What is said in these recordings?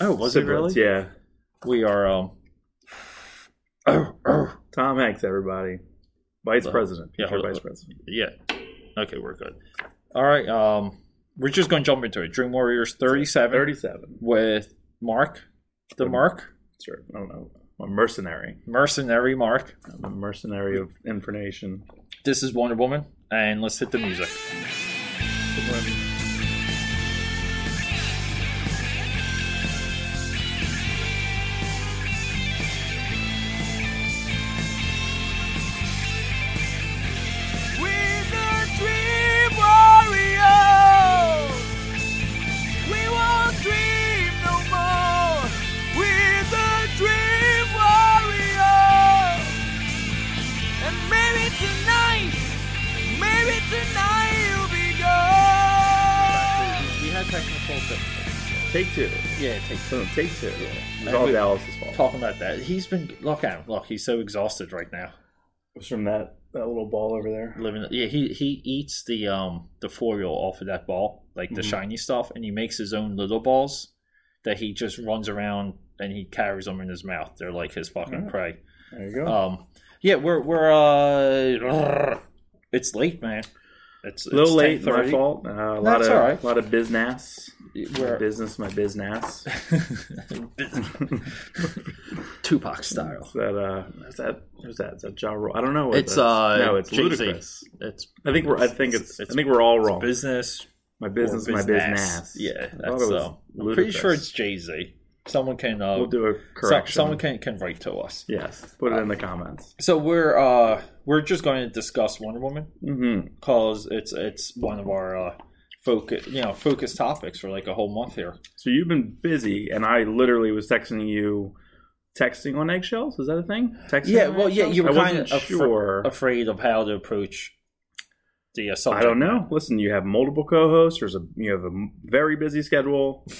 Oh, was it really? Yeah. We are. Um, oh, oh. Tom Hanks, everybody. Vice Uh, president. yeah, Future hold- vice president. Yeah. Okay, we're good. All right. Um, we're just going to jump into it. Dream Warriors 37 37. with Mark, the Mark, Sure. I don't know. I'm a mercenary. mercenary Mark. I'm a mercenary of information. This is Wonder Woman, and let's hit the music. Yeah, take So, take two. It's And all we- Dallas's fault. talking about that. He's been look at him. Look, he's so exhausted right now. It was from that, that little ball over there. Living, yeah, he he eats the um the foil off of that ball, like the Mhm. shiny stuff, and he makes his own little balls that he just runs around and he carries them in his mouth. They're like his fucking prey. There you go. Um, yeah, we're we're uh, it's late, man. It's a little it's late, my fault. Uh, a lot That's of all right. a lot of business. My business, my business. Tupac style. Is that uh, is that who's that? Is that Ja Rule? I don't know. what It's, uh, no, it's Jay-Z. Ludacris. It's I think we're. I think it's. It's- I think we're all wrong. business. my business, my business. Yeah, that's was uh, I'm pretty sure it's Jay Z. Someone can uh, We'll do a so- correction. someone can can write to us. Yes, put it in the comments. So we're uh we're just going to discuss Wonder Woman Mm-hmm. because it's it's one of our uh focus you know focus topics for like a whole month here. So you've been busy, and I literally was texting you, texting on eggshells. Is that a thing? Texting. Yeah, well, yeah, you were I kind of sure. afraid of how to approach the uh, I don't know. Listen, you have multiple co-hosts. There's a you have a very busy schedule.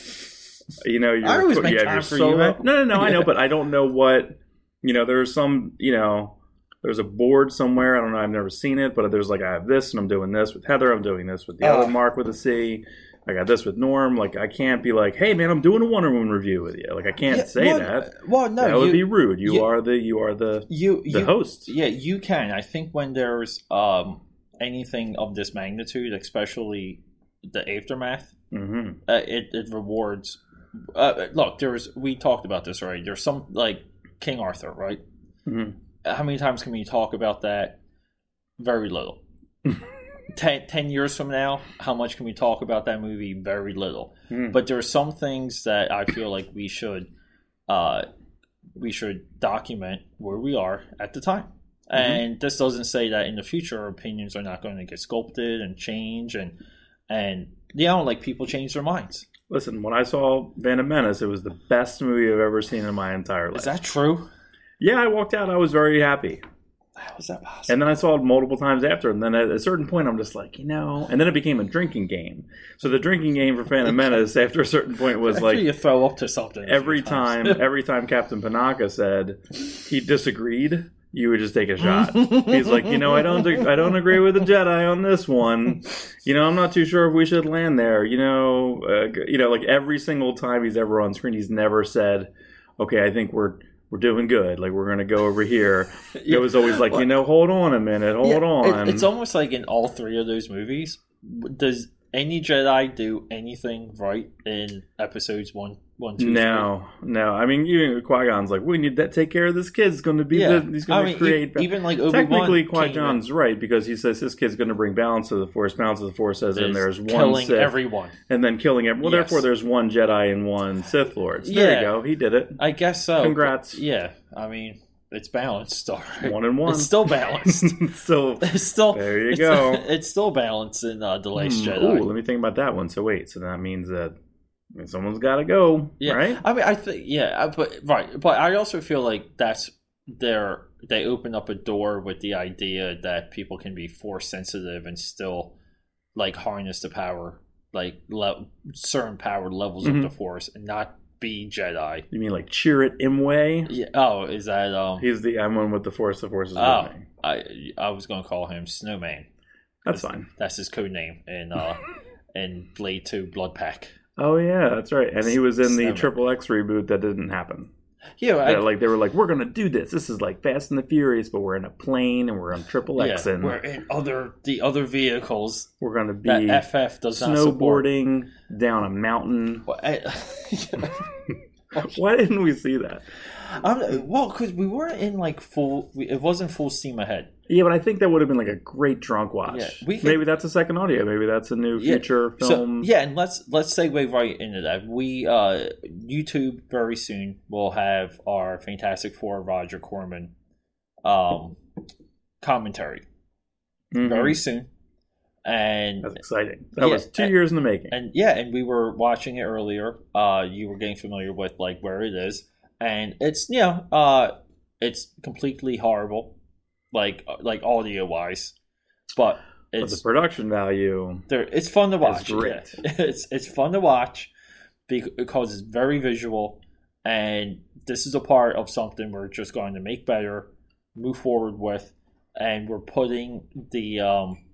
You know, you're, I always you make time your for you, solo. man. no, no, no. I know, but I don't know what. You know, there's some. You know, there's a board somewhere. I don't know. I've never seen it, but there's like I have this, and I'm doing this with Heather. I'm doing this with the other Mark with a C. I got this with Norm. Like I can't be like, hey man, I'm doing a Wonder Woman review with you. Like I can't Yeah, say well, that. Well, no, that would you, be rude. You you- are the you are the you the you host. Yeah, you can. I think when there's um anything of this magnitude, especially the aftermath, hmm uh, it it rewards. Uh, look, there was we talked about this already. There's some like King Arthur, right? hmm How many times can we talk about that? Very little. ten, years from now, how much can we talk about that movie? Very little. Hmm. But there are some things that I feel like we should uh, we should document where we are at the time. And this doesn't say that in the future our opinions are not going to get sculpted and change and and you know like people change their minds. Listen, when I saw Phantom Menace, it was the best movie I've ever seen in my entire life. Is that true? Yeah, I walked out. I was very happy, How was that possible? and then I saw it multiple times after. And then at a certain point, I'm just like, you know. And then it became a drinking game. So the drinking game for Phantom Menace, after a certain point, was After like you throw up to something every time, every time Captain Panaka said he disagreed, you would just take a shot. He's like, you know, I don't, I don't agree with the Jedi on this one. You know, I'm not too sure if we should land there. You know, uh, you know, like every single time he's ever on screen, he's never said, okay, I think we're we're doing good. Like we're gonna go over here. It was always like, you know, hold on a minute, hold Yeah, it- on. it's almost like in all three of those movies, does any Jedi do anything right in episodes one, one, two, three? no, no. I mean, even Qui Gon's like, we need to take care of this kid. He's going to be Yeah, the, he's going I to mean, e- create. even like Obi Technically, Qui Gon's right because he says this kid's going to bring balance to the Force. Balance to the Force says, and there's one killing Sith, everyone. and then killing it. Well, Yes. therefore, there's one Jedi and one Sith Lord. So There you go. He did it. I guess so. Congrats. but yeah, I mean it's balanced. All right. One and one. It's still balanced. so it's still There you it's, go. It's still balanced in uh, the Last Hmm, Jedi. Ooh, let me think about that one. So wait, so that means that I mean, someone's got to go, Yeah, right? I mean, I think yeah, but right, but I also feel like that's their they open up a door with the idea that people can be force sensitive and still like harness the power, like le- certain power levels Mhm. of the force, and not be Jedi. You mean like Chirrut Imwe? Yeah. Oh, is that um? He's the I'm one with the Force. The Force is Oh. with me. I I was gonna call him Snowman. That's fine. That's his code name in uh in Blade Two Blood Pack. Oh yeah, that's right. And he was in the. Triple X reboot that didn't happen. Yeah, I, That, like they were like, we're gonna do this. This is like Fast and the Furious, but we're in a plane and we're on Triple X yeah, and we're in other the other vehicles we're gonna be FF does not snowboarding down a mountain. Well, I- Why didn't we see that? I'm- well, because we weren't in like full. we- It wasn't full steam ahead. Yeah, but I think that would have been like a great drunk watch. Yeah, we could- Maybe that's a second audio. Maybe that's a new Yeah, future So film. yeah, and let's let's segue right into that. We uh YouTube very soon will have our Fantastic Four Roger Corman um commentary Mhm. very soon, and That's exciting. That Yeah, was two and- years in the making. and yeah, and we were watching it earlier. Uh, you were getting familiar with like where it is, and it's you know uh it's completely horrible, like uh, like audio wise, but but it's the production value. there it's fun to watch. great. yeah. It's it's fun to watch because it's very visual, and this is a part of something we're just going to make better, move forward with, and we're putting the um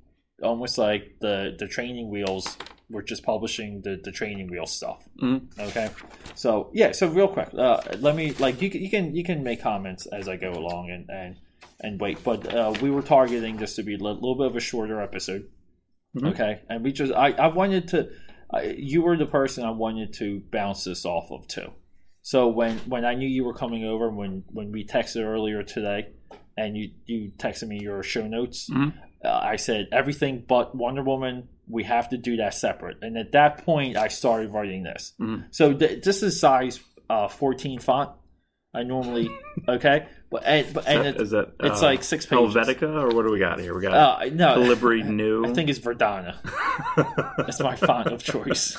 almost like the the training wheels. We're just publishing the the training wheel stuff. Mhm. Okay, so yeah, so real quick, uh, let me like you can you can you can make comments as I go along and and and wait, but uh, we were targeting this to be a little bit of a shorter episode. Mhm. Okay, and we just I I wanted to, you were the person I wanted to bounce this off of too. So when when I knew you were coming over, when when we texted earlier today, and you you texted me your show notes, Mhm. uh, I said everything but Wonder Woman. We have to do that separate. And at that point, I started writing this. Mhm. So th- this is size uh, 14 font. I normally okay, but and, but and it, Is that it's uh, like six pages. Helvetica or what do we got here? We got uh, no, Calibri New. I think it's Verdana. That's my font of choice.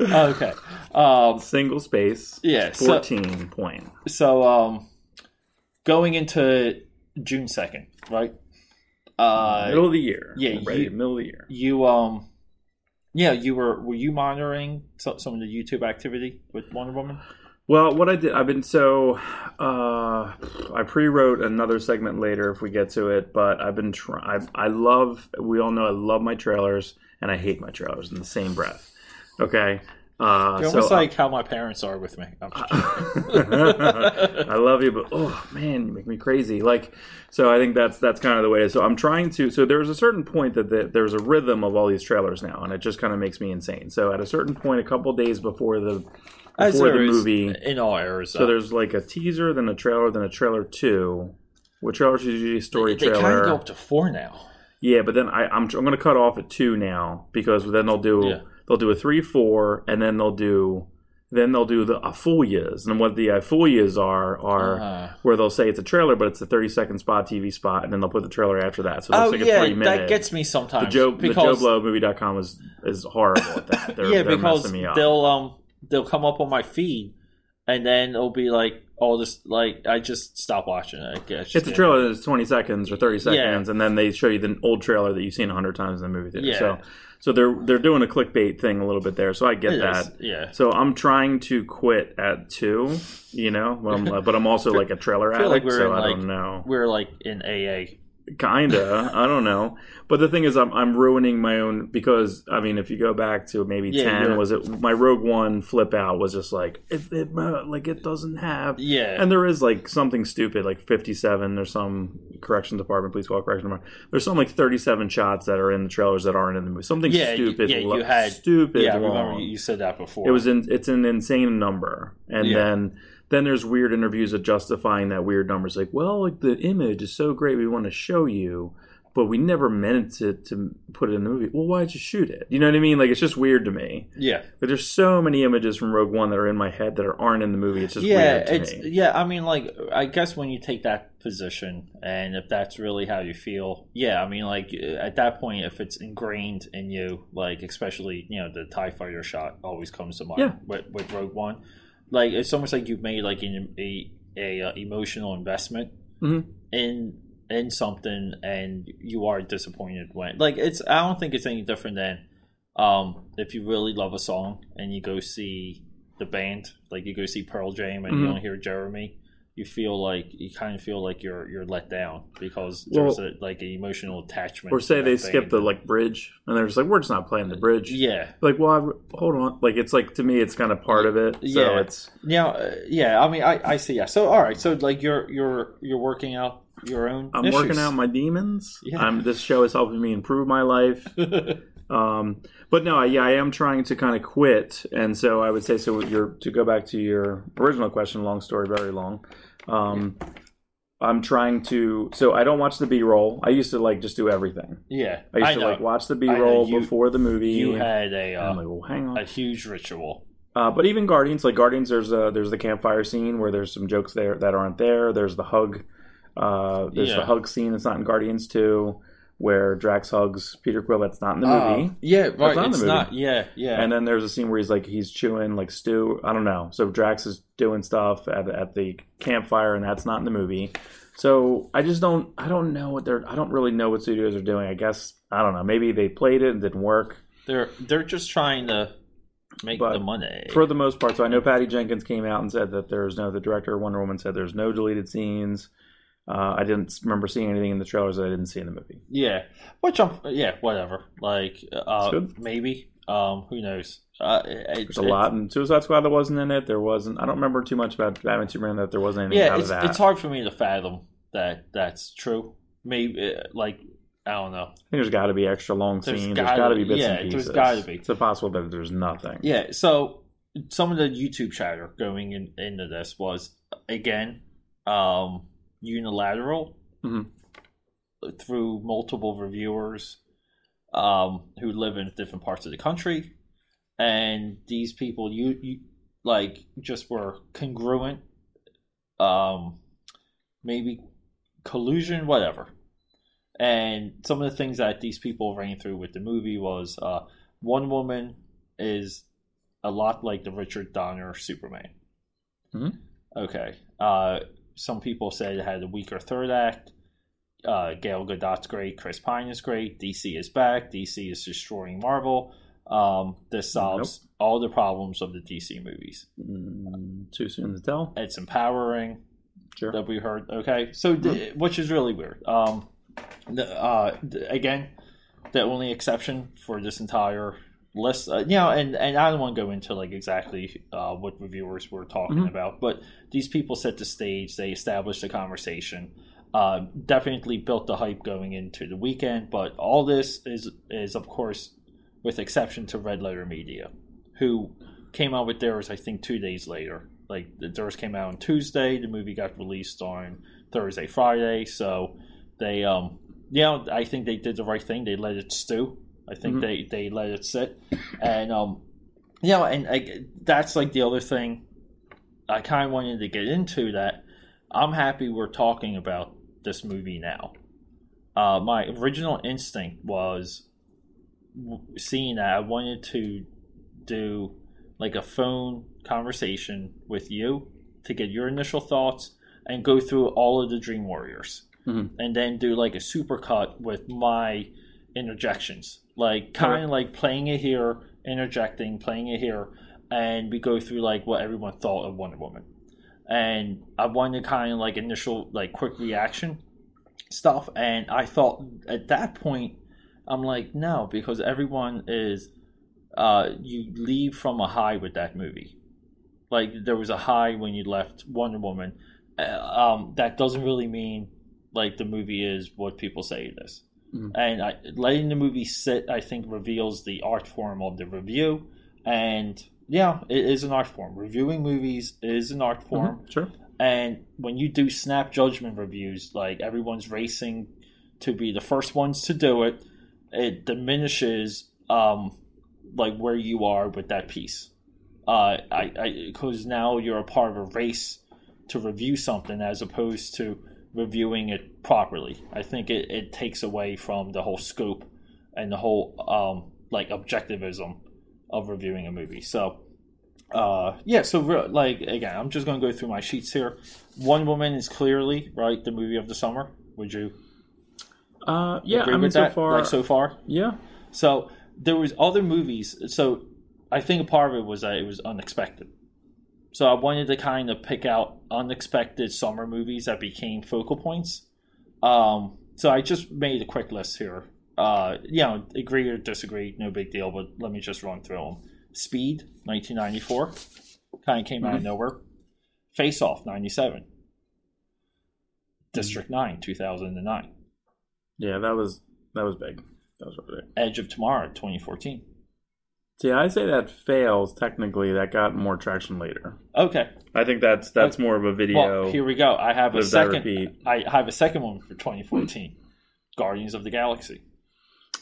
okay. Um, single space. yeah. So, Fourteen point. so um, going into June second, right? Uh, middle of the year. yeah, Right, you- middle of the year. you um, yeah, you were were you monitoring some, some of the YouTube activity with Wonder Woman? Well, what I did, I've been so. Uh, I pre-wrote another segment later if we get to it, but I've been trying. I love. We all know I love my trailers, and I hate my trailers in the same breath. Okay. Uh, You're so almost like how my parents are with me. I'm love you, but oh man, you make me crazy. Like, so I think that's that's kind of the way. So I'm trying to. So there's a certain point that the, there's a rhythm of all these trailers now, and it just kind of makes me insane. So at a certain point, a couple days before the before the movie, in all eras. so there's like a teaser, then a trailer, then a trailer two. What trailer is usually a story they, they kind trailer? of go up to four now. Yeah, but then I, I'm I'm going to cut off at two now because then they'll do Yeah. They'll do a three four and then they'll do then they'll do the afolias and what the afolias are are Uh, where they'll say it's a trailer but it's a 30 second spot TV spot and then they'll put the trailer after that. So it's oh like a yeah, that gets me sometimes. the Joe because, the Joe Blow movie.com is is horrible at that. They're, yeah, they're because messing me up. they'll um they'll come up on my feed, and then it'll be like all this like I just stop watching it. I guess it's a trailer that's 20 seconds or 30 seconds Yeah. and then they show you the old trailer that you've seen a 100 times in the movie theater Yeah. so so they're they're doing a clickbait thing a little bit there so I get It that is, Yeah. So I'm trying to quit at two, you know, but I'm, but I'm also like a trailer I feel addict, like we're so in, I like- don't know. We're like in AA. Kinda, I don't know. But the thing is, I'm I'm ruining my own because I mean, if you go back to maybe Yeah, ten, you're- was it my Rogue One flip out was just like it, it uh, like it doesn't have. Yeah. And there is like something stupid, like 57. There's some correction department, police call correction department. There's some like 37 shots that are in the trailers that aren't in the movie. Something Yeah, stupid. yeah, you lo- had- stupid. yeah, I remember you you said that before. It was in, it's an insane number, and Yeah. then then there's weird interviews of justifying that weird number. It's like, well, like the image is so great, we want to show you, but we never meant to to put it in the movie. Well, why'd you shoot it? You know what I mean? Like it's just weird to me. yeah. But there's so many images from Rogue One that are in my head that are, aren't in the movie. It's just yeah, weird to it's me. yeah. I mean, like, I guess when you take that position, and if that's really how you feel, yeah. I mean, like uh, at that point, if it's ingrained in you, like especially you know the Tie Fighter shot always comes to mind Yeah. with, with Rogue One. Like it's almost like you've made like an, a a uh, emotional investment Mhm. in in something, and you are disappointed when like it's. I don't think it's any different than um if you really love a song and you go see the band, like you go see Pearl Jam and you Mhm. don't hear Jeremy, you feel like you kind of feel like you're you're let down because there's Well- a, like an emotional attachment. Or say they thing. skip the like bridge, and they're just like, we're just not playing the bridge. yeah Like, well, I, hold on. Like, it's like to me, it's kind of part of it. So Yeah. it's yeah uh, yeah. I mean, I I see. Yeah. So all right. So like you're you're you're working out your own. I'm issues. working out my demons. Yeah. I'm, this show is helping me improve my life. Um, but no, yeah, I am trying to kind of quit, and so I would say so. You're to go back to your original question. Long story, very long. Um, I'm trying to. So I don't watch the B roll. I used to like just do everything. yeah. I used I to know. like watch the B-roll You- before the movie. you had a uh, like, well, hang on. a huge ritual. Uh, but even Guardians, like Guardians, there's a there's the campfire scene where there's some jokes there that aren't there. There's the hug. Uh, there's Yeah. the hug scene that's not in Guardians two, where Drax hugs Peter Quill. That's not in the Uh, movie. yeah, right. not It's not. Yeah, yeah. And then there's a scene where he's like he's chewing like stew. I don't know. So Drax is doing stuff at at the campfire, and that's not in the movie. So I just don't. I don't know what they're. I don't really know what studios are doing. I guess I don't know. Maybe they played it and didn't work they're they're just trying to make But the money. for the most part. So I know Patty Jenkins came out and said that there's no. The director of Wonder Woman said there's no deleted scenes. Uh, I didn't remember seeing anything in the trailers that I didn't see in the movie. yeah, which I'm. Yeah, whatever. Like, uh, maybe. Um, who knows? Uh, it, There's a lot in Suicide Squad that wasn't in it. There wasn't. I don't remember too much about Batman Superman that there wasn't anything Yeah, out it's of that. it's hard for me to fathom that that's true. Maybe uh, like I don't know. I think there's got to be extra long There's scenes. gotta- there's got to be bits yeah, and there's pieces. gotta be. It's impossible that there's nothing. Yeah, so some of the YouTube chatter going in, into this was again um, unilateral Mhm. through multiple reviewers um, who live in different parts of the country, and these people you, you like just were congruent, um, maybe collusion, whatever. And some of the things that these people ran through with the movie was uh, Wonder Woman is a lot like the Richard Donner Superman. Mhm. Okay. Uh, some people said it had a weaker third act. Uh, Gail Gadot's great. Chris Pine is great. DC is back. DC is destroying Marvel. Um, this solves all the problems of the DC movies. Mm, too soon to tell. It's empowering Sure. that we heard. Okay, so th- which is really weird. Um, the, uh, again, the only exception for this entire list, uh, you know, and and I don't want to go into like exactly uh, what reviewers were talking Mhm. about, but these people set the stage. They established a conversation. Uh, definitely built the hype going into the weekend, but all this is is of course, with exception to Red Letter Media, who came out with theirs I think two days later. Like the theirs came out on Tuesday, the movie got released on Thursday, Friday. So they, um, you know, I think they did the right thing. They let it stew. I think Mhm. they they let it sit, and um, you know, and I, that's like the other thing. I kind of wanted to get into that. I'm happy we're talking about this movie now. Uh, my original instinct was seeing that I wanted to do like a phone conversation with you to get your initial thoughts and go through all of the Dream Warriors, Mhm. and then do like a super cut with my interjections, like kind of like playing it here, interjecting, playing it here, and we go through like what everyone thought of Wonder Woman. And I wanted kind of like initial like quick reaction stuff, and I thought at that point I'm like no because everyone is uh, you leave from a high with that movie. Like there was a high when you left Wonder Woman. Uh, um, that doesn't really mean like the movie is what people say it is. Mhm. And I, letting the movie sit, I think, reveals the art form of the review. And yeah, it is an art form. Reviewing movies is an art form. Mhm, Sure. And when you do snap judgment reviews, like everyone's racing to be the first ones to do it, it diminishes um, like where you are with that piece. Uh, I because now you're a part of a race to review something as opposed to reviewing it properly. I think it, it takes away from the whole scope and the whole um, like objectivism of reviewing a movie. So uh, yeah, so re- like again, I'm just going to go through my sheets here. Wonder Woman is clearly right the movie of the summer. Would you Uh, yeah, agree I mean, with so that? far, like so far, yeah. so there was other movies. So I think a part of it was that it was unexpected. So I wanted to kind of pick out unexpected summer movies that became focal points. Um, so I just made a quick list here. Uh, you know, agree or disagree, no big deal. But let me just run through them. Speed, 1994, kind of came out of nowhere. Face Off, 97. District 9, 2009. Yeah, that was that was big. That was really big. Edge of Tomorrow, 2014. See, I say that fails. Technically, that got more traction later. Okay, I think that's that's more of a video. well here we go. I have a second. repeat. I have a second one for 2014. Guardians of the Galaxy.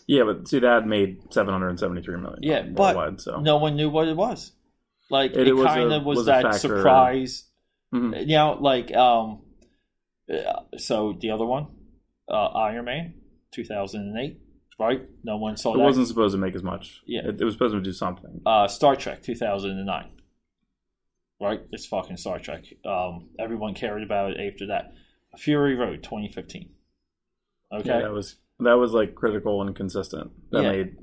yeah, but see, that made seven hundred and seventy-three million. Yeah, but worldwide. So no one knew what it was. Like It it, was kind of was, was that factor. surprise. Mhm. You know, like um. uh, So the other one, uh, Iron Man, 2008. Right? No one saw it that. wasn't supposed to make as much. Yeah. it, it was supposed to do something. uh, Star Trek 2009. Right? It's fucking Star Trek. Um, everyone cared about it after that. Fury Road 2015. Okay. Yeah, that was that was like critical and consistent. That Yeah. made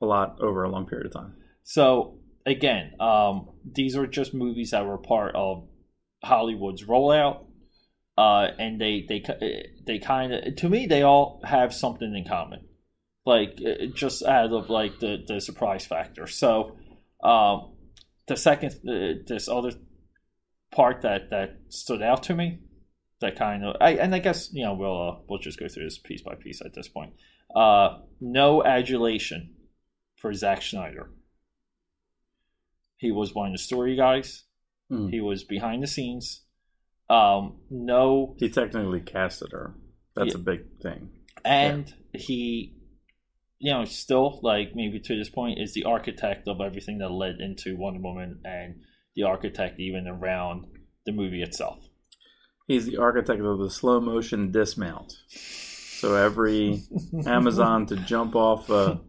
a lot over a long period of time. So again, um, these are just movies that were part of Hollywood's rollout, uh, and they they they kind of to me they all have something in common, like just out of like the the surprise factor. So um, the second uh, this other part that that stood out to me that kind of I and I guess you know we'll uh, we'll just go through this piece by piece at this point. Uh, no adulation for Zack Snyder. He was one of the story guys. Hmm. He was behind the scenes. Um, no, He technically casted her. That's Yeah. a big thing. and he, you know, still like maybe to this point is the architect of everything that led into Wonder Woman and the architect even around the movie itself. He's the architect of the slow motion dismount. So every Amazon to jump off a,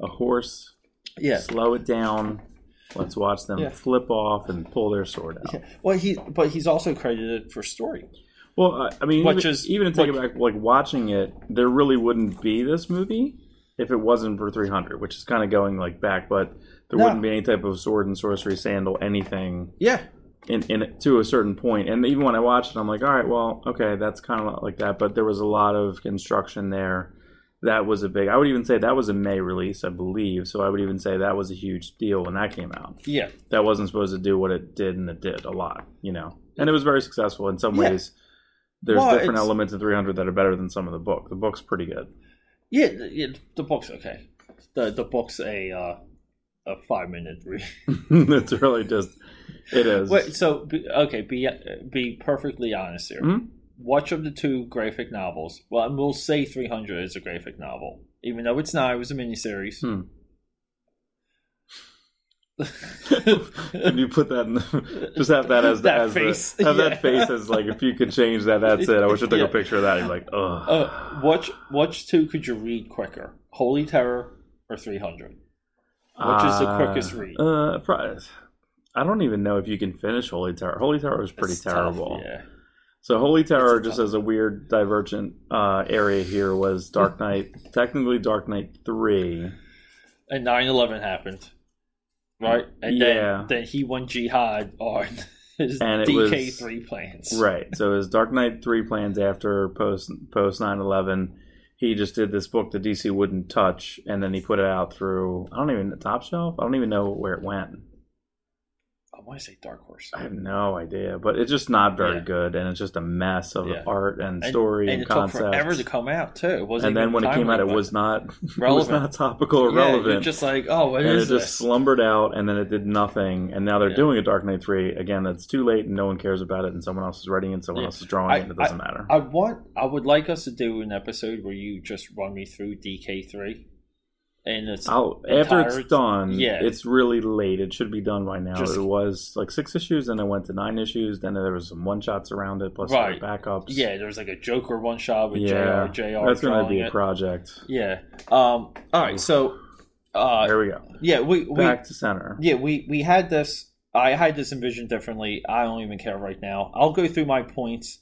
a horse, Yeah. slow it down. Let's watch them Yeah. flip off and pull their sword out. Well, he but he's also credited for story. Well, I- mean, Which even, is- even to take which- it back, like watching it, there really wouldn't be this movie if it wasn't for 300, which is kind of going like back, but there No. wouldn't be any type of sword and sorcery, sandal, anything Yeah. in, in to a certain. And even when I watched it, I'm like, all right, well, okay, that's kind of like that. But there was a lot of construction there. That was a big. I would even say that was a May release, I believe. So I would even say that was a huge deal when that came out. Yeah. That wasn't supposed to do what it did, and it did a lot, you know. And it was very successful in some Yeah. ways. There's Well, different elements in 300 that are better than some of the book. The book's pretty good. Yeah, the- yeah, the book's okay. The the book's a uh, a five minute read. it's really just. It is. Wait, so be, okay, be be perfectly honest here. Mhm. Which of the two graphic novels? Well, and we'll say three hundred is a graphic novel, even though it's not. It was a miniseries. Hmm. Can you put that in the, just have that as the, That as the- face. have Yeah. that face as like if you could change that that's it. I wish I took Yeah. a picture of that. You're like, ugh. Uh, which which two could you read quicker? Holy Terror or three hundred? Which is the quickest read? Uh, pro- I don't even know if you can finish Holy Terror. Holy Terror was pretty It's tough, terrible. yeah. So Holy Terror, just tough- as a weird divergent uh, area here, was Dark Knight. technically, Dark Knight three. And 9-11 happened, right? And Yeah. then then he won jihad on his And it DK was- three plans. Right. So his Dark Knight three plans after post post nine eleven. He just did this book that DC wouldn't touch, and then he put it out through I don't even the top shelf. I don't even know where it went. I want to say Dark Horse. I have no idea, but it's just not very Yeah. good, and it's just a mess of Yeah. art and And- story and and, it took forever to come out too. It wasn't And then when it came out, it was not it was Relevant. not topical or yeah, relevant. just like, oh, and it is just this? slumbered out, and then it did nothing. And now they're doing a Dark Knight three again. That's too late, and no one cares about it. And someone else is writing it, and someone else is drawing I- it. and It doesn't matter. I want. I would like us to do an episode where you just run me through DK three, and it's I'll after entire- it's done. yeah. it's really late. It should be done by now. Just- it was like six issues, then it went to nine issues. Then there was some one shots around it, plus Right. backups. yeah. There's like a Joker one shot with yeah, Jr. Jr. that's going to be a it. project. Yeah. Um. All right. So, uh, There we go. yeah, we we Back to center. yeah we we had this. I had this envisioned differently. I don't even care right now. I'll go through my points,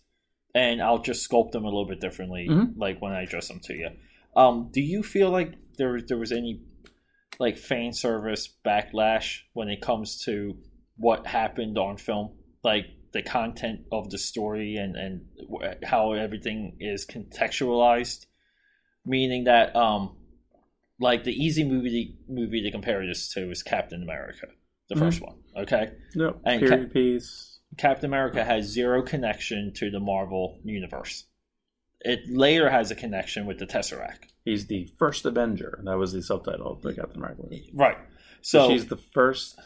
and I'll just sculpt them a little bit differently, Mhm. like when I address them to you. Um. Do you feel like there there was any like fan service backlash when it comes to what happened on film, like the content of the story and and how everything is contextualized. Meaning that, um, like the easy movie movie to compare this to is Captain America, the Mhm. first one. Okay, Yep. And Period piece. Captain America has zero connection to the Marvel universe. It later has a connection with the Tesseract. He's the first Avenger. That was the subtitle of the Captain America movie. Right. So she's the first,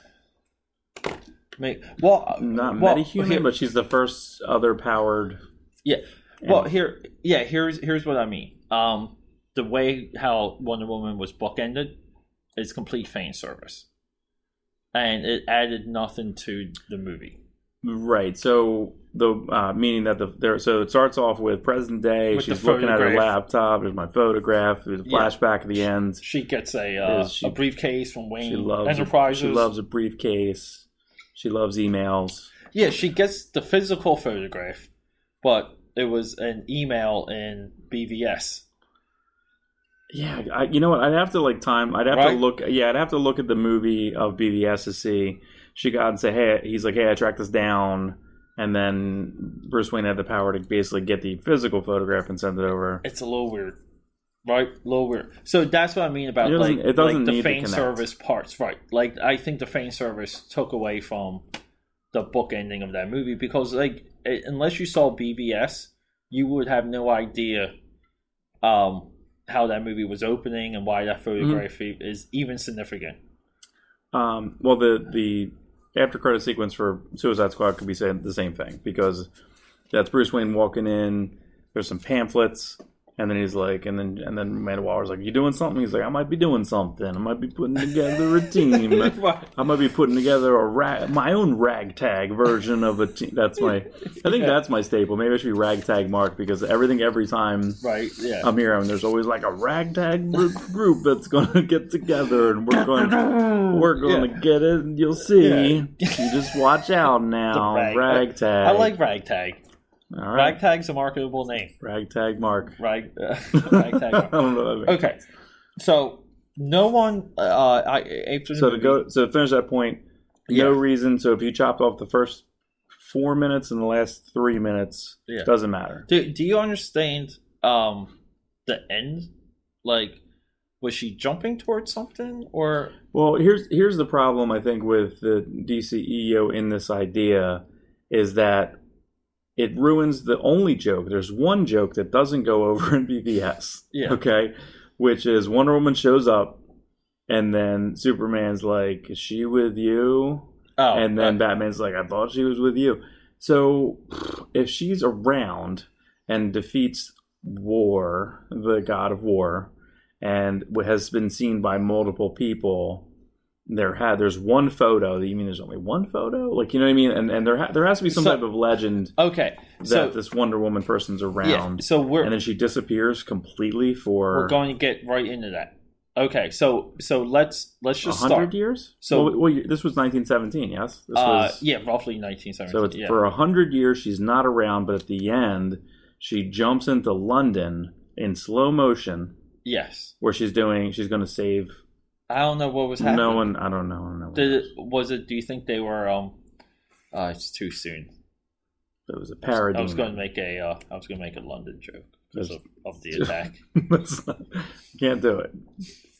well, not well, metahuman, here- but she's the first other powered. Yeah. Well, here, yeah, here's here's what I mean. Um, the way how Wonder Woman was bookended is complete fan service, and it added nothing to the movie. Right. So the uh, meaning that the there. So it starts off with present day. With she's looking at her laptop. There's my photograph. There's a Yeah. flashback at the end. She gets a uh, she- a briefcase from Wayne She loves. Enterprises. She loves a briefcase. She loves emails. Yeah, she gets the physical photograph, but it was an email in BVS. Yeah, I, you know what? I'd have to like time. I'd have to look. Yeah, I'd have to look at the movie of BVS to see. She got and say, "Hey," he's like, "Hey, I tracked this down," and then Bruce Wayne had the power to basically get the physical photograph and send it over. It's a little weird, right? A little weird. So that's what I mean about like, it doesn't like the fan service parts, right? Like I think the fan service took away from the book ending of that movie because like it, unless you saw BVS, you would have no idea um, how that movie was opening and why that photography is even significant. Um, well, the the after credit sequence for Suicide Squad could be saying the same thing because that's Bruce Wayne walking in. There's some pamphlets, and then he's like, and then and then Amanda Waller's like, "You doing something?" He's like, "I might be doing something. I might be putting together a team. I might be putting together a rag, my own ragtag version of a team." That's my. I think Yeah. that's my staple. Maybe I should be ragtag Mark because everything every time. Right? Yeah. I'm here, and there's always like a ragtag group, group that's going to get together, and we're going we're going Yeah. to get it. and You'll see. Yeah. you just watch out now. Rag- Ragtag. I like ragtag. All right. Ragtag's a marketable name. Ragtag Mark. Rag, uh, I ragtag. don't know. What that means. Okay, so no one. Uh, I after So to movie- go, so to finish that point, Yeah. no reason. So if you chopped off the first four minutes and the last three minutes, Yeah. doesn't matter. Do Do you understand um the end? Like, was she jumping towards something, or Well, here's here's the problem I think with the DCEU in this idea is that it ruins the only joke. There's one joke that doesn't go over in BVS. Yeah. Okay. Which is Wonder Woman shows up and then Superman's like, Is she with you? oh, and then Batman's like, I thought she was with you. So if she's around and defeats War, the god of war, and has been seen by multiple people, there had there's one photo. You mean there's only one photo? Like you know what I mean? And and there ha- there has to be some So- type of legend okay, that so this Wonder Woman person's yeah, around, so we're and then she disappears completely for we're going to get right into that. Okay, so so let's let's just hundred start. years. So- well, well, this was 1917. Yes, this Uh, was yeah, roughly 1917 So it's yeah. for a hundred years she's not around, but at the end she jumps into London in slow motion, yes. where she's doing she's going to save I don't know what was happening. no one. I don't know. I don't know. what Did was it? Do you think they were? Um, uh, it's too soon. It was a parody. I was going to make a. Uh, I was going to make a London joke because of, of the attack. Not- can't do it.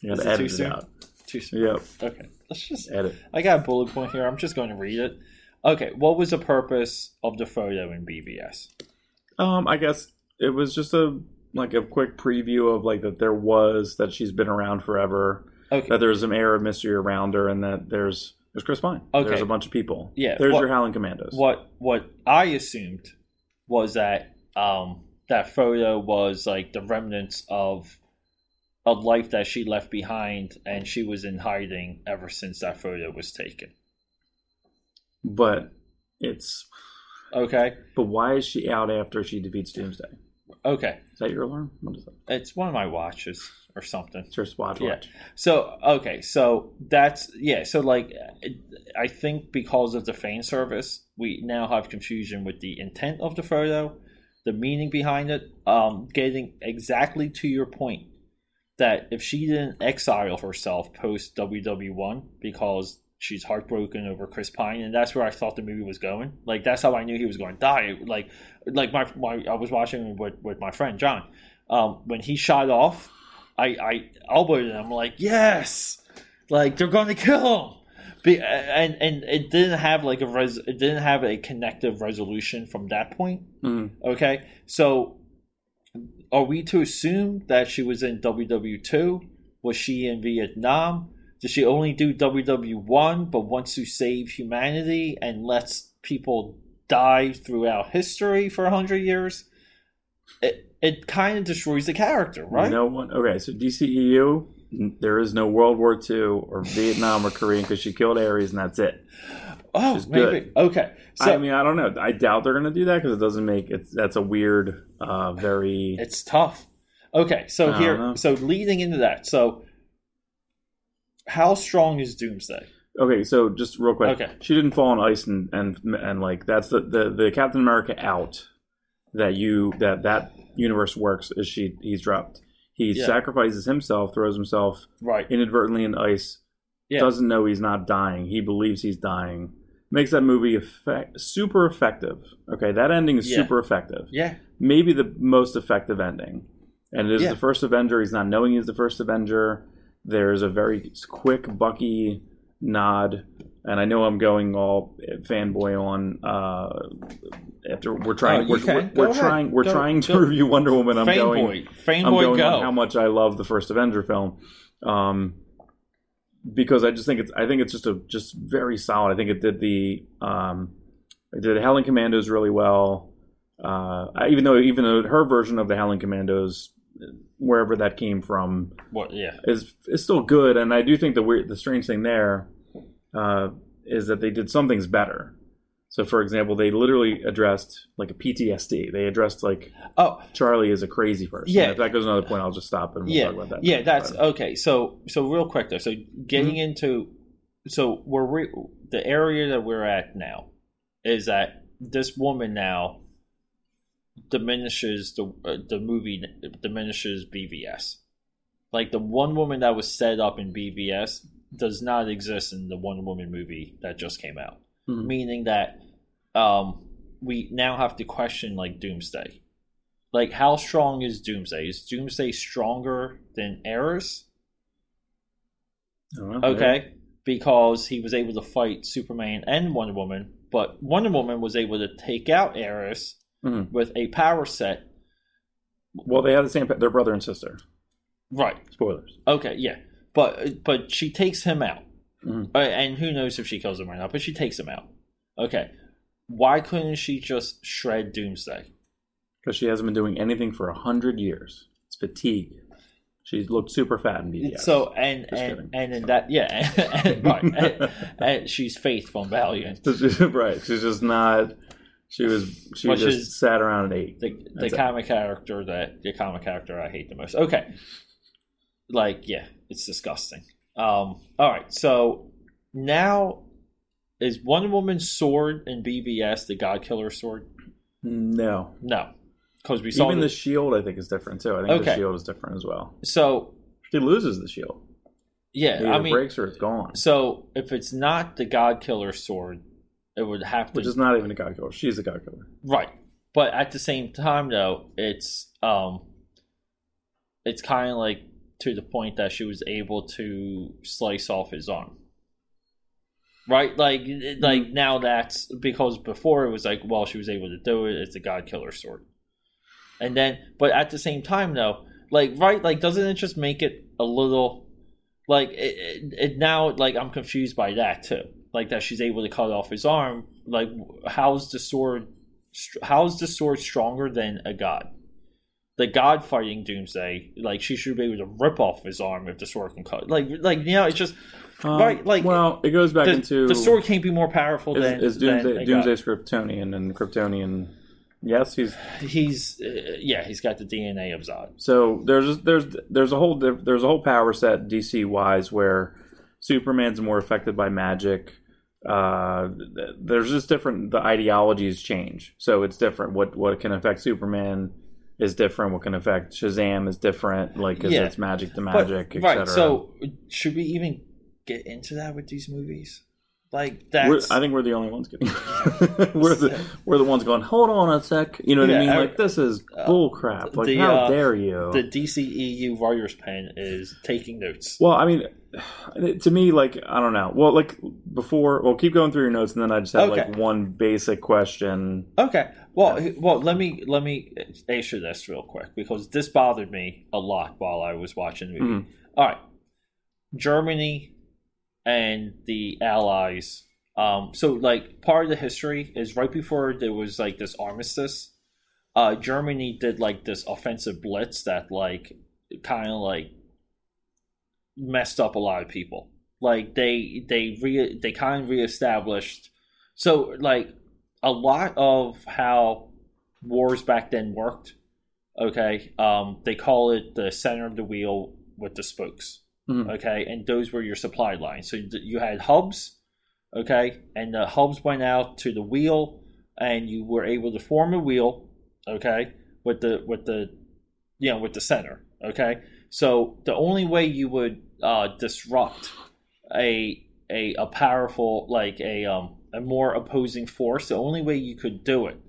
You got to edit it soon? out. Too soon. Yep, Okay, let's just. edit. I got a bullet point here. I'm just going to read it. Okay, what was the purpose of the photo in BVS? Um, I guess it was just a like a quick preview of like that there was that she's been around forever. Okay, That there's some air of mystery around her, and that there's there's Chris Pine. Okay. There's a bunch of people. Yeah, There's what- your Howling Commandos. what what I assumed was that um that photo was like the remnants of a life that she left behind, and she was in hiding ever since that photo was taken. But it's Okay, but why is she out after she defeats Doomsday? okay, Is that your alarm? What is that? it's one of my watches or something. It's your watch. Yeah. watch. So okay, so that's yeah. So like, I think because of the fan service, we now have confusion with the intent of the photo, the meaning behind it. Um, getting exactly to your point that if she didn't exile herself post WW one because she's heartbroken over Chris Pine, and that's where I thought the movie was going. Like that's how I knew he was going to die. Like like my, my I was watching with with my friend John. Um, when he shot off, I I elbowed him. I'm like, yes, like they're going to kill him. Be, and and it didn't have like a res, it didn't have a connective resolution from that point. Mm. Okay, so are we to assume that she was in WW2? Was she in Vietnam? Did she only do WW1 but wants to save humanity and lets people die throughout history for 100 years? It, it kind of destroys the character, right? No one. Okay, so DCEU, there is no World War II or Vietnam or Korean because she killed Ares and that's it. oh, maybe. good. Okay. So I mean, I don't know. I doubt they're going to do that because it doesn't make it. That's a weird, uh, very. it's tough. Okay, so here, know. so leading into that, so how strong is Doomsday? Okay, so just real quick. Okay. She didn't fall on ice and and and like that's the the, the Captain America out that you that that universe works is she he's dropped. He Yeah. sacrifices himself, throws himself Right. inadvertently in ice. Yeah. Doesn't know he's not dying. He believes he's dying. Makes that movie effect, super effective. Okay, that ending is Yeah. super effective. Yeah. Maybe the most effective ending. And it is the first Avenger. He's not knowing he's the first Avenger. There's a very quick Bucky nod, and I know I'm going all fanboy on. Uh, after we're trying, Oh, we're, we're, we're ahead. trying, we're Go- trying to go. review Wonder Woman. I'm going. I'm going go. on how much I love the first Avenger film, um, because I just think it's I think it's just a just very solid. I think it did the um, it did the Howling Commandos really well. Uh, I- even though even though her version of the Howling Commandos, wherever that came from, What? Yeah. is is still good. And I do think the weird the strange thing there uh, is that they did some things better. So, for example, they literally addressed like a PTSD. They addressed like Oh, Charlie is a crazy person. Yeah. If that goes another point, I'll just stop and we'll yeah, talk about that. yeah. That's okay. So, so real quick though. So, getting Mm-hmm. into, so we're re, the area that we're at now is that this woman now diminishes the uh, the movie diminishes BVS. Like the Wonder Woman that was set up in BVS does not exist in the Wonder Woman movie that just came out. Mhm. Meaning that um, we now have to question like Doomsday. Like how strong is Doomsday? Is Doomsday stronger than Ares? Okay, because he was able to fight Superman and Wonder Woman, but Wonder Woman was able to take out Ares Mhm. with a power set. Well, they have the same. They're brother and sister. Right. Spoilers. Okay. Yeah. But but she takes him out, Mhm. Uh, and who knows if she kills him or not? But she takes him out. Okay. Why couldn't she just shred Doomsday? Because she hasn't been doing anything for a hundred years. It's fatigue. She's looked super fat in BVS. So and Just and kidding. and in that yeah, and, right, and, and she's Faith from Valiant. right. She's just not. She was. She just sat around and ate. the the That's it. comic character that the comic character I hate the most. Okay, like yeah, it's disgusting. Um, all right, so now is Wonder Woman's sword in BVS the God Killer sword? No. No, because we saw Even the, the shield, I think, is different too. I think the shield is different as well. so She loses the shield. yeah. Either I mean, breaks or it's gone. so if it's not the God Killer sword, it would have to Which is not even a god killer. She's a god killer. Right. But at the same time though, it's um it's kind of like to the point that she was able to slice off his arm. Right? Like like mm-hmm. now that's because before it was like well she was able to do it it's a god killer sword. And then but at the same time though, like right like doesn't it just make it a little like it, it, it now like I'm confused by that too. Like that she's able to cut off his arm. Like how's the sword? How's the sword stronger than a god? The god fighting Doomsday, like she should be able to rip off his arm if the sword can cut. Like like you know, it's just Right, like, Um, well, it goes back the, into the sword can't be more powerful is, than is than Doomsday, a Doomsday's Kryptonian and Kryptonian. Yes, he's. He's uh, yeah, he's got the DNA of Zod. so there's there's there's a whole there's a whole power set DC wise where Superman's more affected by magic. Uh, there's just different. The ideologies change, so it's different. What what can affect Superman is different. What can affect Shazam is different. Like because Yeah. it's magic to But- magic, right. So should we even get into that with these movies? Like We're, I think we're the only ones getting. we're the we're the ones going. Hold on a sec. You know what Yeah, I mean? I- Like this is uh, bull crap. Like the, how uh, dare you? the DCEU writer's pen is taking notes. Well, I mean, to me, like I don't know. Well, like before, well, keep going through your notes, and then I just have Okay. like one basic question. Okay. Well, well, let me let me answer this real quick because this bothered me a lot while I was watching the movie. All right, Germany and the Allies. Um, so, like, part of the history is right before there was like this armistice. Uh, Germany did like this offensive blitz that like kind of like messed up a lot of people. Like they they re they kind of reestablished. So like a lot of how wars back then worked. Okay, um, they call it the center of the wheel with the spokes. Mhm. Okay, and those were your supply lines. So you had hubs. Okay, and the hubs went out to the wheel, and you were able to form a wheel. Okay, with the with the you know with the center. Okay, so the only way you would uh, disrupt a a a powerful like a um a more opposing force, the only way you could do it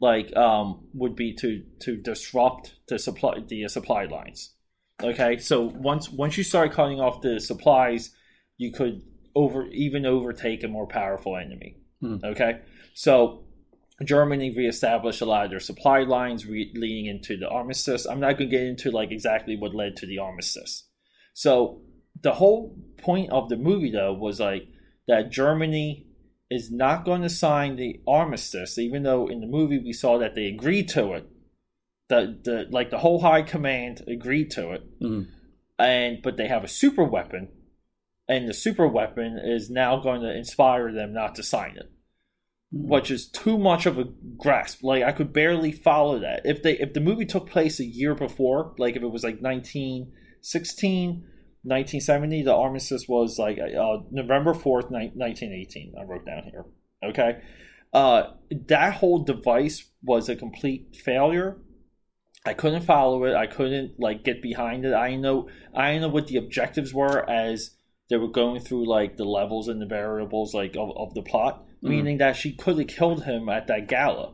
like um would be to to disrupt the supply the supply lines. Okay, so once once you start cutting off the supplies, you could over even overtake a more powerful enemy. Hmm. Okay, so Germany reestablished a lot of their supply lines re- leading into the armistice. I'm not going to get into like exactly what led to the armistice. So the whole point of the movie though was like that Germany is not going to sign the armistice, even though in the movie we saw that they agreed to it. The the like the whole high command agreed to it, Mhm. and but they have a super weapon, and the super weapon is now going to inspire them not to sign it, which is too much of a grasp. Like I could barely follow that. If they if the movie took place a year before, like if it was like 1916. 1970, the armistice was like uh, November 4th, ni- 1918. I wrote down here. Okay. Uh, that whole device was a complete failure. I couldn't follow it. I couldn't like get behind it. I know I know what the objectives were as they were going through like the levels and the variables like of, of the plot, Mhm. meaning that she could have killed him at that gala.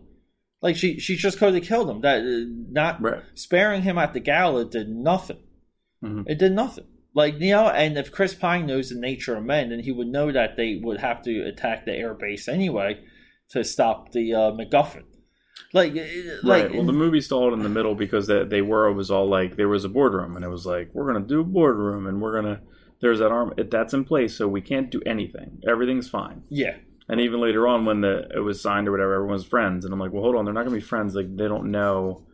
Like she she just could have killed him. That uh, not Right. sparing him at the gala did nothing. Mhm. It did nothing. Like you know, and if Chris Pine knows the nature of men, then he would know that they would have to attack the air base anyway to stop the uh, MacGuffin. Like, like right. Well, the movie stalled in the middle because they, they were it was all like there was a boardroom and it was like we're gonna do a boardroom and we're gonna there's that arm it, that's in place so we can't do anything everything's fine yeah, and even later on when the it was signed or whatever everyone's friends and I'm like well hold on they're not gonna be friends like they don't know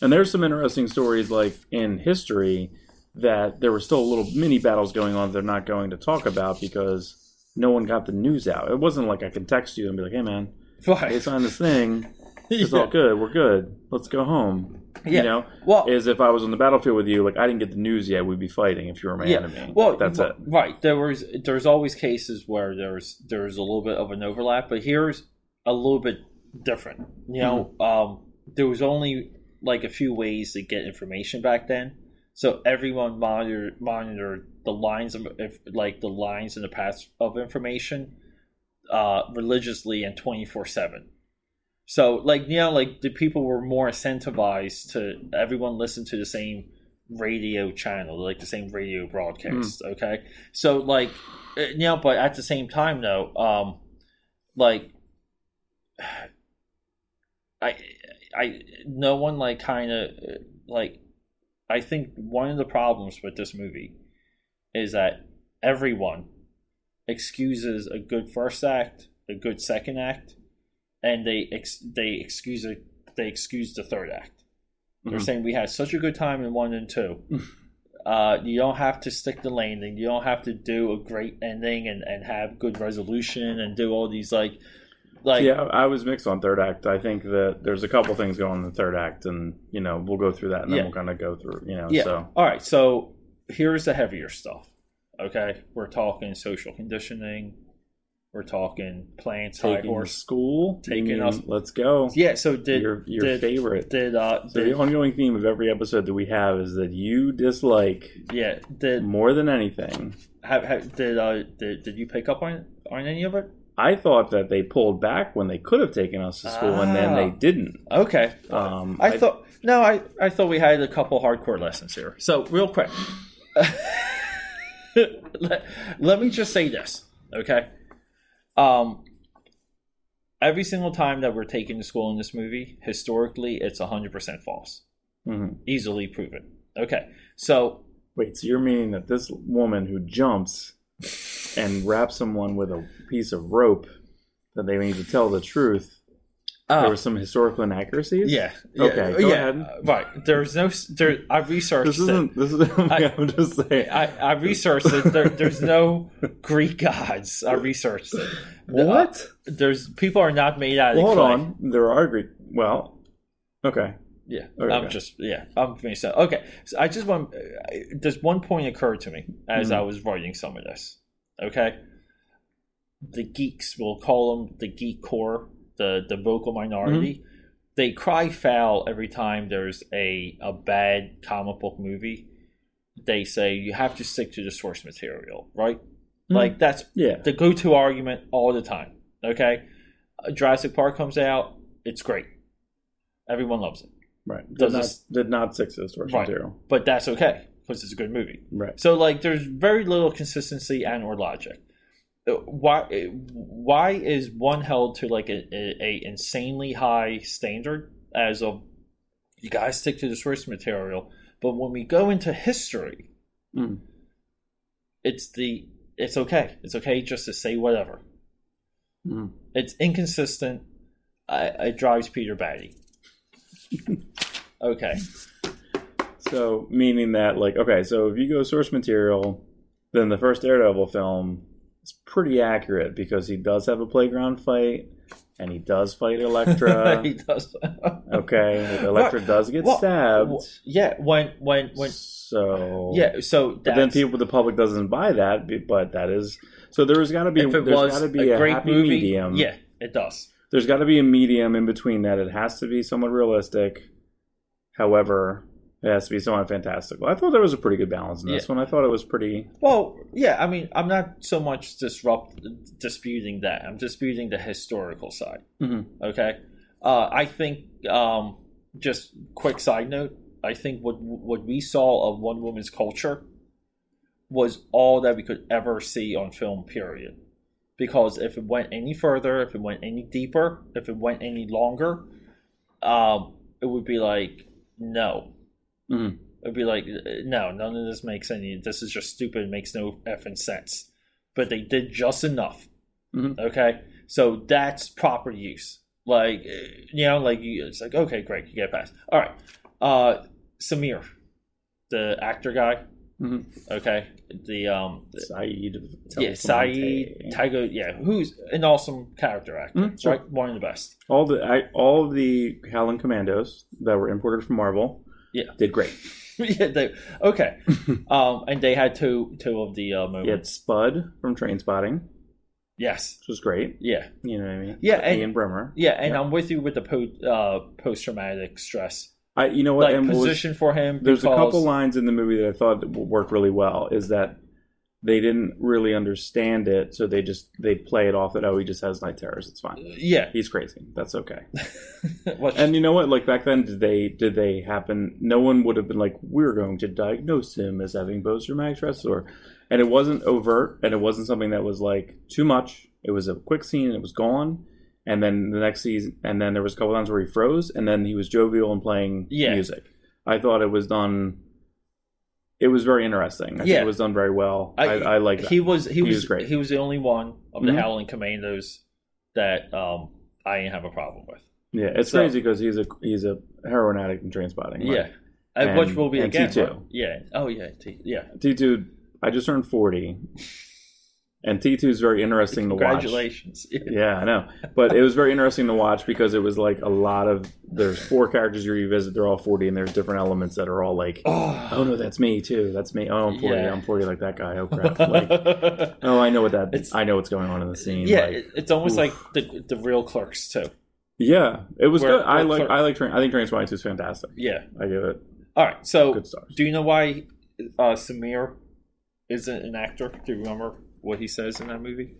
and there's some interesting stories like in history that there were still little mini battles going on that they're not going to talk about because no one got the news out it wasn't like I could text you and be like hey man they right. signed this thing it's yeah. all good. We're good. Let's go home. Yeah. You know, Well, is if I was on the battlefield with you, like I didn't get the news yet, we'd be fighting if you were my Yeah. enemy. well, that's well, it. Right. There was there's always cases where there's there's a little bit of an overlap, but here's a little bit different. You know, Mm-hmm. um, there was only like a few ways to get information back then, so everyone monitored monitored the lines of if, like the lines in the path of information uh, religiously and twenty four seven. So like you know like the people were more incentivized to everyone listen to the same radio channel, like the same radio broadcast. Okay, so like uh, you know, but at the same time though, um, like I I no one like kind of like I think one of the problems with this movie is that everyone excuses a good first act, a good second act, and they ex- they excuse it, they excuse the third act. They're Mhm. saying we had such a good time in one and two. uh, you don't have to stick the landing. You don't have to do a great ending and, and have good resolution and do all these like like yeah, I was mixed on third act. I think that there's a couple things going in the third act, and you know we'll go through that, and then Yeah. we'll kind of go through. You know, Yeah. so All right, so here's the heavier stuff. Okay, we're talking social conditioning. We're talking plants, high taking school, Taking us- Let's go. Yeah. So did your your did, favorite. did uh so did, the ongoing theme of every episode that we have is that you dislike yeah did more than anything. have, have did uh did, did you pick up on on any of it? I thought that they pulled back when they could have taken us to school, and then they Ah. didn't. Okay. Um, I, thought no, I, I thought we had a couple hardcore lessons here. So real quick, let, let me just say this, okay? Um, every single time that we're taken to school in this movie, historically, it's hundred percent false, Mhm. easily proven. Okay, so Wait, so you're meaning that this woman who jumps and wraps someone with a piece of rope that they need to tell the truth? There uh, were some historical inaccuracies. yeah, Okay, yeah, go yeah, ahead. uh, right. There's no there. I researched This isn't. This is. I- I'm just saying. I, I researched it. There, there's no Greek gods. I researched it. what? There's people are not made out of Well, hold on. There are Greek. Well, okay. Yeah, Okay. I'm just yeah, I'm finished. Okay, so I just want. uh, There's one point occurred to me as Mhm. I was writing some of this. Okay, the geeks, we'll call them the geek core, the the vocal minority. Mm-hmm. They cry foul every time there's a a bad comic book movie. They say you have to stick to the source material, right? Mhm. Like that's Yeah. the go-to argument all the time. Okay, Uh, Jurassic Park comes out, it's great. Everyone loves it, Right. Did Does not, this- did not stick to the source Right. material. but that's okay because it's a good movie. Right. So like, there's very little consistency and or logic. Why? Why is one held to like a, a, a insanely high standard as of you guys stick to the source material, but when we go into history, Mm. it's the it's okay. It's okay just to say whatever. Mm. It's inconsistent. I, it drives Peter batty. okay. So meaning that like okay, so if you go source material, then the first Daredevil film is pretty accurate because he does have a playground fight and he does fight Elektra. he does. okay, Elektra does get Well, stabbed. Well, yeah. When when when so yeah. So but then people, the public doesn't buy that. But that is so. There's got to be there's got to be a, a, great happy movie, medium. yeah, it does. there's got to be a medium in between that. It has to be somewhat realistic. However, it has to be somewhat fantastical. I thought there was a pretty good balance in this Yeah. one. I thought it was pretty. Well, yeah. I mean, I'm not so much disrupt disputing that. I'm disputing the historical side. Mhm. Okay. Uh, I think um, just quick side note. I think what what we saw of one woman's culture was all that we could ever see on film. Period. Because if it went any further, if it went any deeper, if it went any longer, um, it would be like no. Mhm. It'd be like no, none of this makes any. This is just stupid. It makes no effing sense. But they did just enough. Mhm. Okay, so that's proper use. Like you know, like it's like okay, great, you get past. All right, uh, Samir, the actor guy. Mhm. Okay, the um, Saeed. yeah, Saeed Tiger, yeah, who's an awesome character actor, Mhm, sure. right? One of the best. All the I, all of the Howling Commandos that were imported from Marvel. Yeah. did great. yeah, they, okay. um, and they had two two of the uh, You had moments. Spud from Trainspotting, Yes, which was great. yeah, You know what I mean? Yeah, and- Ewen Bremner. yeah, and Yeah. I'm with you with the po- uh, post traumatic stress. I, you know what? Like and what was- position for him. there's a because- couple lines in the movie that I thought w- worked really well. Is that they didn't really understand it, so they just they play it off that oh he just has night terrors. It's fine. Uh, yeah, He's crazy. That's okay. And you know what? Like back then, did they did they happen? No one would have been like, "We're going to diagnose him as having post traumatic stress," or, and it wasn't overt, and it wasn't something that was like too much. It was a quick scene, and it was gone. And then the next season, and then there was a couple times where he froze, and then he was jovial and playing Yeah. music. I thought it was done. It was very interesting. I think Yeah. it was done very well. I, I, like that. he was he, was, was great. He was the only one of the Mhm. Howling Commandos that um, I didn't have a problem with. yeah, it's so- crazy because he's a he's a heroin addict and Trainspotting. Yeah, and, which will be and again. T2. Yeah. Oh yeah. T- yeah. T2, I just turned 40. And T2 is very interesting to watch. Congratulations. Yeah, I know. But it was very interesting to watch because it was like a lot of there's four characters you revisit, they're all 40 and there's different elements that are all like Oh, oh no, that's me too. That's me. Oh, I'm 40. Yeah. I'm 40 like that guy. Oh crap. Like oh, I know what that It's- I know what's going on in the scene. yeah, Like, it's almost oof. like the the real clerks too. yeah, it was Where- good. I like Clerk- I like train I think Trainspotting 2 is fantastic. Yeah. I give it All right. So, do you know why uh, Samir isn't an actor? Do you remember what he says in that movie?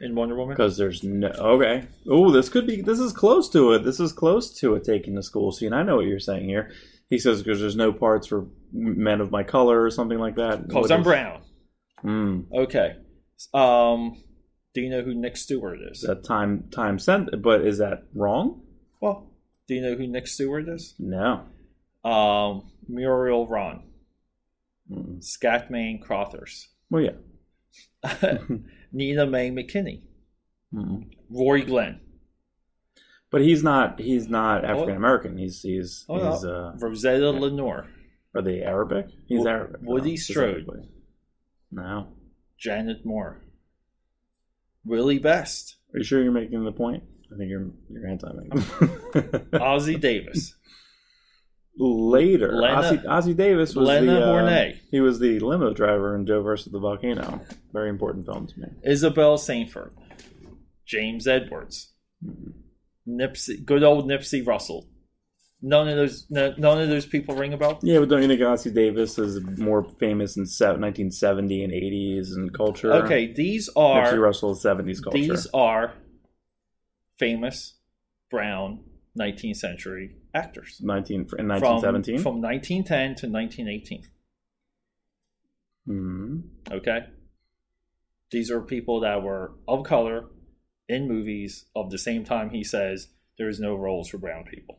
in Wonder Woman? Because there's no okay. Oh, this could be. This is close to it. This is close to it taking the school scene. I know what you're saying here. He says because there's no parts for men of my color or something like that. Because I'm is- brown. Hmm. Okay. Um, do you know who Nick Stewart is? Is that time time sent? But is that wrong? well, do you know who Nick Stewart is? No. Um, Muriel Rahn, Mm. Scatman Crothers, Well, yeah. Nina Mae McKinney, Mm. Roy Glenn, But he's not. He's not African American. He's he's Oh, no. he's. Uh, Rosetta LeNoire, are they Arabic? He's Wo- Arabic. Woody no, Strode. No. Janet Moore, Willie Best, Are you sure you're making the point? I think you're you're anti Ossie Davis, Later, Lena- Ossie, Davis was Lena the uh, he was the limo driver in Joe versus the Volcano. Very important film to me. Isabel Sanford, James Edwards, Nipsey, good old Nipsey Russell. None of those, no, none of those people ring a bell. Yeah, but don't you think Ossie Davis is more famous in se- 1970 and 80s and culture? Okay, these Nipsey Russell's 70s culture. these are famous brown 19th century actors 19 in 1917. from 1910 to 1918. hmm Okay, these are people that were of color in movies of the same time. He says there is no roles for brown people.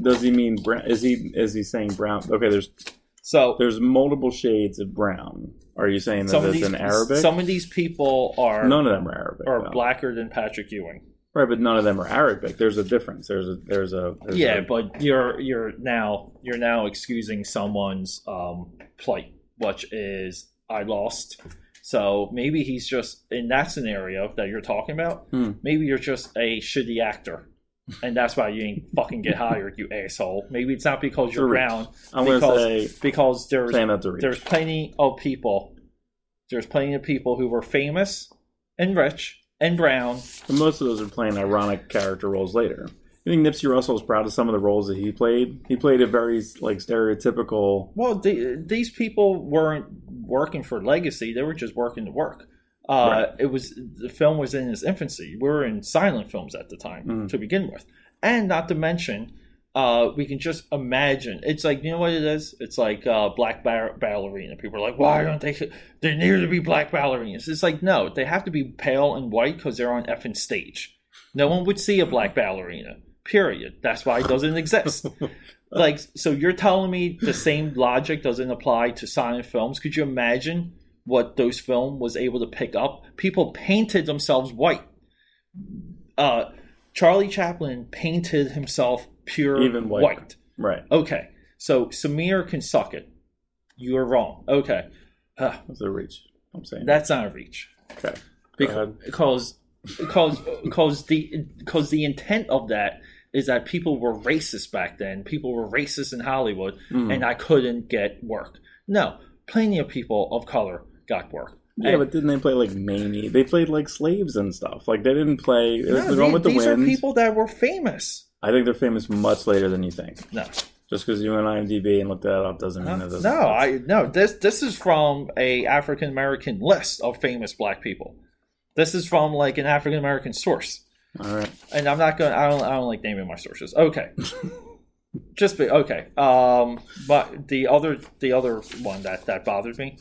Does he mean brown? Is he is he saying brown? Okay, there's So there's multiple shades of brown. Are you saying that these in Arabic? some of these people are none of them are Arabic. are though. blacker than Patrick Ewing. Right, but none of them are Arabic. There's a difference. There's a there's a there's yeah, a- but you're you're now you're now excusing someone's um, plight, which is I lost. So maybe he's just in that scenario that you're talking about. Hmm. Maybe you're just a shitty actor, and that's why you ain't fucking get hired, you asshole. Maybe it's not because you're It's a reach. brown, I'm because gonna say because there's there's plenty of people. There's plenty of people who were famous and rich and brown. But most of those are playing ironic character roles later. You think Nipsey Russell is proud of some of the roles that he played? He played a very like stereotypical. Well, the, these people weren't working for legacy; they were just working to work. Uh, Right. It was the film was in its infancy. We were in silent films at the time Mm. to begin with, and not to mention, uh, we can just imagine. It's like you know what it is. It's like uh, black bar- ballerina. People are like, why don't they? There need to be black ballerinas. It's like no, they have to be pale and white because they're on effing stage. No one would see a black ballerina. Period. That's why it doesn't exist like so you're telling me the same logic doesn't apply to silent films could you imagine what those film was able to pick up people painted themselves white uh charlie chaplin painted himself pure Even white. white Right. okay so samir can suck it you're wrong okay Uh, That's a reach. I'm saying. that's not a reach okay. Go because because because the because the intent of that is that people were racist back then. People were racist in Hollywood, Mm. and I couldn't get work. No, plenty of people of color got work. Yeah, And- but didn't they play like Mamie? They played like slaves and stuff. Like they didn't play. It was No, the with the these Wind. are people that were famous. I think they're famous much later than you think. No, Just because you went on IMDb and looked that up doesn't mean it doesn't. no, I no. This this is from a African American list of famous black people. This is from like an African American source. All right. and I'm not going. I don't. I don't like naming my sources. Okay, just be okay. Um, but the other, the other one that that bothered me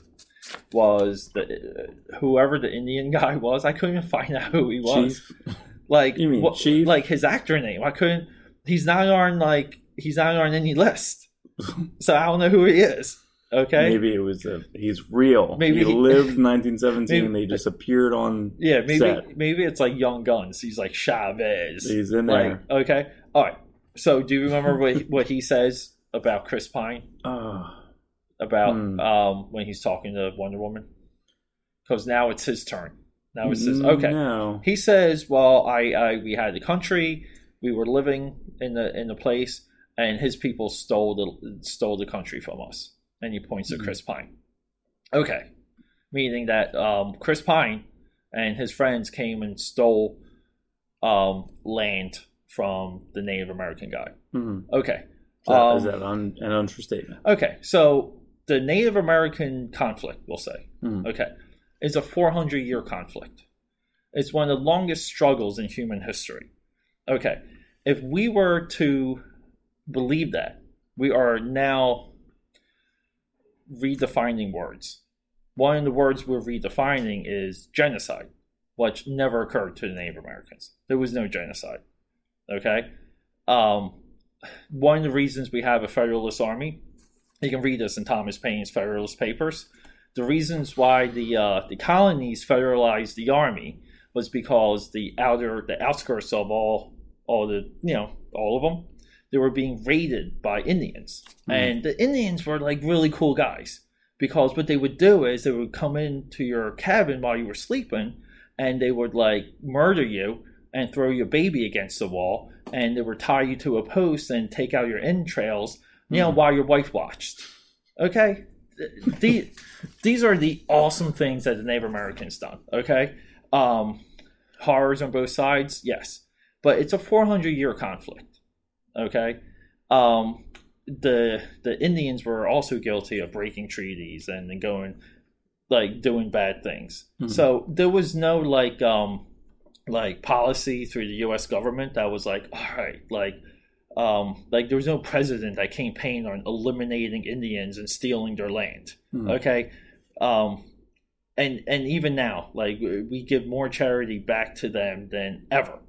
was the whoever the Indian guy was. I couldn't even find out who he was. Chief. Like, what- Chief? like his actor name. I couldn't. He's not on like. He's not on any list. so I don't know who he is. Okay. Maybe it was a. He's real. Maybe he he- lived 1917. Maybe- they just appeared on. Yeah, maybe set. maybe it's like Young Guns. He's like Chavez. He's in there. Like, okay, all right. So, do you remember what he, what he says about Chris Pine Oh, about Hmm. um, when he's talking to Wonder Woman? Because now it's his turn. Now it's his. Okay, No. he says, "Well, I, I we had the country, we were living in the in the place, and his people stole the stole the country from us." And he points to Mhm. Chris Pine. Okay, meaning that um, Chris Pine and his friends came and stole um, land from the Native American guy. Mhm. Okay, Is that, is Um, that un, an untrue statement? okay. So the Native American conflict, we'll say. Mhm. Okay, is a 400 year conflict. It's one of the longest struggles in human history. Okay, if we were to believe that, we are now redefining words. One of the words we're redefining is genocide, which never occurred to the Native Americans. There was no genocide. Okay? Um, one of the reasons we have a Federalist Army, you can read this in Thomas Paine's Federalist Papers. The reasons why the uh, the colonies federalized the army was because the outer the outskirts of all all the you know all of them they were being raided by Indians, and the Indians were like really cool guys because what they would do is they would come into your cabin while you were sleeping, and they would like murder you and throw your baby against the wall, and they would tie you to a post and take out your entrails, you know, while your wife watched. Okay, these these are the awesome things that the Native Americans done. Okay, um, horrors on both sides, yes, but it's a 400 year conflict. Okay, um, the the Indians were also guilty of breaking treaties and then going like doing bad things. So there was no like um like policy through the U.S. government that was like, all right, like um like there was no president that campaigned on eliminating Indians and stealing their land. Okay, um, and and even now, like we give more charity back to them than ever.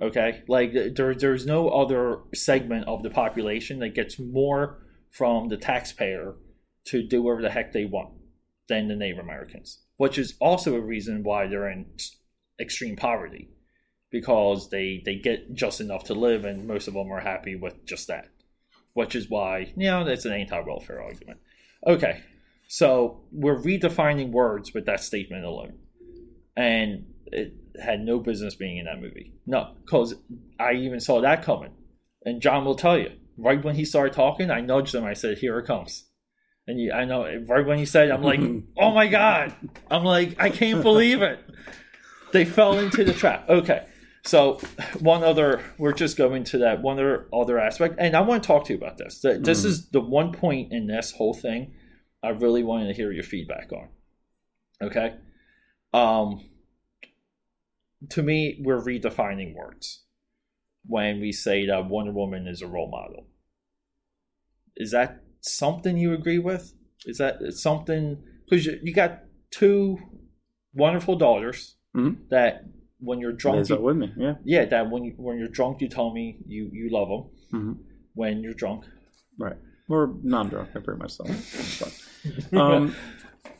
Okay, like there, there's no other segment of the population that gets more from the taxpayer to do whatever the heck they want than the Native Americans, which is also a reason why they're in extreme poverty because they they get just enough to live, and most of them are happy with just that. Which is why you know that's an anti-welfare argument. Okay, so we're redefining words with that statement alone, and it had no business being in that movie. No, because I even saw that coming, and John will tell you. Right when he started talking, I nudged him. I said, "Here it comes." And you, I know right when he said, I'm like, "Oh my god!" I'm like, "I can't believe it." They fell into the trap. Okay, so one other, we're just going to that one other other aspect, and I want to talk to you about this. Th- This is the one point in this whole thing I really wanted to hear your feedback on. Okay, um, to me, we're redefining words when we say that Wonder Woman is a role model. Is that something you agree with? Is that something because you, you got two wonderful daughters Mhm. that when you're drunk, you, with me. Yeah. yeah, that when you, when you're drunk, you tell me you you love them. Mhm. When you're drunk, Right. Or non-drunk. I pretty much. Um,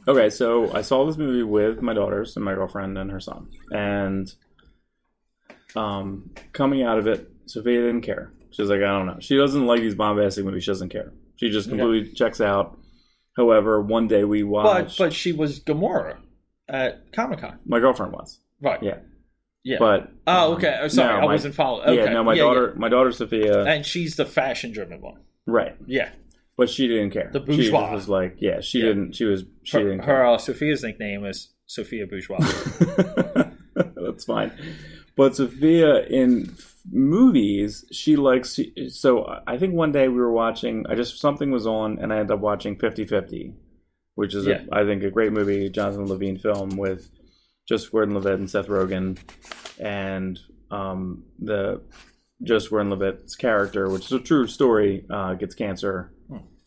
okay, so I saw this movie with my daughters and my girlfriend and her son, and um, coming out of it, Sophia didn't care. She's like, I don't know. She doesn't like these bombastic movies. She doesn't care. She just completely checks out. However, one day we but watched. but she was Gamora at Comic Con, my girlfriend was. right? Yeah. Yeah. But oh, um, okay. Oh, sorry, no, I my- wasn't following. Okay. Yeah, no, my yeah, daughter, my daughter Sophia, and she's the fashion-driven one. right? Yeah, But she didn't care. The She bourgeois. was like, yeah, she Yeah. didn't. She was. She her, didn't. care. her uh, Sophia's nickname is Sophia Bourgeois. That's fine. But Sophia in f- movies, she likes. So I think one day we were watching. I just something was on, and I ended up watching 50-50, which is Yeah. a, I think a great movie, Jonathan Levine film with Joseph Gordon-Levitt and Seth Rogen, and um, the Joseph Gordon-Levitt's character, which is a true story, uh, gets cancer.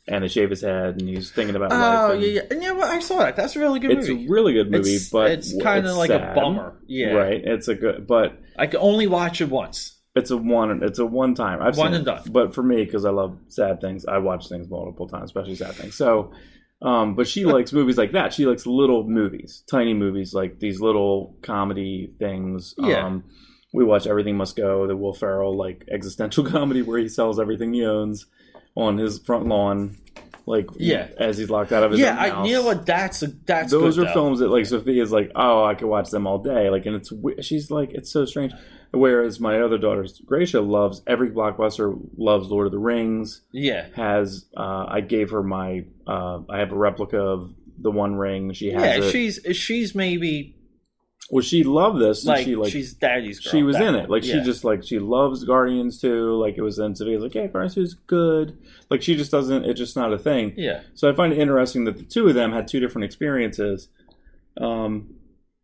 And they shave his head, and he's thinking about oh life. and- yeah, yeah. And yeah, well, I saw that. That's a really good movie. It's movie. a really good movie, It's- but it's kinda like a bummer. Yeah. right. It's a good, but I can only watch it once. it's a one. It's a one time. I've One seen and it. But for me, because I love sad things, I watch things multiple times, especially sad things. So, um, but she likes movies like that. She likes little movies, tiny movies, like these little comedy things. Yeah. Um, we watch Everything Must Go, the Will Ferrell like existential comedy where he sells everything he owns on his front lawn, like Yeah. as he's locked out of his Yeah, I, house you know what? That's a, that's those good, are though. films that like Sophia's like, oh, I could watch them all day. Like, and it's she's like, it's so strange. Whereas my other daughter, Gracia, loves every blockbuster, loves Lord of the Rings. Yeah, Has uh, I gave her my, uh, I have a replica of the One Ring. She has yeah. it. She's she's maybe well, she loved this. like, she like she's daddy's girl. she was in it. Like Yeah. she just like she loves Guardians too. Like it was in Sophia's like, yeah, Guardians is good. Like she just doesn't. It's just not a thing. yeah. So I find it interesting that the two of them had two different experiences. Um,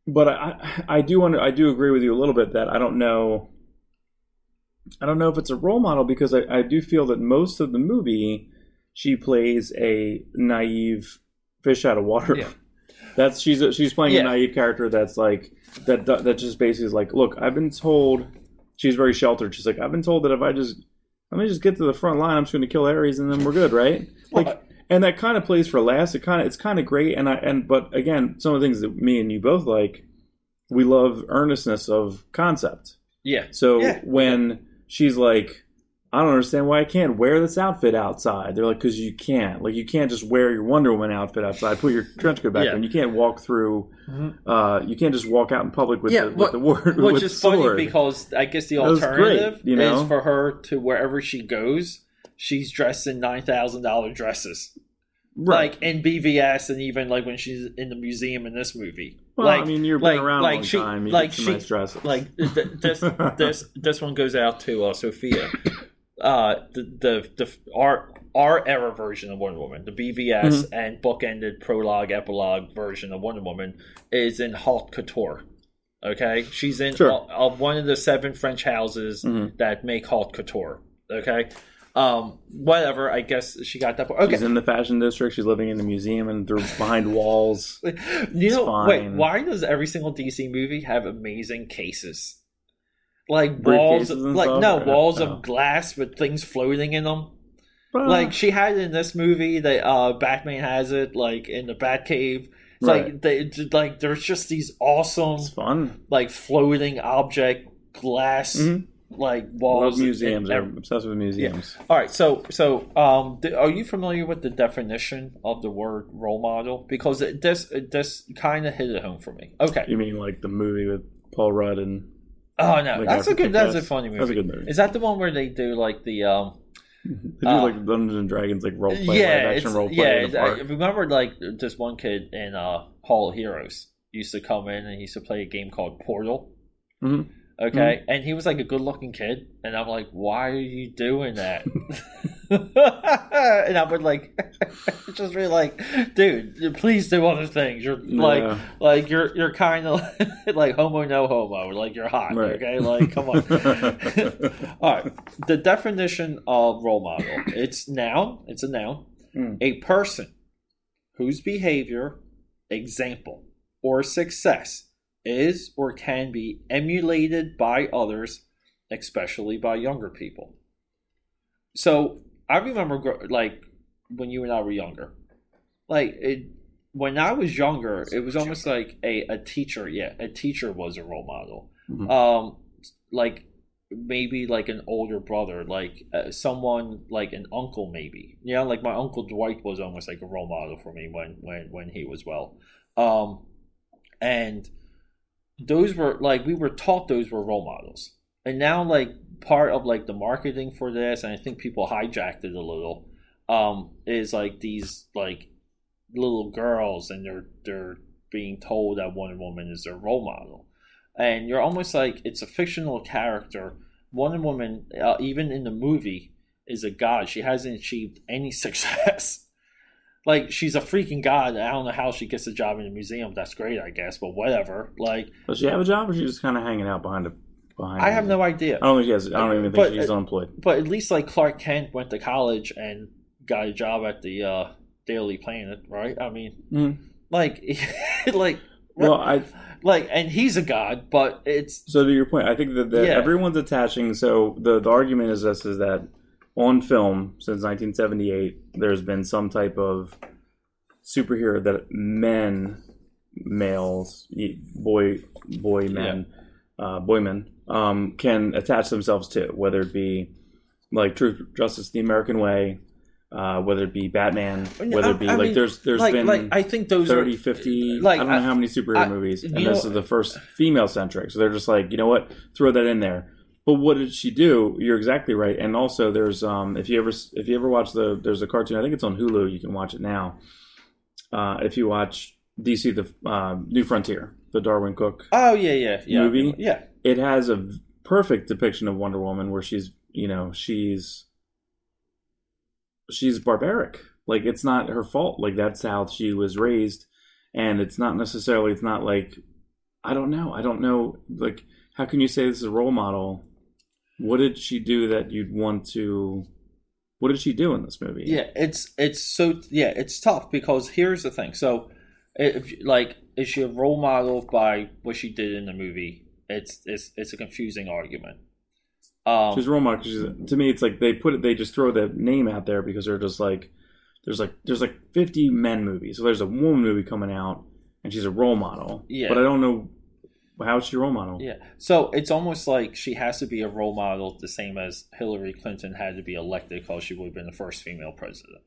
but I, I do want to, I do agree with you a little bit that I don't know. I don't know if it's a role model because I, I do feel that most of the movie she plays a naive fish out of water. Yeah. That's she's a, she's playing Yeah. a naive character that's like that that just basically is like, look, I've been told she's very sheltered. She's like, I've been told that if I just let me just get to the front line, I'm just going to kill Ares and then we're good, right? Like, and that kind of plays for last. It kind of it's kind of great, and I and but again, some of the things that me and you both like, we love earnestness of concept. Yeah. So Yeah. when she's like, I don't understand why I can't wear this outfit outside. They're like, because you can't. Like, you can't just wear your Wonder Woman outfit outside. Put your trench coat back Yeah. on. You can't walk through. Mhm. Uh, you can't just walk out in public with Yeah, the, with the word. Which with is sword. funny because I guess the That was great, alternative you know? is for her to wherever she goes, she's dressed in nine thousand dollar dresses, right. like in BVS, and even like when she's in the museum in this movie. Well, like, I mean, you've like, been around like a long she, time. You like get some she, nice dresses. like th- this, this, this one goes out to uh, Sophia. Uh, the, the the our our era version of Wonder Woman, the BVS Mm-hmm. and bookended prologue epilogue version of Wonder Woman, is in haute couture. Okay, she's in Sure. uh, uh, one of the seven French houses Mhm. that make haute couture. Okay, um, whatever. I guess she got that. Okay, She's in the fashion district. She's living in the museum and they're behind walls. you know, It's wait, why does every single DC movie have amazing cases? Like walls, like stuff? no walls oh. of glass with things floating in them. Like she had in this movie that uh, Batman has it, like in the Batcave. It's Right. like they like there's just these awesome it's fun. like floating object glass Mhm. like walls. and- museums. and- I'm obsessed with museums. all right, so so um, th- are you familiar with the definition of the word role model? Because it, this it, this kind of hit it home for me. Okay. You mean like the movie with Paul Rudd and Oh no, Like that's a good. That's a funny movie. That's a good movie. Is that the one where they do like the um? they do Uh, like Dungeons and Dragons like role play, yeah, it's, action role play yeah. I remember like this one kid in uh Hall of Heroes used to come in and he used to play a game called Portal. Mhm. Okay, and he was like a good-looking kid, and I'm like, why are you doing that? and I would like, just be like, dude, please do other things. You're like, Yeah. like you're you're kind of like homo no homo, like you're hot. Right. Okay, like come on. All right, the definition of role model. It's noun. It's a noun. Hmm. A person whose behavior, example, or success is or can be emulated by others, especially by younger people. So I remember, like, when you and I were younger, like it. When I was younger, it was almost like a, a teacher. Yeah, a teacher was a role model. Mhm. Um, like maybe like an older brother, like uh, someone like an uncle, maybe. You know, like my uncle Dwight was almost like a role model for me when when when he was well. Um, and those were like we were taught those were role models, and now like part of like the marketing for this, and I think people hijacked it a little. Um, is like these like little girls, and they're they're being told that Wonder Woman is their role model and you're almost like it's a fictional character. Wonder Woman, uh, even in the movie, is a god. She hasn't achieved any success. like she's a freaking god. I don't know how she gets a job in a museum. That's great, I guess, but whatever. Like Does she have a job, or is she just kind of hanging out behind a behind? I have no idea. I don't think she has. I don't even think But- she's unemployed. But at least like Clark Kent went to college and got a job at the uh, Daily Planet, right? I mean, Mhm. like, like, Well, I like, and he's a god, but it's so to your point, I think that, that Yeah. everyone's attaching. So the the argument is this: is that on film since 1978, there's been some type of superhero that men, males, boy, boy men, uh, boymen, um, can attach themselves to, whether it be like Truth, Justice, the American Way. Uh, whether it be Batman, whether it be I like mean, there's there's like, been like I think those 30, are 50, like, I don't know I- how many superhero I- movies, and this know- is the first female centric. So they're just like, you know what, throw that in there. But what did she do? You're exactly right. And also, there's um, if you ever if you ever watch the there's a cartoon. I think it's on Hulu. You can watch it now. Uh, if you watch DC the uh, New Frontier, the Darwyn Cooke, Oh yeah, yeah, yeah. Movie? Yeah. It has a perfect depiction of Wonder Woman where she's you know she's she's barbaric like it's not her fault like that's how she was raised and it's not necessarily. It's not like I don't know. I don't know. Like, how can you say this is a role model? What did she do that you'd want to? What did she do in this movie? Yeah, it's it's so yeah, it's tough because here's the thing. So, if like, is she a role model by what she did in the movie? It's it's it's a confusing argument. Um, She's a role model. she's- to me, it's like they put it. They just throw the name out there because they're just like, there's like there's like 50 men movies. So there's a woman movie coming out, and she's a role model. Yeah. But I don't know how is she a role model. Yeah. So it's almost like she has to be a role model the same as Hillary Clinton had to be elected because she would have been the first female president.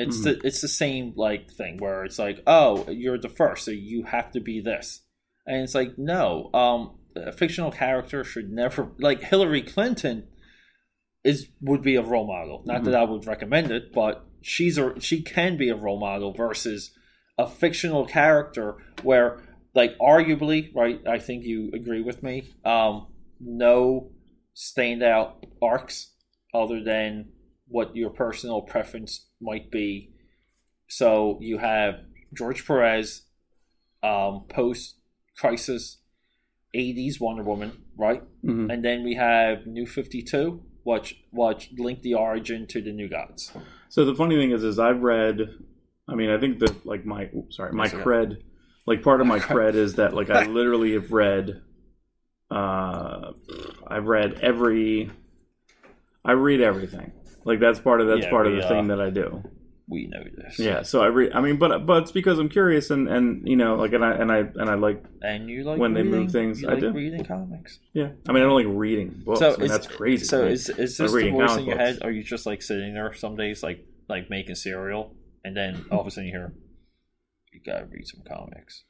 It's the it's the same like thing where it's like, oh, you're the first, so you have to be this. And it's like, no, um a fictional character should never like Hillary Clinton is would be a role model. Not that I would recommend it, but she's a she can be a role model versus a fictional character where like arguably, right, I think you agree with me. Um no standout arcs other than what your personal preference might be. So you have George Perez, um, post crisis, 80s Wonder Woman, right? Mhm. And then we have New 52, which, which linked the origin to the New Gods. So the funny thing is, is I've read. I mean, I think that like my oops, sorry, my cred, like part of my cred is that like I literally have read. Uh, I've read every. I read everything. Like that's part of that's Yeah, part of the uh, thing that I do. We know this. Yeah, so I read. I mean, but but it's because I'm curious and and you know like and I and I and I like And you like When they move reading- things, I like do. reading comics. yeah. I mean, I don't like reading books. So I mean, that's crazy. So right? is is this the reading voice in your books. head? Are you just like sitting there some days, like like making cereal, and then all of a sudden you hear, "You gotta read some comics,"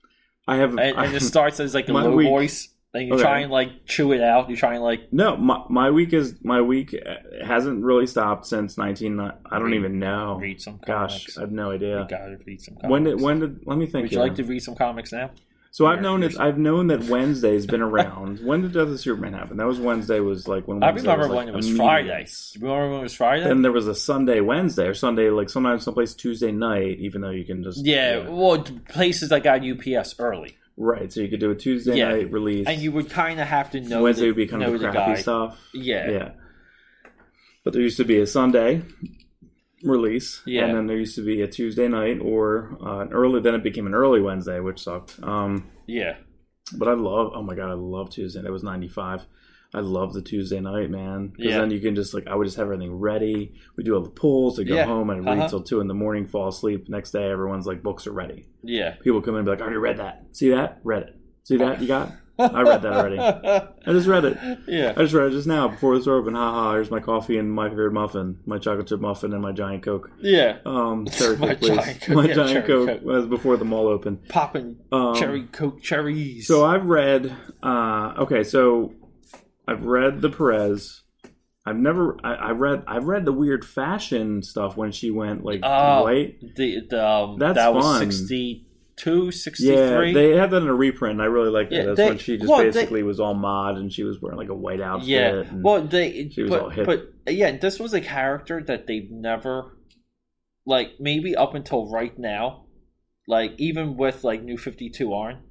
I have. and, and it starts as like a low week- voice, and you Okay. try and like chew it out. You try and like No, my, my week is my week hasn't really stopped since 19. I don't Read- even know. read some Oh, Gosh. I have no You idea. gotta read some comics. When did when did let me think. Would you like to read some comics now? so I've known it. I've known that Wednesday's been around. when did Death of Superman happen? That was Wednesday. Was like when I Wednesday remember was, like, when it was. Friday. You remember when it was Friday? Then there was a Sunday, Wednesday, or Sunday. Like sometimes someplace Tuesday night, even though you can just yeah, well, places that got UPS early, right. So you could do a Tuesday Yeah. night release, and you would kind of have to know Wednesday the, would be kind of the crappy guy. stuff. Yeah. Yeah. But there used to be a Sunday release, Yeah. and then there used to be a Tuesday night or uh, an early. Then it became an early Wednesday, which sucked. Um, yeah. but I love. Oh my god, I love Tuesday. That was ninety five. I love the Tuesday night, man. Because Yeah. then you can just like I would just have everything ready. We do all the pulls. I go Yeah. home and read Uh-huh. till two in the morning. Fall asleep. Next day, everyone's like books are ready. Yeah. People come in and be like, I already read that. See that? Read it. See that? You got? I read that already. I just read it. yeah. I just read it just now before the store opened. Haha, here's my coffee and my favorite muffin, my chocolate chip muffin and my giant Coke. Yeah. Um, cherry My Coke, please. Giant Coke, my yeah, giant Coke, Coke. was before the mall opened. Popping Um, cherry coke cherries. So I've read. Uh, okay, so I've read the Perez. I've never. I, I read. I've read the weird fashion stuff when she went like Oh, white. the, the um, That's that was fun. 62, 63. Yeah, they had that in a reprint. and I really liked Yeah, it. That's they- when she just well, they- basically was all mod and she was wearing like a white outfit. Yeah. Well, they She was but, all hip. but yeah, this was a character that they've never like maybe up until right now, like even with like New Fifty Two on,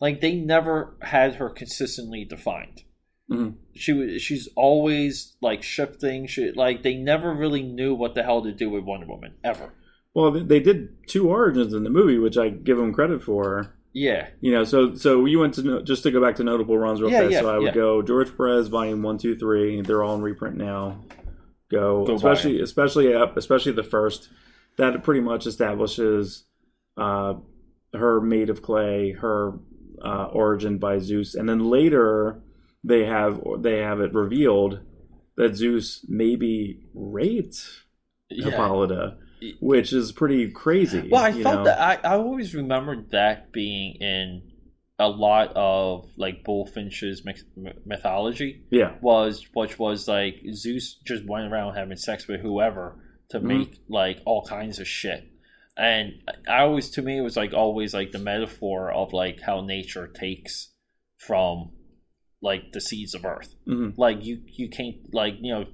like they never had her consistently defined. Mhm. She was she's always like shifting. She like they never really knew what the hell to do with Wonder Woman ever. Well, they- did two origins in the movie, which I give them credit for. Yeah, You know, so so you went to just to go back to notable runs real Yeah, fast. yeah, so I would yeah. go George Perez, volume one, two, three. They're all in reprint now. Go, Go especially especially up especially the first. That pretty much establishes uh, her made of clay, her uh, origin by Zeus, and then later they have they have it revealed that Zeus maybe raped yeah. Hippolyta, which is pretty crazy. Well, I felt know? that I, I always remembered that being in a lot of like Bulfinch's mythology Yeah, was which was like Zeus just went around having sex with whoever to Mhm. make like all kinds of shit. And I always to me it was like always like the metaphor of like how nature takes from like the seeds of earth. hmm Like you you can't like you know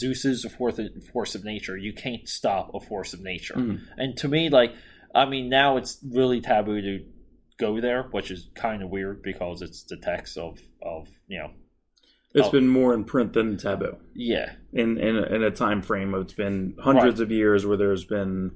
Zeus is a force force of nature. You can't stop a force of nature. Mhm. And to me, like I mean, now it's really taboo to go there, which is kind of weird because it's the text of of you know, It's Oh. been more in print than taboo. yeah, in in a, in a time frame. It's been hundreds of years where there's been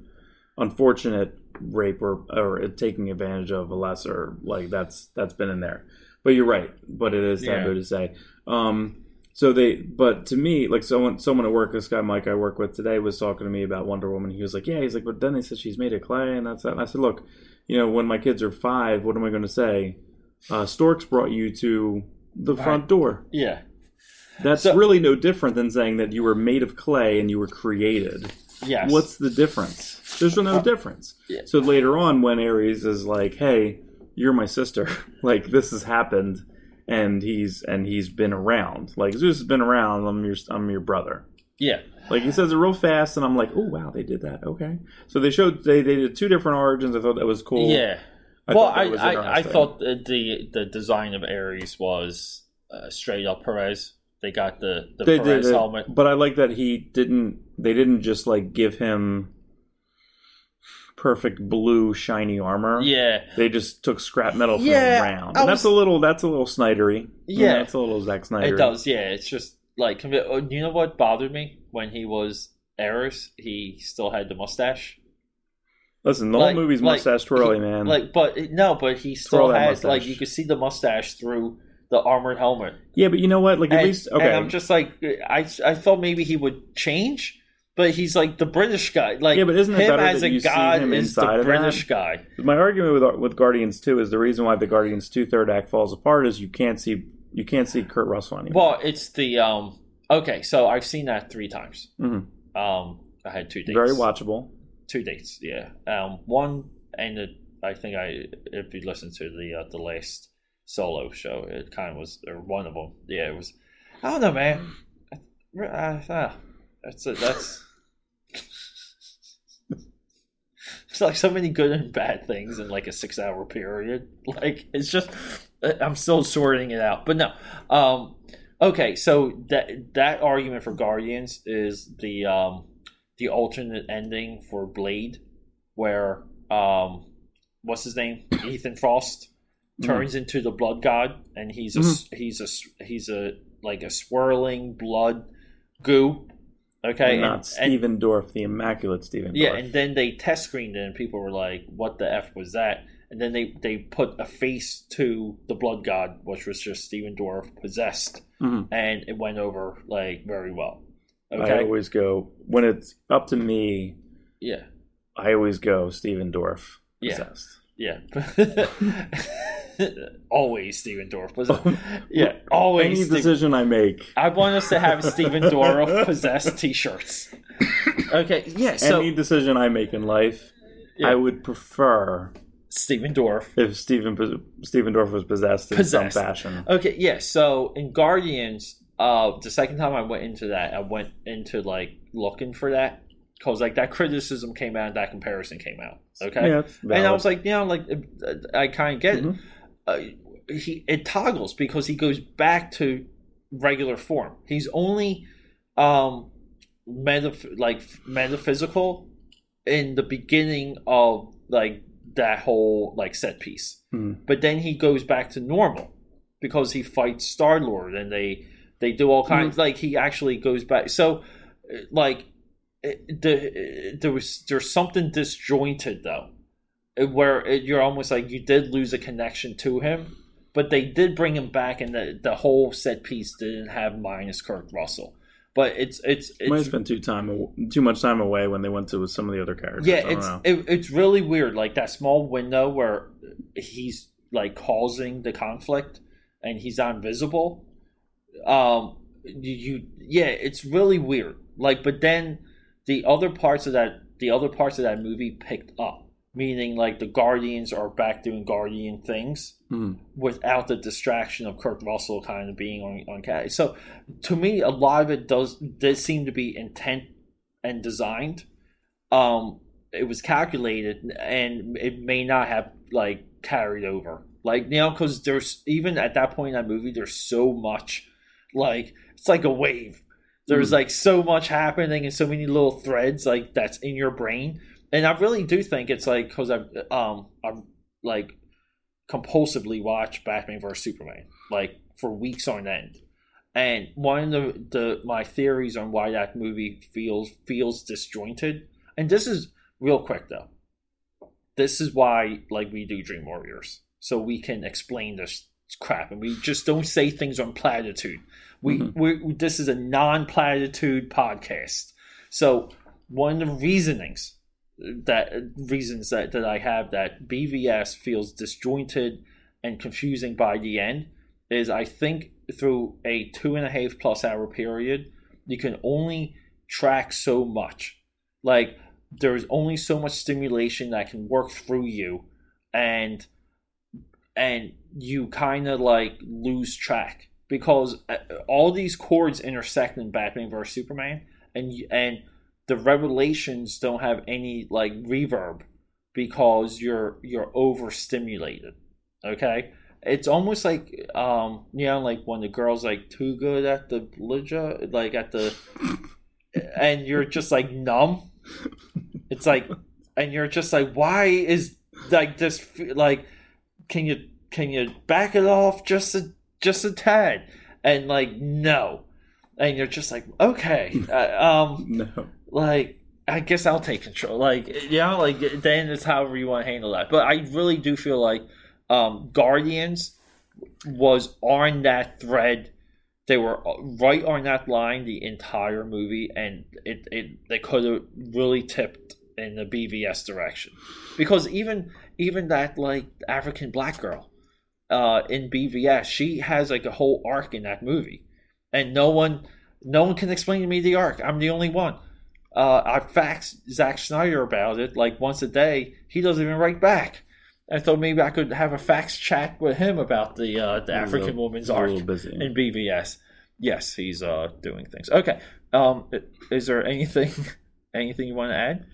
unfortunate rape or or taking advantage of a lesser. Like that's that's been in there. But you're right. But it is taboo Yeah. to say. Um, so they, but to me, like someone someone at work, this guy Mike I work with today was talking to me about Wonder Woman. He was like, "Yeah," he's like, "But then they said she's made of clay, and that's that." And I said, "Look, you know, when my kids are five, what am I going to say? Uh, Storks brought you to the front door." yeah, That's So- really no different than saying that you were made of clay and you were created. yes. What's the difference? There's no difference. Yeah. So later on, when Ares is like, "Hey, you're my sister. like this has happened," and he's and he's been around. Like Zeus has been around. I'm your I'm your brother. yeah, Like he says it real fast, and I'm like, "Oh wow, they did that. Okay." So they showed they they did two different origins. I thought that was cool. yeah. I well, I, I, I thought the the design of Ares was uh, straight up Perez. They got the the they Perez did helmet. but I like that he didn't. They didn't just like give him perfect blue shiny armor. Yeah, They just took scrap metal from Yeah, round. I And that's a little. That's a little Snydery. Yeah. that's a little Zack Snyder. it does. Yeah, it's just like convi- oh, you know what bothered me when he was Ares, He still had the mustache. Listen, the Like- whole movie's like, mustache twirly, he- man. Like, but no, but he still Twirl that had like you could see the mustache through the armored helmet. yeah, but you know what? Like at and, least okay. and I'm just like I I thought maybe he would change, but he's like the British guy. Like Yeah, but isn't it him better as that a you see god him is inside the? British guy. My argument with with Guardians Two is the reason why the Guardians Two third act falls apart is you can't see you can't see Kurt Russell anymore. Well, it's the um. Okay, so I've seen that three times. Mhm. Um, I had two dates. Very watchable. Two dates, yeah. Um, one ended. I think I if you listen to the uh, the last solo show, it kind of was or one of them. Yeah, it was. I don't know, man. Uh, uh, that's it. That's. It's like so many good and bad things in like a six hour period. Like it's just I'm still sorting it out. But no. Um okay, so that that argument for Guardians is the um the alternate ending for Blade where um what's his name? Ethan Frost turns into the blood god and he's a s he's a he's a like a swirling blood goo. Okay. And not and- and- Stephen Dorff, the immaculate Stephen Dorff. yeah, Dorff. and then they test screened it, and people were like, "What the f was that?" And then they they put a face to the blood god, which was just Stephen Dorff possessed, Mhm. and it went over like very well. Okay? I always go when it's up to me. yeah, I always go Stephen Dorff. Possessed. yeah, always Stephen Dorff was, yeah, always. Any decision I make, I want us to have Stephen Dorff possessed T-shirts. Okay, yeah. So any decision I make in life, Yeah. I would prefer Stephen Dorff if Stephen Stephen Dorff was possessed in Possessed. some fashion. Okay, yeah. So in Guardians, uh, the second time I went into that, I went into like looking for that because like that criticism came out, and that comparison came out. Okay, Yeah, and I was like, you know, like I kind of get Mhm. it. Uh, he it toggles because he goes back to regular form. He's only um metaph- like metaphysical in the beginning of like that whole like set piece Hmm. but then he goes back to normal because he fights Star Lord and they they do all kinds like he actually goes back. So uh, like it- the there was there's something disjointed though, where it, you're almost like you did lose a connection to him, but they did bring him back, and the the whole set piece didn't have minus Kurt Russell. But it's it's Might have spent too time too much time away when they went to some of the other characters. yeah, it's it, it's really weird. Like that small window where he's like causing the conflict and he's invisible. Um, you yeah, it's really weird. Like, but then the other parts of that the other parts of that movie picked up, meaning like the Guardians are back doing Guardian things Mhm. without the distraction of Kurt Russell kind of being on on cat. So to me, a lot of it does did seem to be intent and designed. Um, it was calculated, and it may not have like carried over. Like you know, because there's even at that point in that movie, there's so much like it's like a wave. There's Mhm. like so much happening and so many little threads like that's in your brain and I really do think it's like because I've um I've like compulsively watched Batman vs Superman like for weeks on end, and one of the, the my theories on why that movie feels feels disjointed, and this is real quick though. This is why like we do Dream Warriors, so we can explain this crap, and we just don't say things on platitude. We Mhm. we this is a non platitude podcast, so one of the reasonings that reasons that, that I have that BVS feels disjointed and confusing by the end is I think through a two and a half plus hour period, you can only track so much. Like there's only so much stimulation that can work through you and and you kind of like lose track because uh, all these chords intersect in Batman vs Superman and and the revelations don't have any like reverb because you're you're overstimulated okay? It's almost like um you know like when the girl's like too good at the bludger like at the and you're just like numb. It's like and you're just like why is like this like can you can you back it off just a just a tad and like no and you're just like okay uh, um No. like I guess I'll take control. Like you know, like then it's however you want to handle that. But I really do feel like um, Guardians was on that thread. They were right on that line the entire movie, and it, it they could have really tipped in the BVS direction because even even that like African black girl uh, in BVS, she has like a whole arc in that movie, and no one no one can explain to me the arc. I'm the only one. Uh, I fax Zack Snyder about it like once a day. He doesn't even write back. I thought maybe I could have a fax chat with him about the uh, the He's African little- woman's arc busy. in BVS. Yes, he's uh, doing things. Okay. Um, is there anything anything you want to add?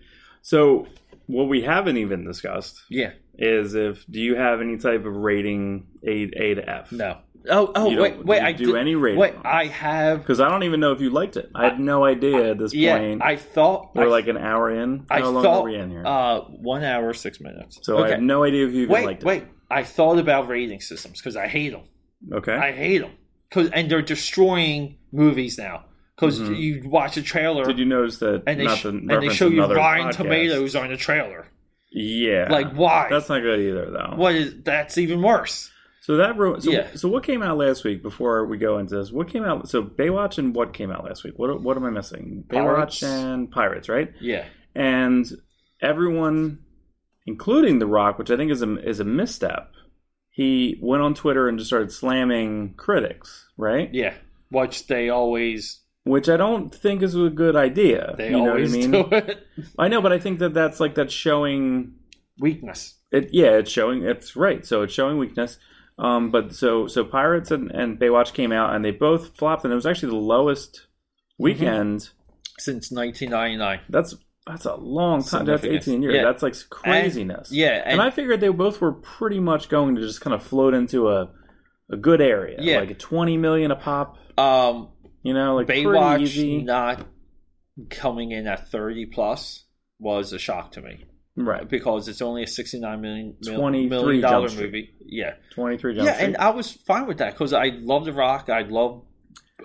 So what we haven't even discussed Yeah. Is if do you have any type of rating A A to F? No. Oh, oh, wait, wait. do I do did- any rating Wait. I have. Because I don't even know if you liked it. I had no idea at this Yeah, point. I thought. We're I, like an hour in. I How long thought. are we in here? Uh, one hour six minutes. so I have no idea if you even wait, liked it. wait. I thought about rating systems because I hate them. Okay. I hate them because and they're destroying movies now. Because Mhm. you watch a trailer Did you notice that? and they sh- and they show you Rotten. Tomatoes on the trailer. Yeah. Like why? That's not good either, though. what is that's even worse. So that ru- so, Yeah. so what came out last week before we go into this? What came out? So Baywatch and what came out last week? What what am I missing? Pirates. Baywatch and Pirates, right? Yeah. And everyone, including The Rock, which I think is a is a misstep. He went on Twitter and just started slamming critics, right? Yeah. Which they always Which I don't think is a good idea. they you know what I always mean? do it. I know, but I think that that's like that's showing Weakness. It yeah, it's showing it's right. So it's showing weakness. Um, but so so Pirates and, and Baywatch came out and they both flopped and it was actually the lowest weekend. Since nineteen ninety nine. That's that's a long time. That's eighteen years. Yeah. That's like craziness. Yeah, and, and, I figured they both were pretty much going to just kind of float into a a good area. Yeah. like a twenty million a pop. um You know, like Baywatch not coming in at thirty plus was a shock to me. right? Because it's only a sixty nine million mil- 23 million dollar movie. Yeah. Twenty three. Jump yeah, Street. and I was fine with that because I love The Rock. I love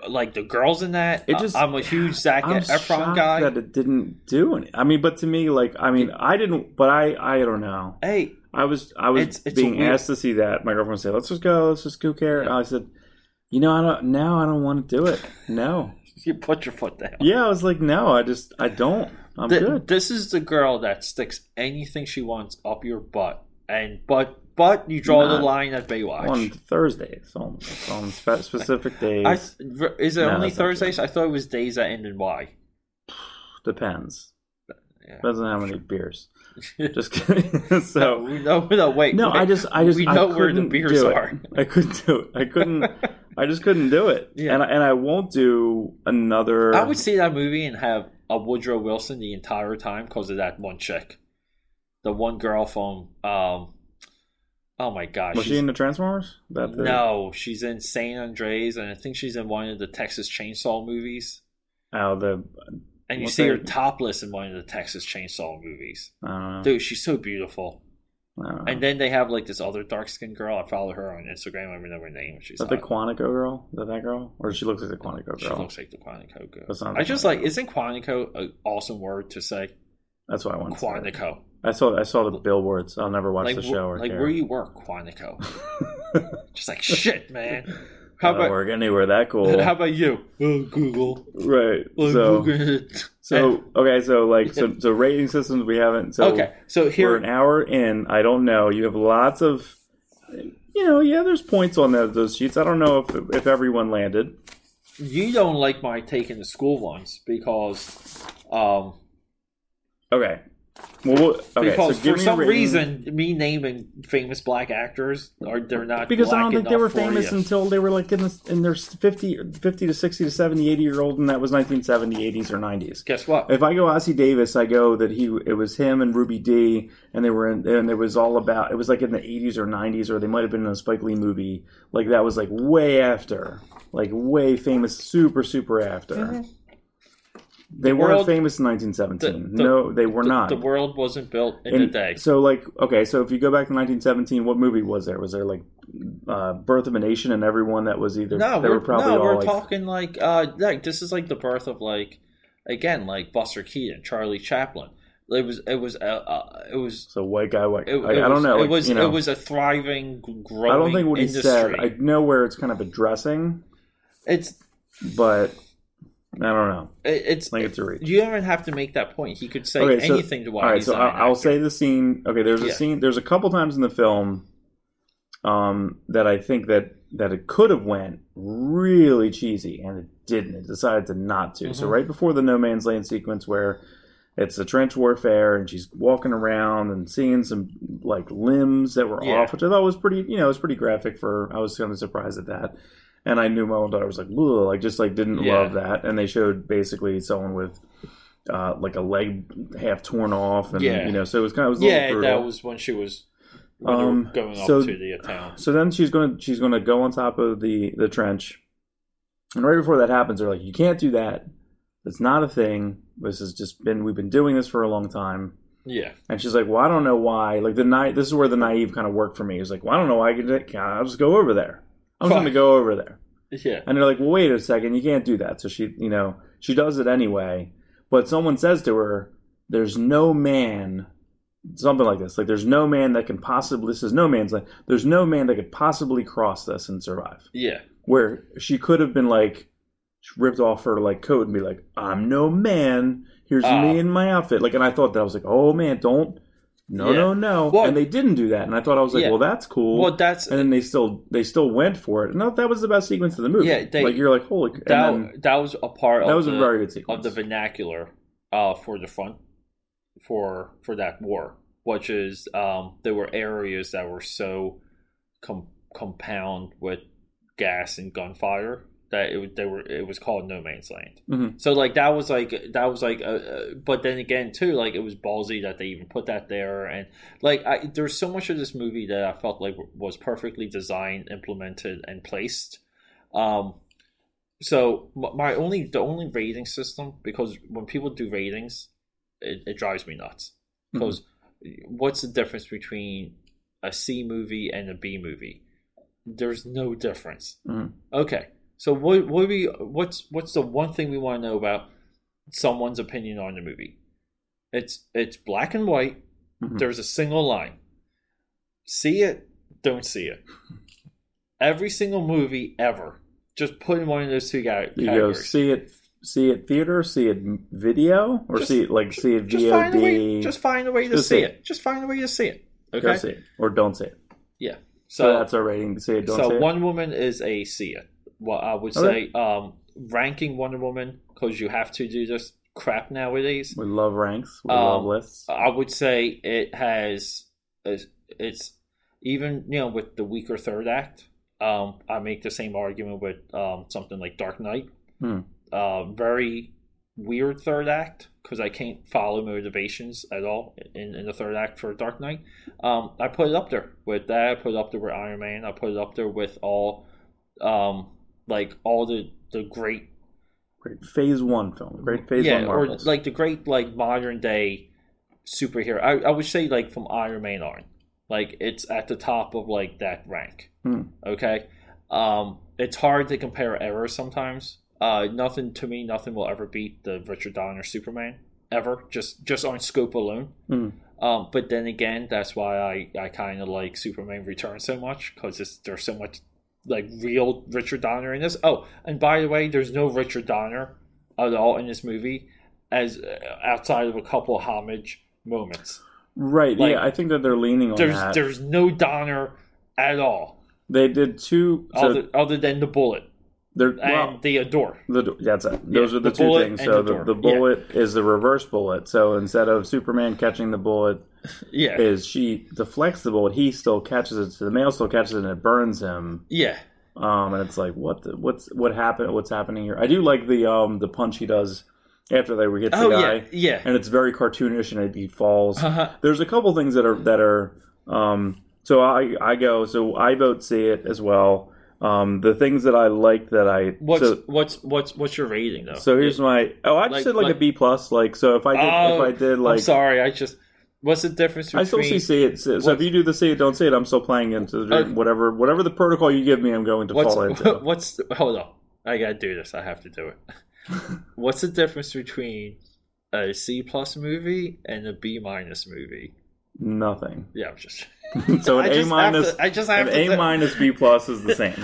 like the girls in that. It just- I'm a huge Zac I'm Efron guy. that it didn't do any. I mean, but to me, like, I mean, I didn't, but I, I don't know. hey, I was, I was It's- it's being weird. asked to see that. My girlfriend said, "Let's just go. Let's just go care." And I said, "You know, I don't. Now I don't want to do it. No. you put your foot down. yeah, I was like, no. I just, I don't. I'm Th- good. This is the girl that sticks anything she wants up your butt, and but but you draw the line at Baywatch. On Thursdays, on, on spe- specific days, I, is it No, only Thursdays? I thought it was days that end in Y. depends. Yeah. Depends on how many beers. Just kidding. so. no, no, no, wait. No, wait. I just, I just, we know where the beers are. I couldn't do it. I couldn't. I just couldn't do it. Yeah. And I, and I won't do another. I would see that movie and have a Woodrow Wilson the entire time because of that one chick, the one girl from. um Oh my gosh! Was she in the Transformers? That the, no, she's in San Andreas, and I think she's in one of the Texas Chainsaw movies. Oh, the and you What's see her topless in one of the Texas Chainsaw movies. I. Dude, she's so beautiful. I. And then they have like this other dark skinned girl. I follow her on Instagram. I remember her name. She's Is that the. Quantico girl? Is that that girl? Or she looks like the Quantico girl? She looks like the Quantico girl. I just like like isn't Quantico an awesome word to say? That's what I want. to say. Quantico. I saw I saw the billboards. I'll never watch Like the show or like care. where you work, Quantico. Just like shit, man. How about work anywhere that cool. how about you? Oh, Google. right. Oh, So Google. so okay. So like so so rating systems we haven't. So okay, so here we're an hour in. I don't know. You have lots of. You know, yeah. There's points on those, those sheets. I don't know if if everyone landed. you don't like my taking the school ones because um Okay. Well, we'll- okay. because so give for me some rating. reason me naming famous black actors are they're not because I don't think they were famous you. until they were like in, the, in their 50, 50 to 60 to 70, 80 year old, and that was 1970, 80s, or 90s. Guess what? If I go Ossie Davis, I go that he it was him and Ruby Dee, and they were in, and it was all about it was like in the 80s or 90s, or they might have been in a Spike Lee movie. Like that was like way after, like way famous, super super after. Mm-hmm. They weren't Mm-hmm. world- famous in 1917. the- the- no, they were the, not. the world wasn't built in And a day. So like okay, so if you go back to 1917, what movie was there? Was there like uh, Birth of a Nation and everyone that was either No, they we're, no, all we're like talking like uh like this is like the birth of like again like Buster Keaton, Charlie Chaplin. It was it was uh, uh it was so white guy white. it, I, it I don't was- know. It was you know, it was a thriving, growing I don't think what he industry. said. I know where it's kind of addressing, It's but I don't know. it's think it's a reach. you don't even have to make that point. He could say Okay, so- anything to why All right, so I'll, I'll say the scene. Okay, there's a Yeah. scene. There's a couple times in the film um, that I think that that it could have went really cheesy, and it didn't. It decided to not to. So Mhm. right before the no man's land sequence, where it's the trench warfare, and she's walking around and seeing some like limbs that were Yeah. off, which I thought was pretty. You know, it was pretty graphic for. I was kind of surprised at that. And I knew my own daughter was like, Ugh, like just like didn't Yeah. love that. And they showed basically someone with uh, like a leg half torn off, and Yeah. you know, so it was kind of it was a Yeah, that was when she was when Um, going up so- to the town. So then she's gonna she's gonna go on top of the the trench, and right before that happens, they're like, "You can't do that. It's not a thing. This has just been we've been doing this for a long time." Yeah, And she's like, "Well, I don't know why." Like the night, this is where the naive kind of worked for me. He's like, "Well, I don't know why. I can, I'll just go over there. I'm just gonna go over there." yeah, And they're like, "Well, wait a second. You can't do that." So she, you know, she does it anyway. But someone says to her, "There's no man." Something like this. Like, there's no man that can possibly. This is no man's land. There's no man that could possibly cross this and survive. yeah. Where she could have been like, ripped off her like coat and be like, "I'm no man. Here's Ah. me in my outfit." Like, and I thought that I was like, "Oh man, don't." No, Yeah. no, no. Well- and they didn't do that. And I thought I was like, Yeah. "Well, that's cool." Well, that's and then they still they still went for it. And that was the best sequence of the movie. Yeah, they- like you're like, "Holy!" That. then, that was a part. that of was the, a very good of the vernacular uh, for the front for for that war, which is um, there were areas that were so com- compound with gas and gunfire that it was- they were it was called no man's land. Mhm. So like that was like that was like uh, uh, but then again too like it was ballsy that they even put that there and like I, there's so much of this movie that I felt like was perfectly designed, implemented, and placed. Um, so my only the only rating system because when people do ratings, it, it drives me nuts because what's the difference between a C movie and a B movie? There's no difference. Mhm. Okay, so what what we what's what's the one thing we want to know about someone's opinion on the movie? It's it's black and white. Mhm. There's a single line. See it, don't see it. Every single movie ever, just put in one of those two guys. You go see it, see it theater, see it video, or Just- see it like see it just find a way. VOD. Just find a way to see see it. Just find a way to see it. Okay. see it or don't see it. Yeah. So, So that's our rating. See it, don't so see it. Wonder Woman is a see it. Well, I would Okay. say um, ranking Wonder Woman because you have to do this crap nowadays. we love ranks. We Um, love lists. I would say it has it's- it's even you know with the weaker third act. Um, I make the same argument with um, something like Dark Knight. Hmm. Uh, very weird third act because I can't follow motivations at all in, in the third act for Dark Knight. Um, I put it up there with that. I put it up there with Iron Man. I put it up there with all, um, like all the the great great Phase One film, great Phase yeah, One or like the great like modern day superhero. I, I would say like from Iron Man on, like it's at the top of like that rank. Hmm. Okay, um, it's hard to compare eras sometimes. Uh, nothing to me, nothing will ever beat the Richard Donner Superman ever. Just just on scope alone. Hmm. Um, but then again, that's why I, I kind of like Superman Returns so much because there's so much like real Richard Donner in this. Oh, and by the way, there's no Richard Donner at all in this movie, as uh, outside of a couple of homage moments. right? like, yeah, I think that they're leaning on There's that. there's no Donner at all, They did two. So other, other than the bullet they're and well, the Adore. the, that's it. Those Yeah, are the, the two things. So the the, door. the Yeah. bullet is the reverse bullet. So instead of Superman catching the bullet, Yeah, is she deflects the bullet. He still catches it. So the male still catches it, and it burns him. yeah, Um, and it's like, what? The, what's what happened? What's happening here? I do like the um the punch he does after they hits oh the guy, yeah, yeah. and it's very cartoonish, and it, he falls. Uh-huh. There's a couple things that are that are um. So I I go. So I vote see it as well. Um, the things that I like that I What's so, what's what's what's your rating though? so here's my oh I just Like- said like, like- a B plus like so if I did Oh, if I did like I'm sorry, I just what's the difference between I still see see it. So, if you do the see it, don't see it. I'm still playing into the, Uh, whatever whatever the protocol you give me. I'm going to fall into. what's hold on i gotta do this i have to do it what's the difference between a c plus movie and a b minus movie Nothing. yeah i'm just So an A minus, I just have an A minus B plus is the same.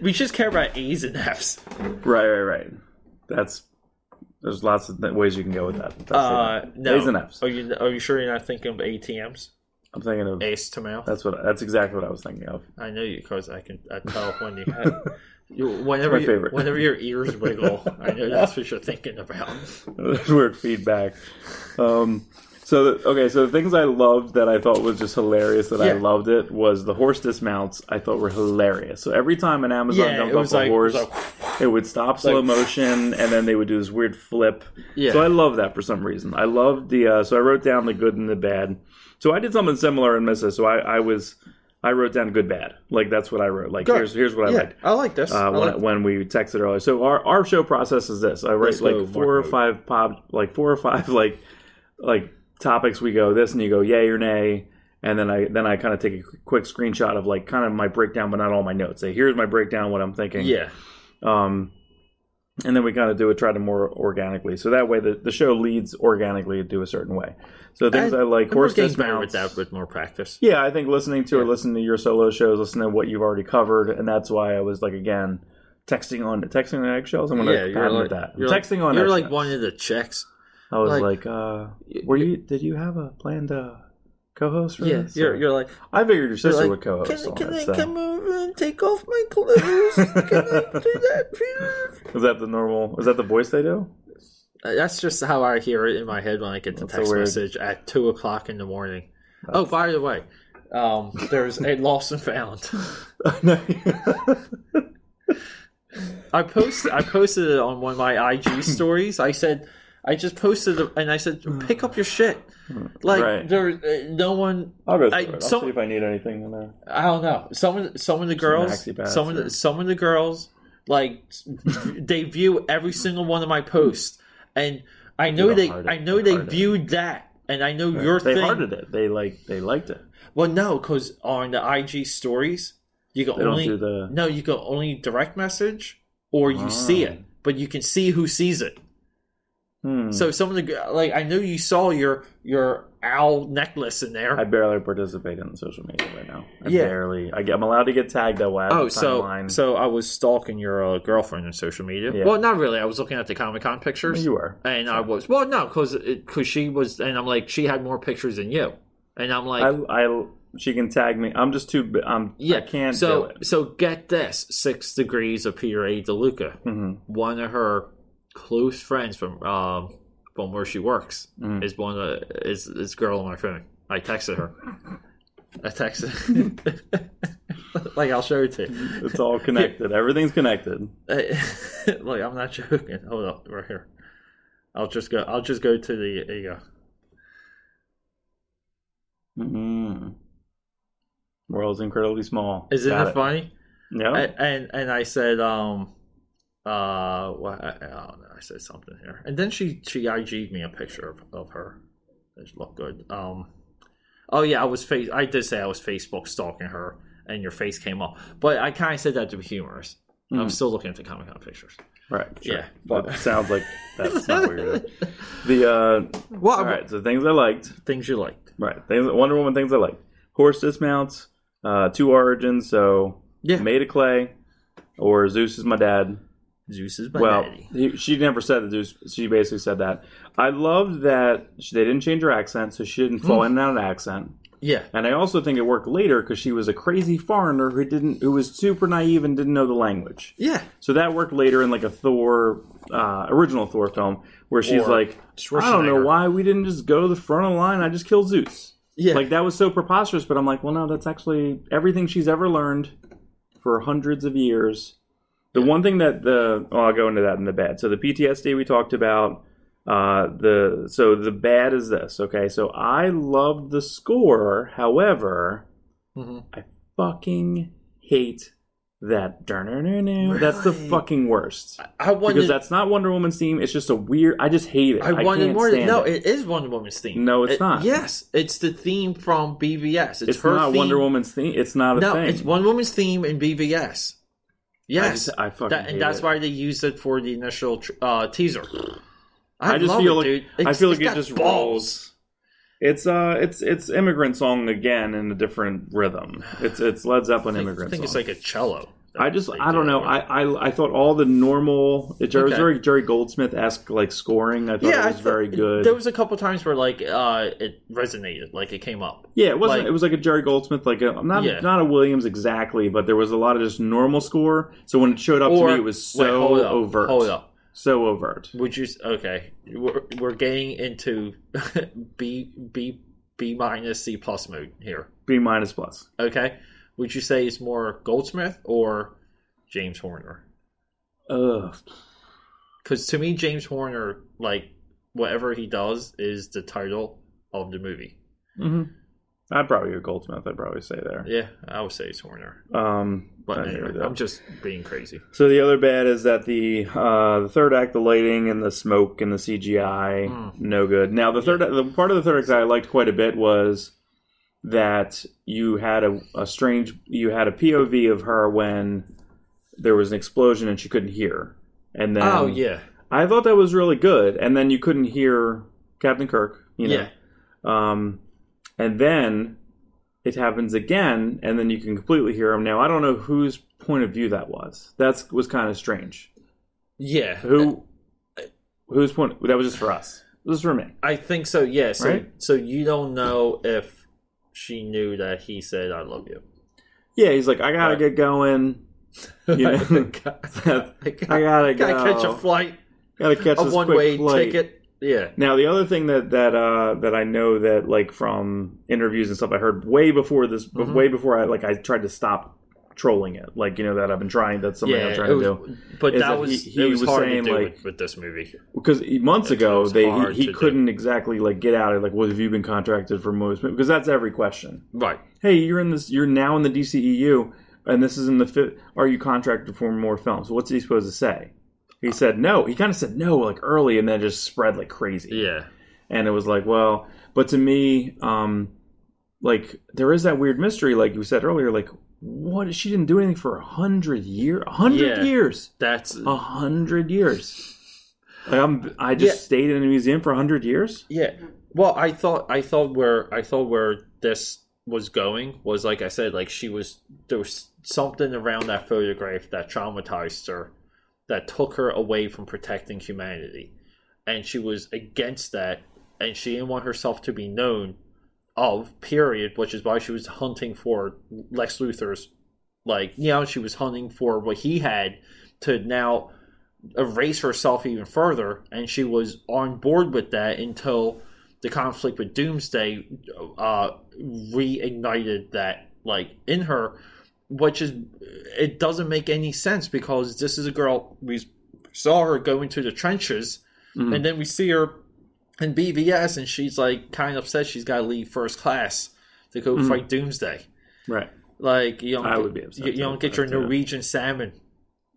we just care about a's and f's right, right, right. That's there's lots of th- ways you can go with that. That's uh it. no A's and F's. are you are you sure you're not thinking of atms I'm thinking of ace to mouth that's what that's exactly what I was thinking of. i know you because i can I tell when you have you, whenever my you- whenever your ears wiggle i know that's what you're thinking about weird feedback. Um, so okay, so the things I loved that I thought was just hilarious that I Yeah. loved it was the horse dismounts. I thought were hilarious. So every time an Amazon yeah jumped it was off a like, horse, it was like it would stop slow like- motion and then they would do this weird flip. yeah So I love that for some reason. I love the. Uh, so I wrote down the good and the bad. So I did something similar in Missa. So I, I was I wrote down good bad. Like that's what I wrote. Like Good. here's here's what I yeah liked. i like this Uh, I when, like when we texted earlier. So our, our show process is this. I write Let's go, like four or five pop like four or five like like topics we go this and you go yay or nay and then I then I kind of take a quick screenshot of like kind of my breakdown but not all my notes. Say here's my breakdown what I'm thinking. yeah Um and then we kind of do it try to more organically. So that way the, the show leads organically to a certain way. So things I, like I'm horse with dismounts. that with more practice. Yeah, I think listening to Yeah. or listening to your solo shows, listening to what you've already covered, and that's why I was like again texting on texting on eggshells. I'm gonna Yeah, you're like that. I'm you're texting like, on. You're like one of the chicks. I was like- like, uh, were you? Did you have a planned uh, co-host for Yeah, this? you're you're like. I figured your sister like, would co-host. Can, can I so. come over and take off my clothes? can I do that, please? Is that the normal? Is that the voice they do? Uh, That's just how I hear it in my head when I get the That's text weird. message at two o'clock in the morning. Oh, by the way, um, there's a lost and found. I posted I posted it on one of my IG stories. I said I just posted it and I said hmm. pick up your shit. Hmm. Like Right. there, uh, no one. I'll go through I- it. I'll some- see if I need anything in there. I don't know. Some of the, some of the girls, maxi pads some of the some of the girls, like they view every single one of my posts, and I know they. I know They they it. viewed that, and I know your they thing. hearted it. They like they liked it. Well, no, because on the IG stories, you can They don't only do the- no, you can only direct message or you see Oh. it, ah. but you can see who sees it. Hmm. So some of the like I know you saw your your owl necklace in there. I barely participate in social media right now. I Yeah. barely. I get, I'm allowed to get tagged. I have Oh, so timeline. so I was stalking your uh, girlfriend on social media. Yeah. Well, not really. I was looking at the Comic Con pictures, you were. and I was well, no, because because she was, and I'm like, she had more pictures than you, and I'm like, I, I she can tag me. I'm just too. I'm. yeah, I can't So do it. so get this: Six Degrees of Peter A. DeLuca, hmm one of her close friends from um from where she works Mhm. is one of is this girl on my phone. I texted her. I texted. like I'll show it to you. It's all connected. Everything's connected. like I'm not joking. Hold up, right here. I'll just go. I'll just go to the. There you go. mm World's incredibly small. Isn't Got it funny? Yeah. And, and and I said, um, Uh, well, I, I. I said something here, and then she she IG'd me a picture of, of her. It looked good. Um, oh yeah, I was face. I did say I was Facebook stalking her, and your face came up. But I kind of said that to be humorous. I'm still looking at the Comic Con pictures. Right. Sure. Yeah, But but- it sounds like that's not what you're. The uh, Well, all right. So things I liked. things you liked. Right. Things, Wonder Woman things I liked. Horse dismounts. Uh, two origins. So Yeah, made of clay, or Zeus is my dad. Zeus is my well, he, she never said that. Zeus, she basically said that. I loved that she, they didn't change her accent, so she didn't fall Mm. in and out of accent. Yeah, And I also think it worked later because she was a crazy foreigner who didn't, who was super naive and didn't know the language. yeah. So that worked later in like a Thor, uh, original Thor film, where she's Or like, I don't know why we didn't just go to the front of the line. I just killed Zeus. Yeah, Like that was so preposterous. But I'm like, well, no, that's actually everything she's ever learned for hundreds of years. The one thing that the oh, I'll go into that in the bad. So the PTSD we talked about. Uh, the so the bad is this. Okay, so I loved the score. However, Mhm. I fucking hate that. That's the fucking worst I wanted. because that's not Wonder Woman's theme. It's just a weird. I just hate it. I I, wanted can't more. no, it. it is Wonder Woman's theme. No, it's It- not. Yes, it's the theme from BVS. It's, It's her not theme. Wonder Woman's theme. It's not a No, thing. it's Wonder Woman's theme in BVS. I, Yes, just, I fucking that, and that's it. why they used it for the initial tr- uh, teaser. I, I just feel it, like. I feel like it just balls. rolls. It's uh, it's it's immigrant song again in a different rhythm. It's it's Led Zeppelin I think, I think song. it's like a cello. I just I do don't know. I, I I thought all the normal. It was Okay. very Jerry Goldsmith esque like scoring. I thought yeah, it was thought- very good. There was a couple times where like uh, it resonated, like it came up. Yeah, it wasn't. Like- it was like a Jerry Goldsmith, like a not Yeah. not a Williams exactly, but there was a lot of just normal score. So when it showed up to me, it was wait, so hold up, overt. Hold up. So overt. Would you? Okay, we're, we're getting into B B B minus C plus mode here. B minus plus. Okay, would you say it's more Goldsmith or James Horner? Ugh. Because to me, James Horner, like whatever he does, is the title of the movie. hmm I'd probably go Goldsmith. I'd probably say there. Yeah, I would say it's Horner. Um, But anyway, I'm just being crazy. So the other bad is that the uh, the third act, the lighting and the smoke and the CGI, Mm. no good. Now the third, the part of the third act that I liked quite a bit was that you had a, a strange, you had a POV of her when there was an explosion and she couldn't hear, and then oh yeah, I thought that was really good, and then you couldn't hear Captain Kirk, you know, yeah. um, and then it happens again, and then you can completely hear him. Now I don't know whose point of view that was. That's was kind of strange. Yeah, Who, whose point? That was just for us. This is for me. I think so. Yeah. So, Right? so you don't know if she knew that he said "I love you." Yeah, he's like, I gotta Right. get going. You know, I I gotta go. gotta catch a flight, Gotta catch a this one-way flight. ticket. Yeah. Now the other thing that that uh, that I know that like from interviews and stuff I heard way before this, Mhm. way before I like I tried to stop trolling it, like you know that I've been trying That's something yeah, I'm trying it to do but that that was he- he was, was hard saying, to do like- with, with this movie. because months ago was they he, he couldn't exactly like get out of like well have you been contracted for most because that's every question. Right. Hey, you're in this. You're now in the DCEU, and this is in the fifth. Are you contracted for more films? What's he supposed to say? He said no. He kind of said no like early, and then just spread like crazy. Yeah. and it was like well but to me um like there is that weird mystery like you said earlier like what she didn't do anything for a hundred year a hundred Yeah. years That's a hundred years like I'm, i just Yeah. stayed in a museum for a hundred years Yeah. Well, I thought I thought where I thought where this was going was like I said, like she was there was something around that photograph that traumatized her, that took her away from protecting humanity, and she was against that, and she didn't want herself to be known of. Period. Which is why she was hunting for Lex Luthor's, like you know, she was hunting for what he had to now erase herself even further, and she was on board with that until the conflict with Doomsday uh, reignited that, like in her, which is it doesn't make any sense because this is a girl we saw her go into the trenches, Mhm. and then we see her in BVS, and she's like kind of upset she's got to leave first class to go Mhm. fight Doomsday. right Like you don't, I get- would be upset you, you don't get your. Norwegian salmon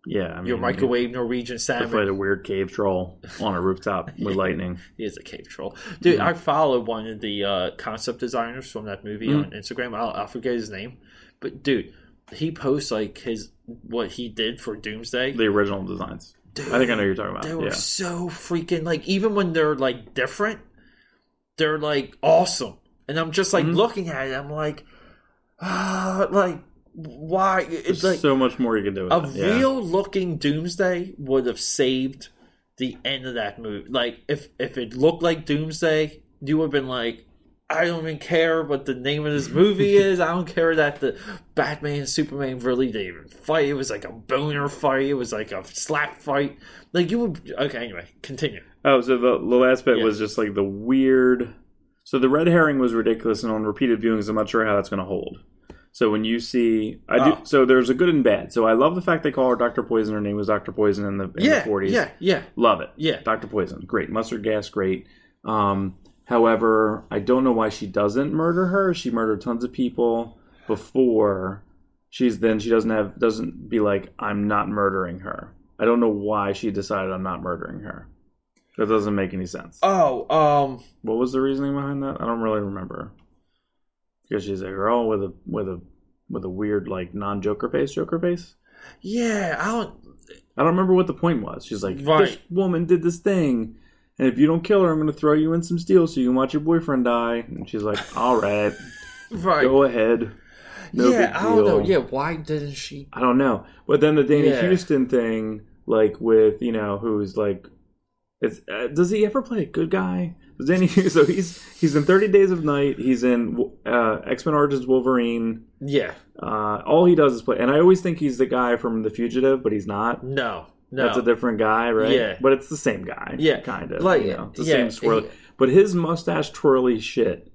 Yeah, I mean, your microwave Norwegian salmon. fight a weird cave troll on a rooftop with lightning. He is a cave troll, dude. Mm-hmm. I follow one of the uh, concept designers from that movie Mm. on Instagram. I'll, I'll forget his name, but dude, he posts like his what he did for Doomsday. The original designs. Dude, I think I know you're talking about. They were Yeah. so freaking like even when they're like different, they're like awesome. And I'm just like Mhm. looking at it, I'm like, ah, like why? It's There's like so much more you can do with a. Yeah. real looking Doomsday would have saved the end of that movie. Like if if it looked like Doomsday, you would have been like, I don't even care what the name of this movie is. I don't care that the Batman and Superman really didn't even fight. It was like a boner fight. It was like a slap fight. Like you would. Okay, anyway, continue. Oh, so the, the last bit Yeah. was just like the weird. So the red herring was ridiculous, and on repeated viewings, I'm not sure how that's going to hold. So when you see, I do. Oh. So there's a good and bad. So I love the fact they call her Doctor Poison. Her name was Doctor Poison in the, in yeah, the 40s. yeah, yeah, love it. yeah. Doctor Poison, great. Mustard gas, great. Um, however, I don't know why she doesn't murder her. She murdered tons of people before. She's then she doesn't have doesn't be like I'm not murdering her. I don't know why she decided I'm not murdering her. That doesn't make any sense. Oh, um, What was the reasoning behind that? I don't really remember. Because she's a girl with a with a with a weird like non Joker face, Joker face. yeah. I don't. I don't remember what the point was. She's like, this woman did this thing, and if you don't kill her, I'm going to throw you in some steel so you can watch your boyfriend die. And she's like, all right, Right. go ahead. No yeah, I don't know. Yeah, why didn't she? I don't know. But then the Danny Yeah. Houston thing, like with you know, who's like, it's, uh, does he ever play a good guy? Does Danny? So he's he's in Thirty Days of Night. He's in uh, X Men Origins Wolverine. Yeah. Uh, all he does is play, and I always think he's the guy from The Fugitive, but he's not. No. No. That's a different guy, right? Yeah. But it's the same guy. Yeah. Kind of. Like, you know, it's the yeah, same swirl. he- But his mustache twirly shit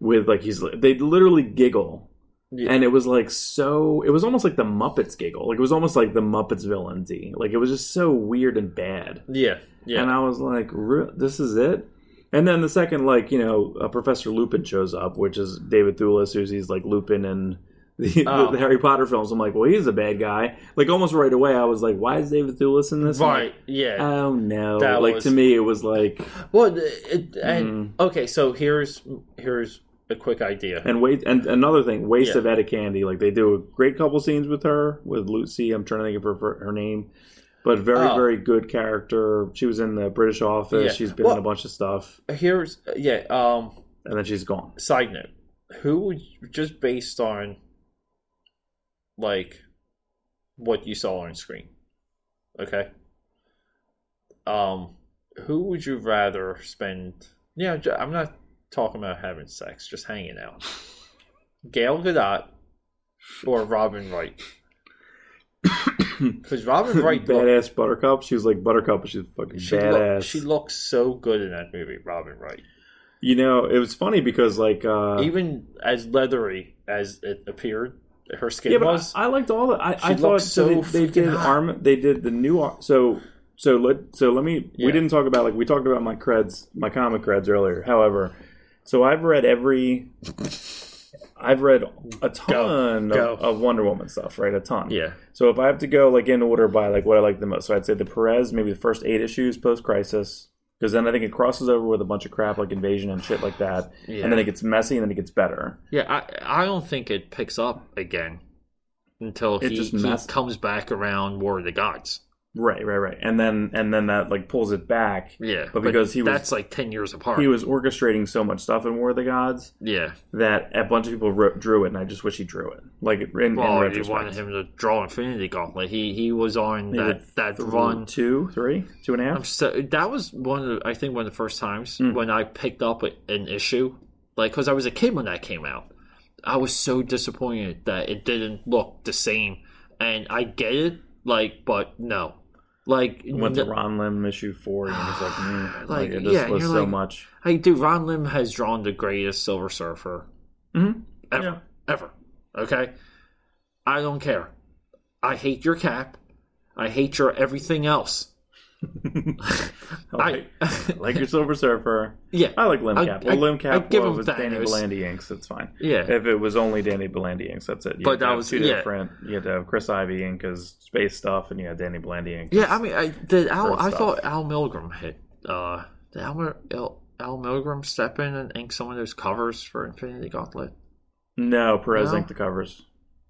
with like he's they literally giggle. Yeah. And it was like so it was almost like the Muppets giggle. Like it was almost like the Muppets villainy. Like it was just so weird and bad. yeah. Yeah. And I was like, "Re- this is it? And then the second, like, you know, uh, Professor Lupin shows up, which is David Thewlis, who's he's like Lupin in the, Oh. the Harry Potter films. I'm like, well, he's a bad guy. Like, almost right away, I was like, why is David Thewlis in this? I'm like, right. Yeah. oh no! That like was- to me, it was like, Well, it, and Mm. okay, so here's here's a quick idea. and wait, and another thing, waste Yeah. of Etta Candy. Like they do a great couple scenes with her, with Lucy. I'm trying to think of her her name, but very Oh. very good character. She was in the British Office. Yeah. She's been Well- in a bunch of stuff, Here's yeah. Um, and then she's gone. side note: Who would just based on like what you saw on screen? Okay. Um, who would you rather spend? Yeah, I'm not talking about having sex, just hanging out. Gal Gadot or Robin Wright? Because Robin Wright looked- badass Buttercup. She was like Buttercup, but she's fucking She, badass. look, she looks so good in that movie, Robin Wright. you know, it was funny because like, uh, Even as leathery as it appeared, her skin yeah, was. I, I liked all the. I, She I thought so. They, they did hot. arm. They did the new. So so let so let me. Yeah. We didn't talk about like we talked about my creds, my comic creds earlier. However, so I've read every. I've read a ton Go. Of, of Wonder Woman stuff, right? A ton. yeah, So if I have to go like in order by like what I like the most, so I'd say the Perez, maybe the first eight issues post Crisis, because then I think it crosses over with a bunch of crap like Invasion and shit like that, yeah, and then it gets messy and then it gets better. yeah. I I don't think it picks up again until It he, just he comes back around War of the Gods. Right, right, right. And then and then that like pulls it back. Yeah, But because he was- that's like ten years apart. He was orchestrating so much stuff in War of the Gods yeah. that a bunch of people wrote, drew it, and I just wish he drew it. Like in, in Well, you retrospect. wanted him to draw Infinity Gauntlet. He he was on He that that Th- run. two, three, two and a half. I'm so that was one of the, I think one of the first times Mm. when I picked up an issue, like because I was a kid when that came out. I was so disappointed that it didn't look the same, and I get it, like, but no, like, Went to Ron Lim issue four, and he's like, mm, Like, like, it just and was so like- much. hey, dude, Ron Lim has drawn the greatest Silver Surfer Mhm. ever, Yeah. ever. Okay, I don't care. I hate your cap. I hate your everything else. I like, like your Silver Surfer. yeah, I like Limcap. I- well, Limcap I give well, him was that. Danny was- Bulanadi inks. It's fine. yeah. If it was only Danny Bulanadi inks, that's it. You But that was- two yeah. different. You had to have Chris Ivy ink because space stuff, and you had Danny Bulanadi ink. Yeah, I mean, I did Al. I stuff. thought Al Milgrom hit. Uh, did Al, Al, Al Milgrom step in and ink some of those covers for Infinity Gauntlet? No, Perez No? inked the covers.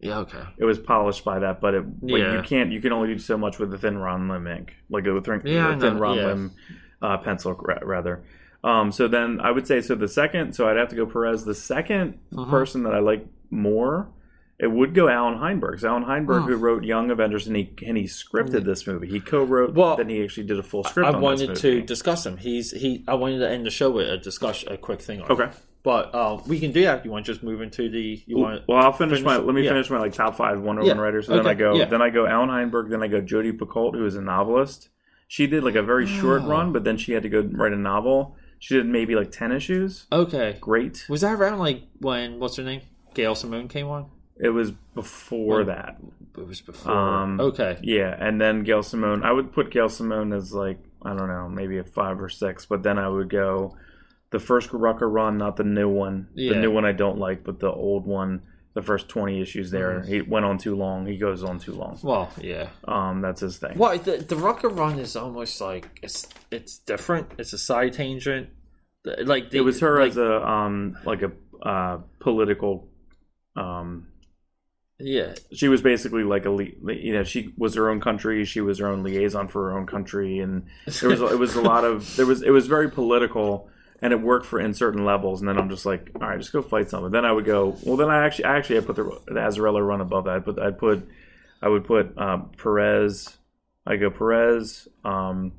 Yeah, okay. It was polished by that, but it but Yeah. you can't. You can only do so much with the thin Ron Lim ink, like a thin, Yeah, I a thin Ron yeah. Lim uh, pencil, ra- rather. Um, so then I would say so. The second, so I'd have to go Perez. The 2nd Mhm. person that I like more, it would go Allan Heinberg. So Allan Heinberg, Hmm. who wrote Young Avengers, and he and he scripted this movie. He co-wrote. Well, then he actually did a full script. I on wanted to discuss him. He's he. I wanted to end the show with a discussion, a quick thing on. him. Okay. but uh, we can do that. If you want to just move into the? You want? Well, I'll finish, finish- my. Let me yeah. finish my like top five Wonder Woman Yeah. writers. So then I go. yeah. Then I go Allan Heinberg. Then I go Jodi Picoult, who is a novelist. She did like a very short Oh. run, but then she had to go write a novel. She did maybe like ten issues. Okay. Great. Was that around like when what's her name? Gail Simone came on. It was before that. It was before. Um, okay. Yeah, and then Gail Simone. I would put Gail Simone as like I don't know, maybe a five or six. But then I would go the first Rucka run, not the new one. The new one I don't like, but the old one. The first twenty issues there, Mhm. he went on too long. He goes on too long. Well, yeah. Um, that's his thing. Well, the the Rucka run is almost like it's it's different. It's a side tangent. Like the, it was her like, as a um like a uh political um yeah. she was basically like a you know she was her own country she was her own liaison for her own country and there was it was a lot of there was it was very political and it worked for in certain levels and then I'm just like all right just go fight someone then I would go well then I actually actually I put the, the Azzarello run above that but I'd put I would put um, Perez I go Perez um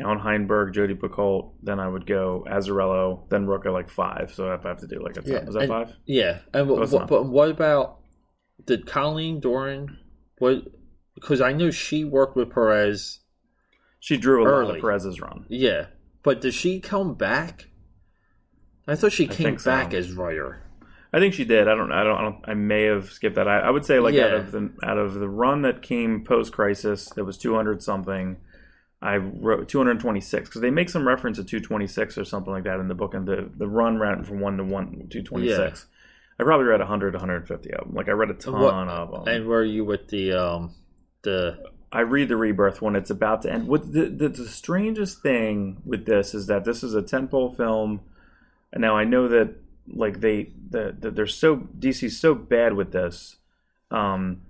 Allan Heinberg, Jodi Picoult, then I would go Azzarello, then Rook at like five. So if I have to do like a Yeah, is that and- five? Yeah, and what, what, but what about did Colleen Doran? What? Because I knew she worked with Perez. She drew a lot Early. of Perez's run. Yeah, but does she come back? I thought she came so. back as writer. I think she did. I don't. I don't. I, don't, I may have skipped that. I, I would say like out of the out of the run that came post crisis, that was two hundred something. I wrote two hundred twenty six because they make some reference to two twenty six or something like that in the book, and the the run ran from one to one two twenty six. I probably read 100 to 150 of them. Like I read a ton What- of them. And were you with the um the I read the rebirth when it's about to end. What the, the, the strangest thing with this is that this is a tentpole film, and now I know that like they the, the they're so DC's so bad with this, um,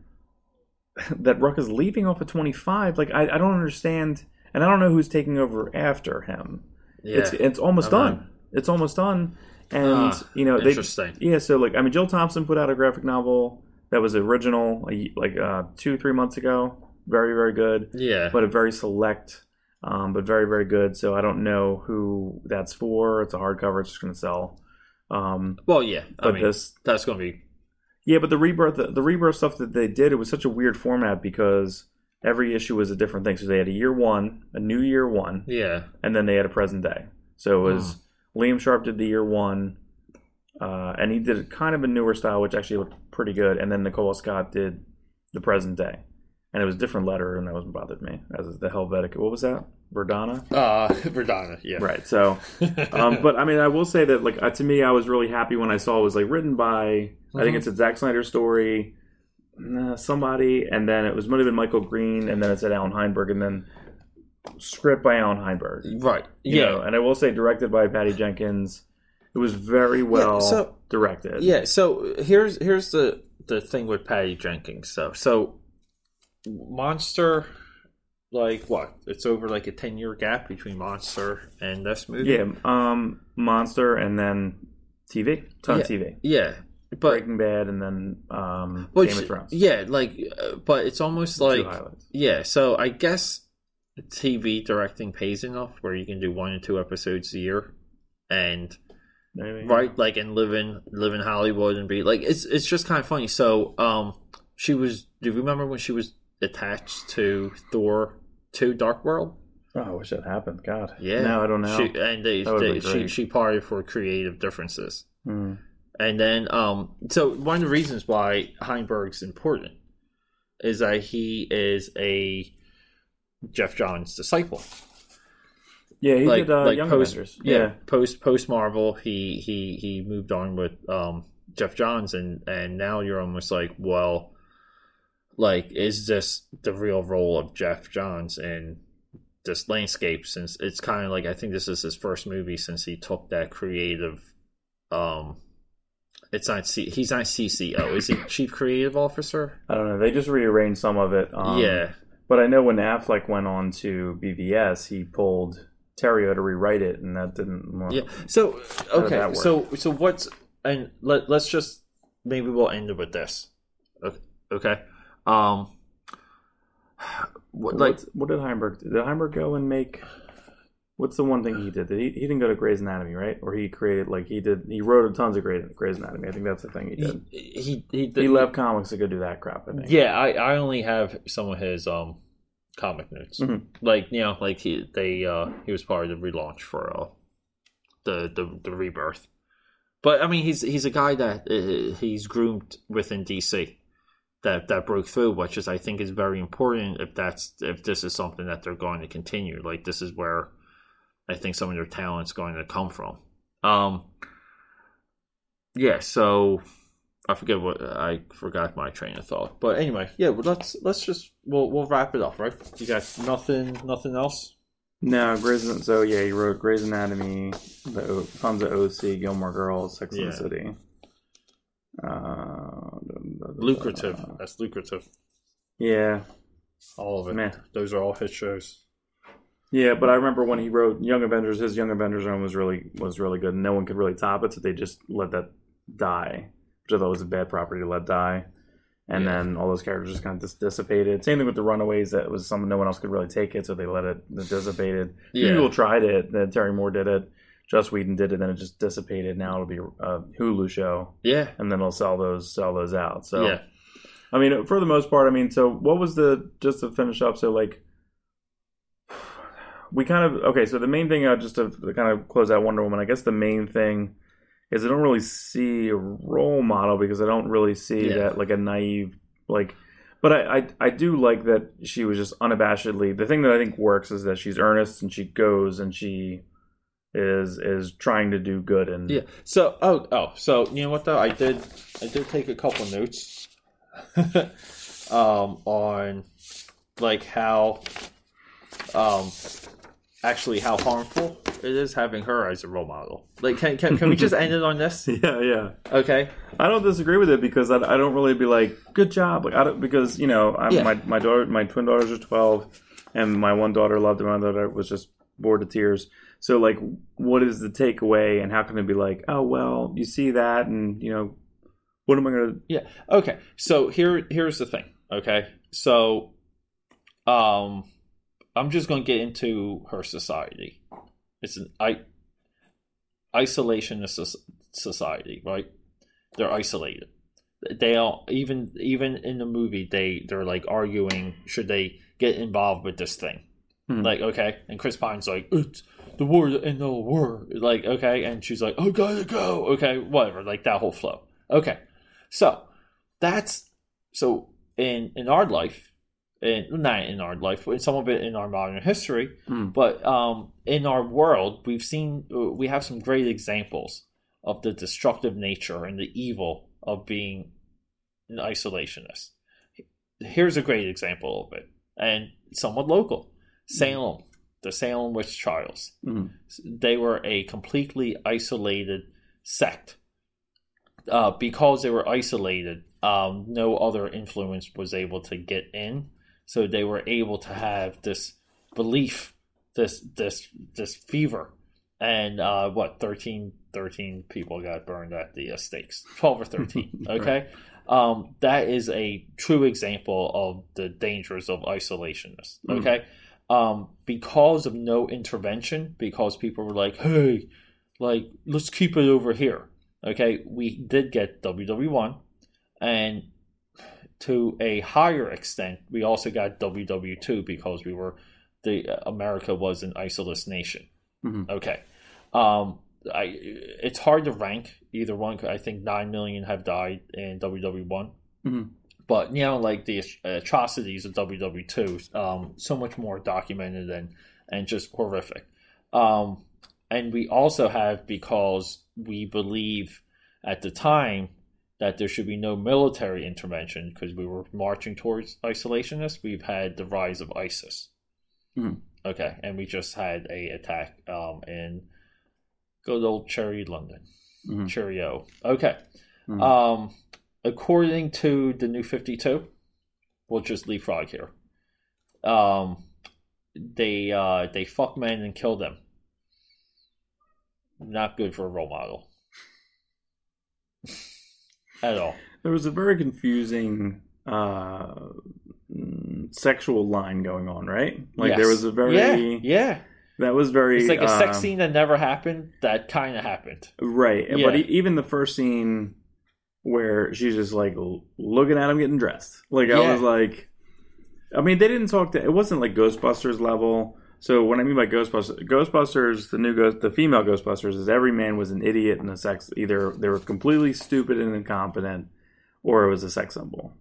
that Ruck is leaving off at twenty five. Like I, I don't understand, and I don't know who's taking over after him. yeah? It's it's almost I done. It's almost done, and Ah, you know they interesting. yeah, so like I mean, Jill Thompson put out a graphic novel that was original like, like uh, two three months ago. Very very good, yeah, but a very select, um, but very very good. So I don't know who that's for. It's a hardcover. It's just going to sell. Um, well, yeah. I but mean, this, that's going to be yeah, but the rebirth the, the rebirth stuff that they did, it was such a weird format because every issue was a different thing. So they had a year one, a new year one, yeah, and then they had a present day. So it was Liam Sharp did the year one, uh, and he did kind of a newer style, which actually looked pretty good. And then Nicola Scott did the present day, and it was a different letter, and that wasn't bothered me. As is the Helvetica, what was that? Verdana, uh, Verdana, yeah, right? So, um, but I mean, I will say that like uh, to me, I was really happy when I saw it was like written by. I think Mhm. it's a Zack Snyder story. uh, somebody, and then it was might have been Michael Green, and then it said Allan Heinberg, and then script by Allan Heinberg. right, You yeah, know, and I will say directed by Patty Jenkins. It was very well so- directed. Yeah, so here's here's the the thing with Patty Jenkins. So so Monster, like what? It's over like a ten year gap between Monster and this movie. Yeah, um, Monster, and then TV, ton of TV, yeah, but Breaking Bad, and then um, which, Game of Thrones. yeah, like, uh, but it's almost like yeah. So I guess TV directing pays enough where you can do one or two episodes a year, and Maybe. right like and live in live in hollywood and be like it's it's just kind of funny so um she was do you remember when she was attached to thor 2 dark world Oh, I wish that happened. God. yeah No, I don't know. she, and they, they she she parted for creative differences Hmm. and then um so one of the reasons why heinberg's important is that he is a Geoff Johns' disciple. Yeah, he like did uh, like Young post Avengers. yeah, Yeah. post post Marvel he he he moved on with um Geoff Johns and and now you're almost like well like is this the real role of Geoff Johns in this landscape since it's kind of like I think this is his first movie since he took that creative um it's not C, he's not CCO is he chief creative officer I don't know. They just rearranged some of it. Um, yeah But I know when Affleck went on to BVS, he pulled Terrio to rewrite it, and that didn't. Well, Yeah. So okay. So so what's and let let's just maybe we'll end it with this. Okay. Um. What, like what did Heinberg? Did Heinberg go and make? What's the one thing he did? Did he? He didn't go to Grey's Anatomy, right? Or he created like he did. He wrote tons of Grey's, Grey's Anatomy. I think that's the thing he he did. he he, He left comics to go do that crap. I think. Yeah, I I only have some of his um comic notes. Mhm. Like you know, like he they uh he was part of the relaunch for uh the the the rebirth. But I mean, he's he's a guy that uh, he's groomed within DC that that broke through, which is I think is very important if that's if this is something that they're going to continue. Like this is where I think some of their talent's going to come from. Um, yeah, so I forget what I forgot my train of thought. But anyway, yeah, well, let's let's just we'll we'll wrap it up, right? You got nothing nothing else? No, Grey's. So yeah, he wrote Grey's Anatomy, the o- of OC, Gilmore Girls, Sex and Yeah. the City. Uh, Lucrative. That's lucrative. Yeah, All of it. Man. Those are all hit shows. Yeah, but I remember when he wrote Young Avengers, his Young Avengers run was really was really good. No one could really top it, so they just let that die, which I thought was a bad property to let die. And Yeah. then all those characters just kind of dis- dissipated. Same thing with the Runaways. That was something no one else could really take it, so they let it, it dissipated. Yeah. People tried it. Then Terry Moore did it. Joss Whedon did it. Then it just dissipated. Now it'll be a Hulu show, Yeah. and then it'll sell those sell those out. So yeah. I mean, for the most part, I mean, so what was the just to finish up? So like, we kind of okay. So the main thing, uh, just to kind of close out Wonder Woman, I guess the main thing is I don't really see a role model because I don't really see Yeah. that like a naive like. But I, I I do like that she was just unabashedly. The thing that I think works is that she's earnest and she goes and she is is trying to do good and Yeah. So oh oh so you know what though I did I did take a couple notes um on like how um actually how harmful it is having her as a role model. Like can can, can we just end it on this? yeah yeah. Okay. I don't disagree with it because I, I don't really be like good job like I don't because you know I, Yeah. my my daughter my twin daughters are twelve and my one daughter loved it my other daughter was just bored to tears so like what is the takeaway and how can it be like oh well you see that and you know what am I gonna Yeah. Okay. So here here's the thing. Okay. So um I'm just going to get into her society. It's an I isolationist society, right? They're isolated. They all even even in the movie they they're like arguing should they get involved with this thing. Hmm. Like okay, and Chris Pine's like it's the war and the war. Like okay, and she's like I gotta go. Okay, whatever. Like that whole flow. Okay, so that's so in in our life, in not in our life, but some of it in our modern history. Hmm. But um, in our world, we've seen uh, we have some great examples of the destructive nature and the evil of being an isolationist. Here's a great example of it, and somewhat local: Salem, the Salem witch trials Mhm. they were a completely isolated sect. Uh, because they were isolated, um, no other influence was able to get in. So they were able to have this belief, this this this fever, and uh, what 13, 13 people got burned at the uh, stakes, twelve or thirteen. Okay, um, that is a true example of the dangers of isolationists. Mm. Um, because of no intervention, because people were like, "Hey, like let's keep it over here." Okay, we did get WW1, and to a higher extent, we also got WW2 because we were the America was an isolist nation. Mhm. Okay, um, I it's hard to rank either one. I think nine million have died in WW1. Mhm. But you know, like the atrocities of WW2, um, so much more documented and and just horrific. Um, and we also have because we believe at the time that there should be no military intervention because we were marching towards isolationists. We've had the rise of ISIS. Hmm. Okay, and we just had a attack um, in good old Cherry, London. Mhm. Cheerio. Okay. Mhm. Um, according to the new 52, we'll just leapfrog here. Um, they uh, they fuck men and kill them. Not good for a role model. At all. There was a very confusing uh, sexual line going on, right? Like Yes. there was a very yeah, yeah. that was very It's like a sex uh, scene that never happened. That kind of happened. right? Yeah. But even the first scene where she's just like looking at him getting dressed, like I Yeah. was like, I mean, they didn't talk to. It wasn't like Ghostbusters level. So what I mean by Ghostbusters, Ghostbusters, the new ghost, the female Ghostbusters, is every man was an idiot and a sex. Either they were completely stupid and incompetent, or it was a sex symbol.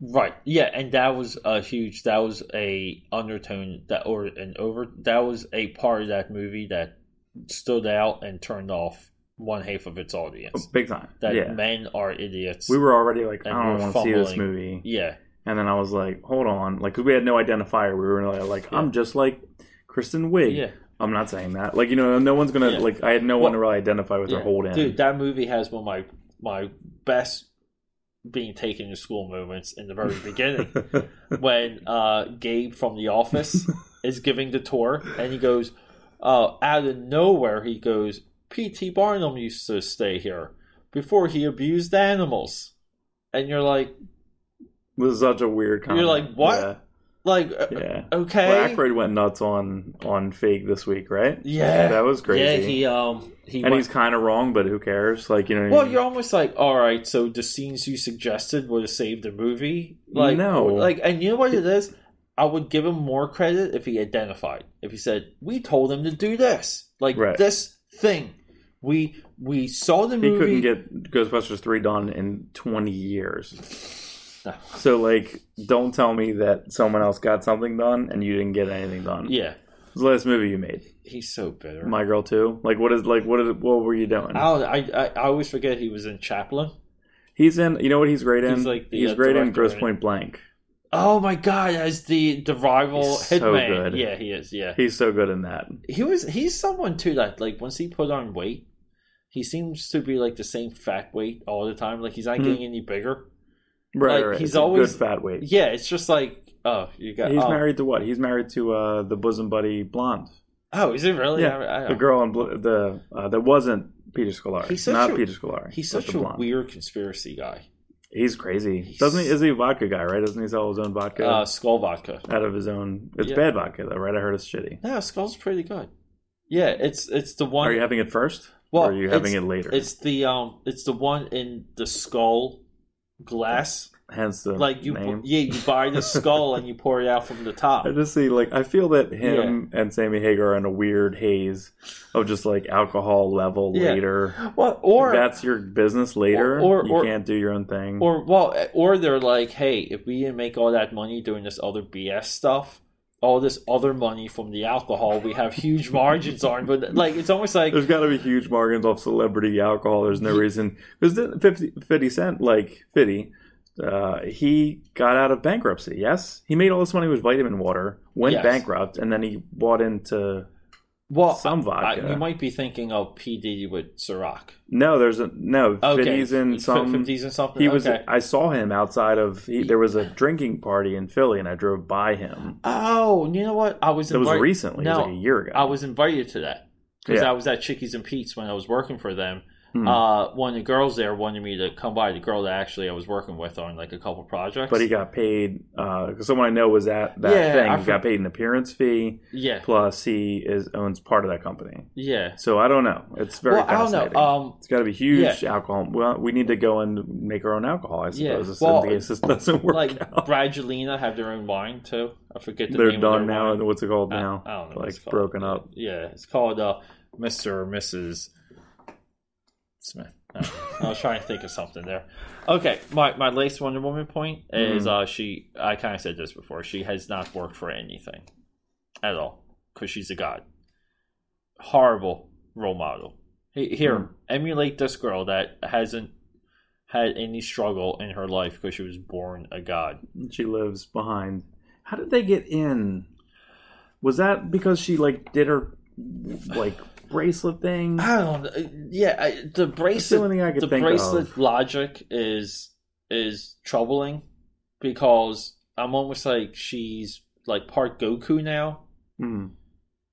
Right. Yeah, and that was a huge. That was a undertone that, or an over. That was a part of that movie that stood out and turned off one half of its audience. Big time. That yeah. men are idiots. we were already like, I don't want to see this movie. Yeah. And then I was like, hold on. Like, 'cause we had no identifier. We were like, Yeah. I'm just like Kristen Wiig. Yeah. I'm not saying that. Like, you know, no one's going to, Yeah. like, I had no one to really identify with yeah. or hold in. Dude, that movie has one of my my best being taken to school moments in the very beginning when uh, Gabe from The Office is giving the tour and he goes uh, out of nowhere he goes P.T. Barnum used to stay here before he abused animals and you're like this is such a weird comment. You're like, what? Yeah. like uh, yeah. okay Well, Aykroyd went nuts on on fake this week, right? yeah that was crazy. yeah he um he and went- he's kind of wrong, but who cares? Like, you know, what I Well, mean? you're almost like, all right, so the scenes you suggested would have saved the movie. Like, No. like, and you know what it is? I would give him more credit if he identified. If he said, "We told him to do this, like Right. this thing." We we saw the he movie. He couldn't get Ghostbusters three done in twenty years. No. So, like, don't tell me that someone else got something done and you didn't get anything done. Yeah, It was the last movie you made. he's so bitter. My Girl too. Like, what is like what is what were you doing? I, I I I always forget he was in Chaplin. He's in. You know what he's great in? He's like the, he's uh, great in director Grosse Pointe Blank. Oh my god, as the the rival He's so hitman. good. Yeah, he is. Yeah, He's so good in that. he was he's someone too that like once he put on weight he seems to be like the same fat weight all the time like he's not Mhm. getting any bigger Right, Like, right. he's It's a always- good fat weight. yeah it's just like oh you got He's oh. married to what? He's married to uh, the bosom buddy blonde, oh is it really Yeah, I, I, the girl in bl- the uh, that wasn't Peter Scolari. He's not a- Peter Scolari. he's such a blonde. weird conspiracy guy He's crazy. He's- Doesn't he? Is he a vodka guy? Right? Doesn't he sell his own vodka uh skull vodka out of his own? It's Yeah. bad vodka though, right? I heard it's shitty. no skull's pretty good yeah it's it's the one Are you having it first? Well or are you having it later? it's the um it's the one in the skull glass Hence the like you name. yeah you buy the skull and you pour it out from the top I just see like I feel that him and Sammy Hagar are in a weird haze of just like alcohol level Yeah. later. What or That's your business later. Or- or- you or- can't do your own thing. or well, or they're like, hey, if we didn't make all that money doing this other BS stuff, all this other money from the alcohol, we have huge margins on. But like, it's almost like There's got to be huge margins off celebrity alcohol. There's no reason because 50, 50 Cent, like Fifty, uh, he got out of bankruptcy. Yes, he made all this money with vitamin water, went Yes. bankrupt, and then he bought into well, some I, vodka. you might be thinking of P Diddy with Ciroc. no, there's a no. Okay, 50's in some. 50s and something. He was. okay. I saw him outside of. He, there was a drinking party in Philly, and I drove by him. Oh, you know what? I was It was recently. it No, was like a year ago. I was invited to that because Yeah. I was at Chickies and Pete's when I was working for them. Hmm. Uh, one of the girls there wanted me to come by. The girl that actually I was working with on like a couple projects. but he got paid because someone I know was at that Yeah, thing. I He for- got paid an appearance fee. yeah, Plus, he is owns part of that company. yeah. So I don't know. It's very well, I don't fascinating. know. Um, it's got to be huge alcohol. Well, we need to go and make our own alcohol. I Yeah, suppose. well, in case this doesn't work like out. Brangelina have their own wine too. I forget the They're name done of their now. wine. What's it called now? I don't know like it's broken up. Yeah, it's called uh, Mr. or Mrs. Smith. I was trying to think of something there. Okay, my my latest Wonder Woman point is uh she. I kind of said this before. She has not worked for anything at all because she's a god. Horrible role model. He- Here, emulate this girl that hasn't had any struggle in her life because she was born a god. She lives behind. How did they get in? Was that because she like did her like bracelet thing? I don't know. Yeah, I, the the bracelet. thing I could the think bracelet of. logic is is troubling because I'm almost like she's like part Goku now, Hmm.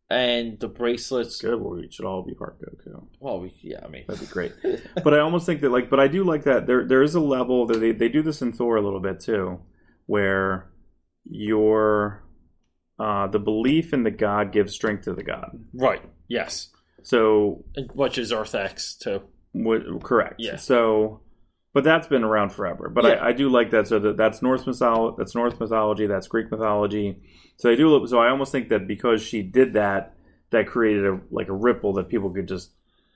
and the bracelets. Good. Well, we should all be part Goku. Well, we, yeah, I mean, That'd be great. but I almost think that like, but I do like that there there is a level that they they do this in Thor a little bit too, where your uh, the belief in the god gives strength to the god. right? Yes, So which is Earth X too. what, correct. Yeah. So, but that's been around forever. But Yeah. I, I do like that. So that that's Norse mythology. That's Norse mythology. That's Greek mythology. So I do. So I almost think that because she did that, that created a like a ripple that people could just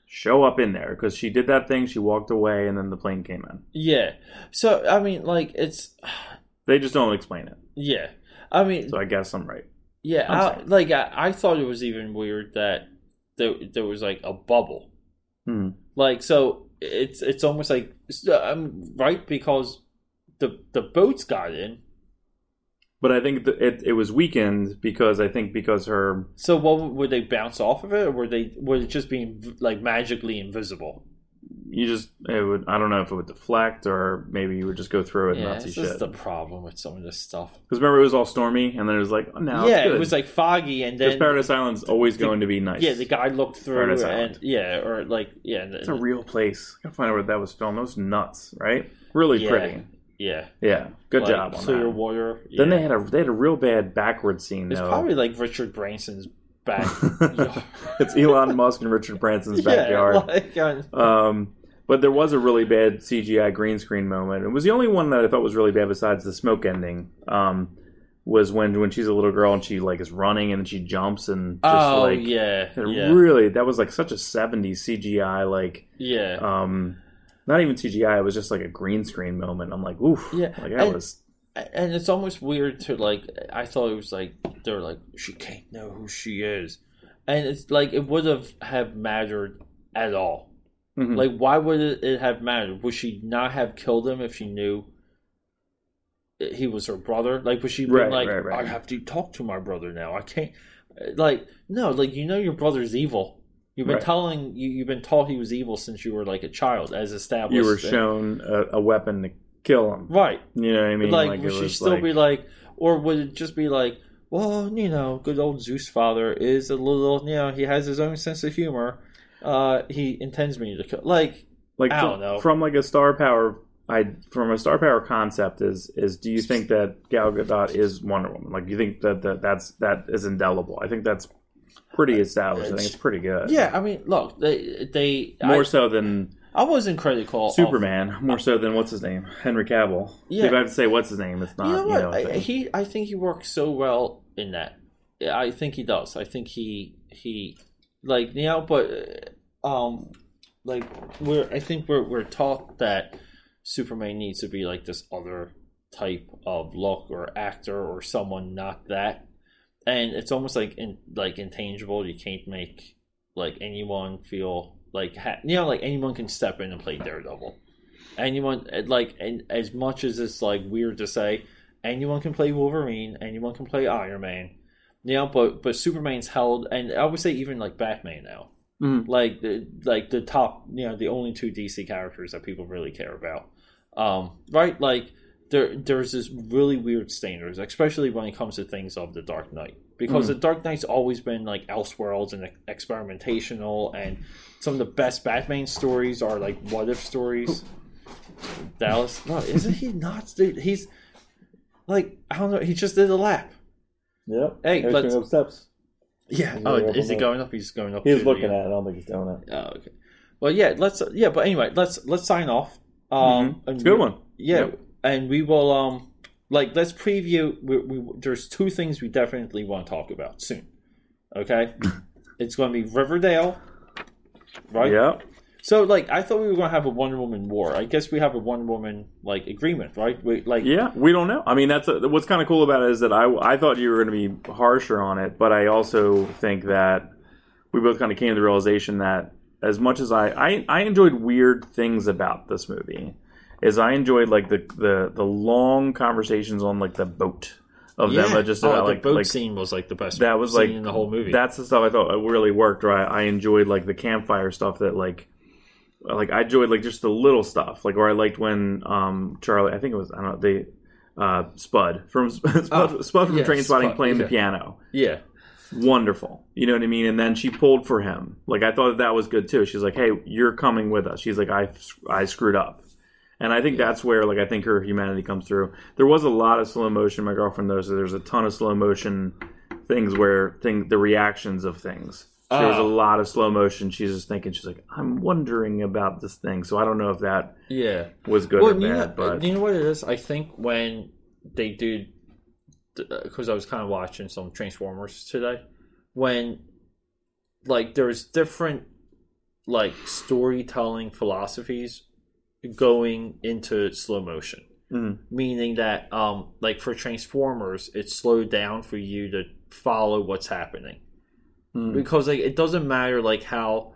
show up in there because she did that thing. She walked away, and then the plane came in. Yeah. So I mean, like it's They just don't explain it. yeah. I mean, So I guess I'm right. yeah. I'm I, like I, I thought it was even weird that there there was like a bubble. Hmm. Like so, it's it's almost like I'm right because the the boats got in. But I think it, it was weakened because I think because her So what would they bounce off of it, or were they would it just be like magically invisible? You just it would I don't know if it would deflect or maybe you would just go through it and Yeah, not see is the problem with some of this stuff. Because remember, it was all stormy, and then it was like, oh, no, yeah, it's good. it was like foggy, and then Paradise Island's always the- going to be nice. yeah, the guy looked through, Paradise and Island. yeah, or like yeah, and it's a real place. I gotta find out where that was filmed. That was nuts, right? Really Yeah. pretty. yeah, Yeah, good like, job on clear that. water. Then they had a they had a real bad backward scene It's probably like Richard Branson's back. it's Elon Musk and Richard Branson's backyard. Yeah, like, Um, but there was a really bad CGI green screen moment. It was the only one that I thought was really bad besides the smoke ending. Um, was when when she's a little girl and she like is running and then she jumps and just oh like yeah, yeah, really that was like such a 70s CGI like yeah. um not even CGI it was just like a green screen moment. I'm like oof Yeah, like that and- was and it's almost weird to like i thought it was like they're like she can't know who she is and it's like it would have have mattered at all Mhm. like why would it, have mattered would she not have killed him if she knew he was her brother like would she been like right, right. i have to talk to my brother now i can't like no like you know your brother's evil you've been Right. telling you, you've been taught he was evil since you were like a child as established you were shown a, a weapon to kill him. right You know what I mean? like, it would she still like- be like, or would it just be like, well, you know, good old Zeus father is a little, you know, he has his own sense of humor. Uh, he intends me to kill. Like, like I from, don't know. from like a star power I from a star power concept is is do you think that Gal Gadot is Wonder Woman? Like do you think that, that that's that is indelible? I think that's pretty established. I think it's pretty good. yeah, I mean, look, they, they, More I, so than I critical. of- Superman. More so than what's his name? Henry Cavill. Yeah. If I have to say what's his name, it's not you know what? a I, thing. he, I think he works so well in that. I think he does. I think he, he, like you know, but um, like we're. I think we're we're taught that Superman needs to be like this other type of look or actor or someone not that, and it's almost like in like intangible. You can't make like anyone feel like ha- you know like anyone can step in and play Daredevil. Anyone like and as much as it's like weird to say, anyone can play Wolverine, anyone can play Iron Man. You know, but but Superman's held, and I would say even like Batman now, Mhm. like the like the top, you know, the only two DC characters that people really care about, um, right? Like there there's this really weird standards, especially when it comes to things of the Dark Knight, because Mhm. the Dark Knight's always been like Elseworlds and experimentational, and some of the best Batman stories are like what if stories. Dallas, no, isn't he nuts, dude? He's like I don't know. He just did a lap. Yep. Hey, He's let's- up steps. Yeah. He's Oh, is he going up? He's going up. He was to the- looking at it. I don't think he's doing it. Oh, okay. Well, yeah. Let's. Yeah, but anyway, let's let's sign off. Um, Mhm. It's a good one. Yeah, Yep. And we will. Um, like let's preview. We, we, there's two things we definitely want to talk about soon. Okay, it's going to be Riverdale, right? Yeah. So, like, I thought we were going to have a Wonder Woman war. I guess we have a Wonder Woman like agreement, right? We, like, Yeah, we don't know. I mean, that's a, what's kind of cool about it is that I I thought you were going to be harsher on it, but I also think that we both kind of came to the realization that as much as I I, I enjoyed weird things about this movie, is I enjoyed like the the the long conversations on like the boat of them. Yeah, uh, just oh, about the like boat like scene was like the best. that was scene like in the whole movie. That's the stuff I thought really worked. Right, I enjoyed like the campfire stuff that like like I enjoyed like just the little stuff. Like or I liked when um Charlie I think it was I don't know they uh Spud from Spud, Oh, Spud from yeah, Trainspotting Spud, playing the piano. Yeah, wonderful. You know what I mean? And then she pulled for him. Like I thought that, that was good too. She's like hey you're coming with us. She's like I I screwed up and I think that's where like I think her humanity comes through there was a lot of slow motion my girlfriend knows that there's a ton of slow motion things where thing the reactions of things there was a Ah. lot of slow motion. She's just thinking, she's like, I'm wondering about this thing. So I don't know if that yeah. was good well, or you know, bad, but you know what it is? I think when they do, because I was kind of watching some Transformers today, when like there's different like storytelling philosophies going into slow motion, Mhm. meaning that um like for Transformers, it's slowed down for you to follow what's happening Mm. because like it doesn't matter like how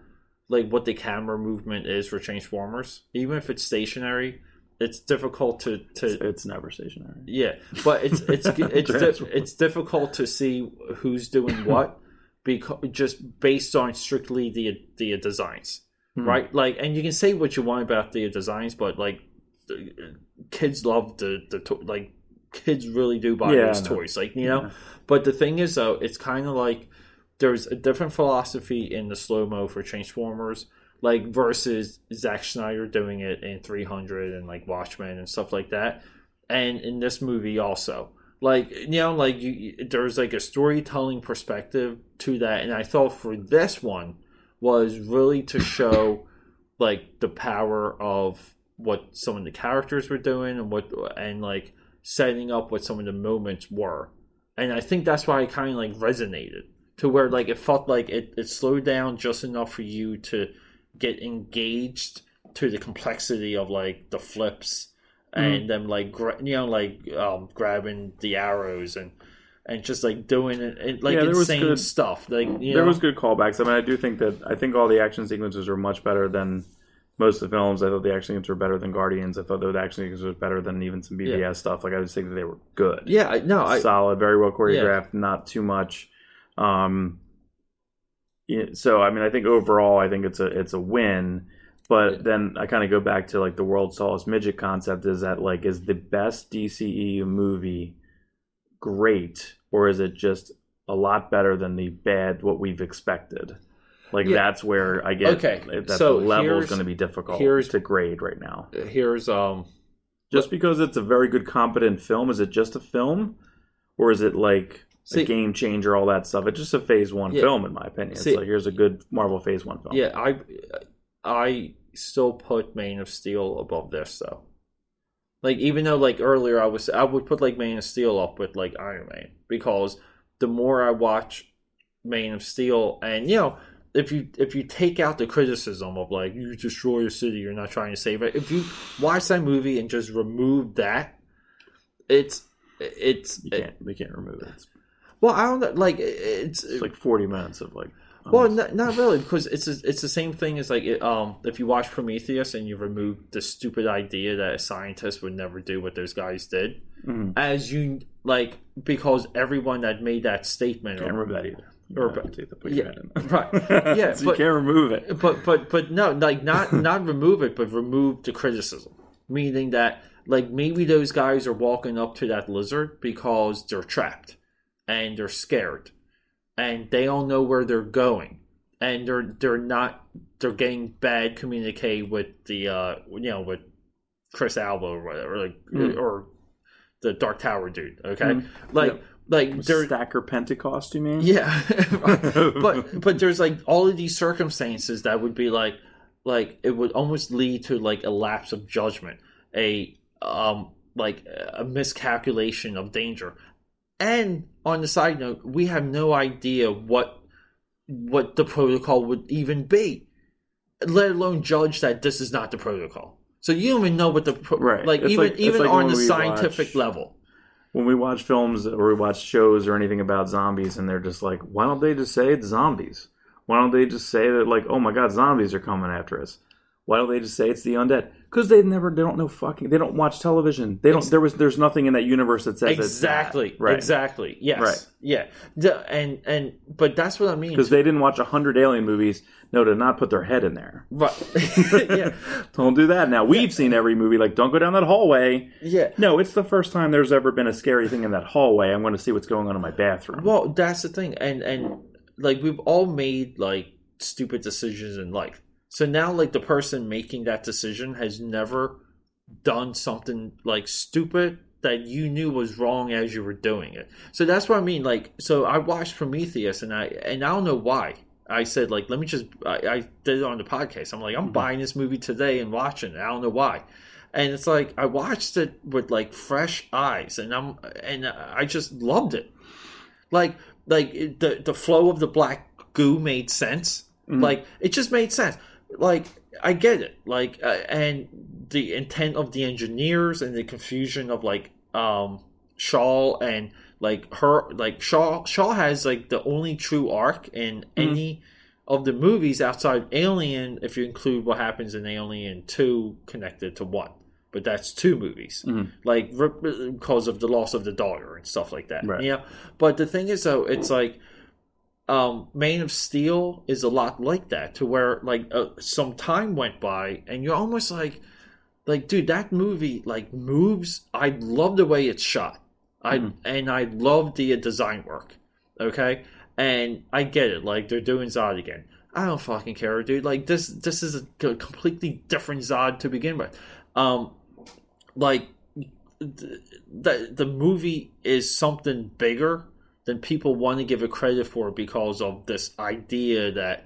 like what the camera movement is for Transformers, even if it's stationary, it's difficult to to it's never stationary. yeah, but it's it's it's di- it's difficult to see who's doing what because just based on strictly the the designs, Hmm. right? Like, and you can say what you want about the designs, but like, the, kids love the the to- like kids really do buy Yeah, those toys, like you know. Yeah. But the thing is, though, it's kind of like there's a different philosophy in the slow mo for Transformers, like versus Zack Snyder doing it in 300 and like Watchmen and stuff like that, and in this movie also. Like you know, like you- there's like a storytelling perspective to that, and I thought for this one was really to show like the power of what some of the characters were doing and what and like setting up what some of the moments were. And I think that's why it kind of like resonated to where like it felt like it, it slowed down just enough for you to get engaged to the complexity of like the flips and them like gra- you know like um, grabbing the arrows and and just like doing it, it like Yeah, there was insane good- stuff like you there know was good callbacks. I mean, I do think that I think all the action sequences were much better than most of the films. I thought the action sequences were better than Guardians. I thought the action sequences were better than even some BVS Yeah. stuff. Like I just think that they were good. yeah I, no I solid, very well choreographed, not too much. Um, so I mean, I think overall, I think it's a it's a win. But then I kind of go back to like the world's tallest midget concept is that like is the best DCEU movie great or is it just a lot better than the bad what we've expected? Like Yeah. that's where I get Okay, that so level is going to be difficult here's- to grade right now. here's um Just because it's a very good, competent film, is it just a film, or is it like See- a game changer? All that stuff. It's just a Phase One Yeah. film, in my opinion. See- it's like here's a good Marvel Phase One film. Yeah, I I still put Man of Steel above this though. Like even though like earlier I was I would put like Man of Steel up with like Iron Man because the more I watch Man of Steel and you know if you if you take out the criticism of like you destroy a city you're not trying to save it if you watch that movie and just remove that it's it's you can't we can't remove it. It's, well I don't know like it's it's like forty minutes of like. Well, not, not really, because it's it's the same thing as like it, um if you watch Prometheus and you remove the stupid idea that a scientist would never do what those guys did, Mhm. as you like because everyone that made that statement, can't or, remove that either. or- You have to put your yeah, right, yeah, so but- you can't remove it. but but but no, like not not remove it, but remove the criticism, meaning that like maybe those guys are walking up to that lizard because they're trapped and they're scared and they don't know where they're going and they're they're not they're getting bad communique with the uh you know with Idris Elba or whatever like Mm. or the Dark Tower dude okay Mm. like Yep. like they're Stacker Pentecost, you mean? yeah, but but there's like all of these circumstances that would be like like it would almost lead to like a lapse of judgment, a um like a miscalculation of danger. And on the side note, we have no idea what what the protocol would even be. let alone judge that this is not the protocol. So you don't even know what the pro- Right. like It's even like- even like on the scientific watch- level. when we watch films or we watch shows or anything about zombies and they're just like why don't they just say it's zombies why don't they just say that like oh my god zombies are coming after us why don't they just say it's the undead because they've never they don't know fucking they don't watch television they don't there was there's nothing in that universe that says Exactly. that. right Exactly. Yes. Right. Yeah. And and but that's what I mean. because they didn't watch a hundred alien movies no to not put their head in there Right. yeah. don't do that now we've seen every movie like don't go down that hallway Yeah. no it's the first time there's ever been a scary thing in that hallway i'm going to see what's going on in my bathroom Well, that's the thing, and and like we've all made like stupid decisions in life. So now, like the person making that decision has never done something like stupid that you knew was wrong as you were doing it. So that's what I mean. Like, so I watched Prometheus, and I and I don't know why. I said like, let me just. I, I did it on the podcast. I'm like, I'm mm-hmm. buying this movie today and watching it. I don't know why. And it's like I watched it with like fresh eyes, and I'm and I just loved it like like the the flow of the black goo made sense mm-hmm. like it just made sense like i get it. Like uh, and the intent of the engineers and the confusion of like um shaw and like her like shaw shaw has like the only true arc in any of the movies outside alien if you include what happens in alien 2 connected to 1 but that's two movies. Like because of the loss of the daughter and stuff like that. Right. yeah. But the thing is though it's like um man of steel is a lot like that to where like uh, some time went by and you're almost like like dude that movie like moves i love the way it's shot. I and i love the design work okay? And i get it like they're doing zod again. I don't fucking care dude. Like this this is a completely different zod to begin with. Um like th- the the movie is something bigger than people want to give it credit for because of this idea that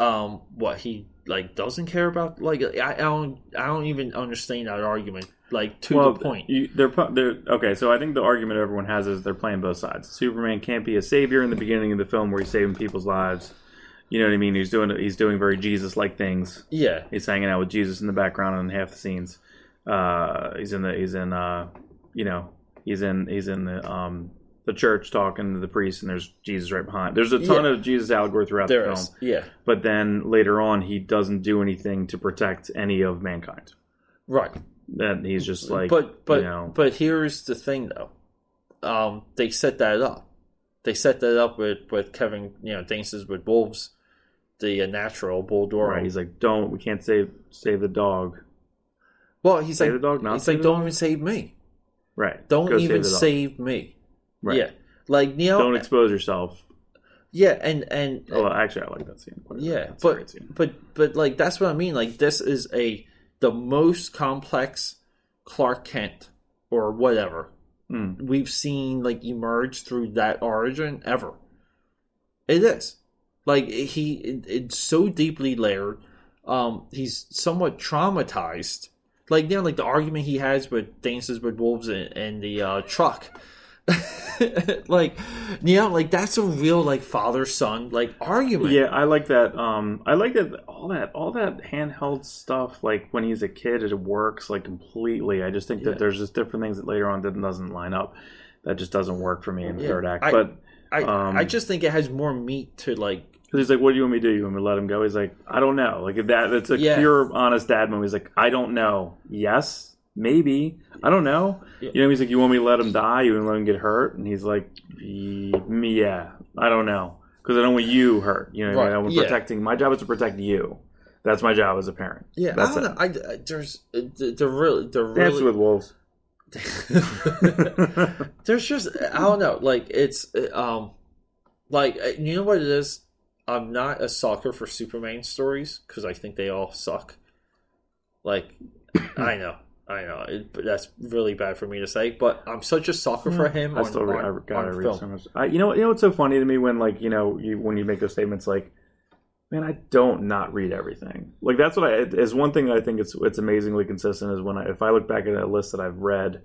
um what he like doesn't care about like I, I don't I don't even understand that argument like to well, the point You, they're, they're okay. So I think the argument everyone has is they're playing both sides. Superman can't be a savior in the beginning of the film where he's saving people's lives. You know what I mean? He's doing he's doing very Jesus like things. yeah He's hanging out with Jesus in the background in half the scenes. Uh, he's in the he's in uh, you know he's in he's in the um, the church talking to the priest, and there's Jesus right behind. There's a ton Yeah. of Jesus allegory throughout the there film, is yeah but then later on he doesn't do anything to protect any of mankind. right That he's just like but but you know, but here's the thing though um they set that up they set that up with with Kevin you know dances with wolves the uh, natural bull Right. He's like, don't. We can't save save the dog. well he's Save like the dog, not he's save like the don't dog? even save me Right. don't Go even the dog. save me Right. yeah like know Don't expose yourself. yeah and and Oh, actually, I like that scene. quite. Yeah, but scene. but but like that's what I mean. Like this is a the most complex Clark Kent or whatever Mm. we've seen like emerge through that origin ever. It is like he it, it's so deeply layered. Um, he's somewhat traumatized. Like you know, like the argument he has with dances with wolves and, and the uh, truck. like you know, like that's a real like father son like argument. Yeah, I like that. Um, I like that all that all that handheld stuff. Like when he's a kid, it works like completely. I just think Yeah. that there's just different things that later on that doesn't line up. That just doesn't work for me in the Yeah, third act. I- but I Um, I just think it has more meat to like he's like, "What do you want me to do? You want me to let him go?" He's like, "I don't know." Like if that, it's a Yeah. pure, honest dad moment. He's like, "I don't know. Yes, maybe. I don't know." Yeah. You know, he's like, "You want me to let him die? You want to let him get hurt?" And he's like, "Me, yeah. I don't know because I don't want you hurt. You know, Right, I want yeah. protecting. My job is to protect you. That's my job as a parent. yeah. That's I don't it. know. I, I there's uh, the, the really the Dance really with wolves. there's just I don't know. Like it's um like uh, you know what it is. I'm not a sucker for Superman stories because I think they all suck. Like I know. I know it, but that's really bad for me to say, but I'm such a sucker for hmm. him I on, still re- on, I gotta on read film. so much. I, you know, what- you know what's so funny to me when like you know you when you make those statements like, man, I don't not read everything. Like that's what I is one thing that I think it's it's amazingly consistent is when I if I look back at a list that I've read,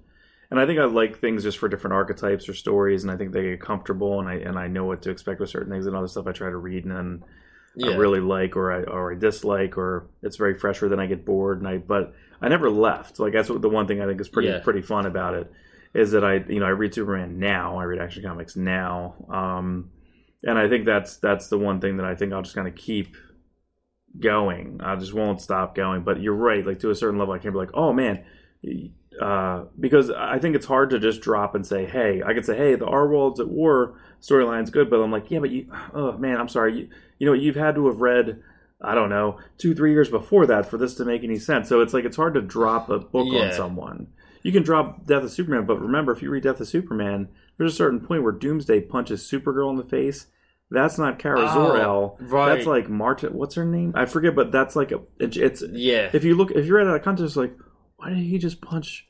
and I think I like things just for different archetypes or stories, and I think they get comfortable and I and I know what to expect with certain things and other stuff I try to read and then Yeah. I really like or I or I dislike or it's very fresh or then I get bored and I but I never left. Like that's what the one thing I think is pretty Yeah. pretty fun about it is that I you know I read Superman now. I read Action Comics now. Um and I think that's that's the one thing that I think I'll just kind of keep going. I just won't stop going. But you're right, like to a certain level I can't be like, "Oh man, uh, because I think it's hard to just drop and say, "Hey," I could say, "Hey, the Our Worlds at War storyline's good," but I'm like, "Yeah, but you, oh man, I'm sorry, you, you know, you've had to have read, I don't know, two, three years before that for this to make any sense." So it's like it's hard to drop a book Yeah. on someone. You can drop Death of Superman, but remember, if you read Death of Superman, there's a certain point where Doomsday punches Supergirl in the face. That's not Kara Oh, Zor-El. right. That's like Marta. What's her name? I forget, but that's like a. It's, it's Yeah. if you look if you read out of context, like why did he just punch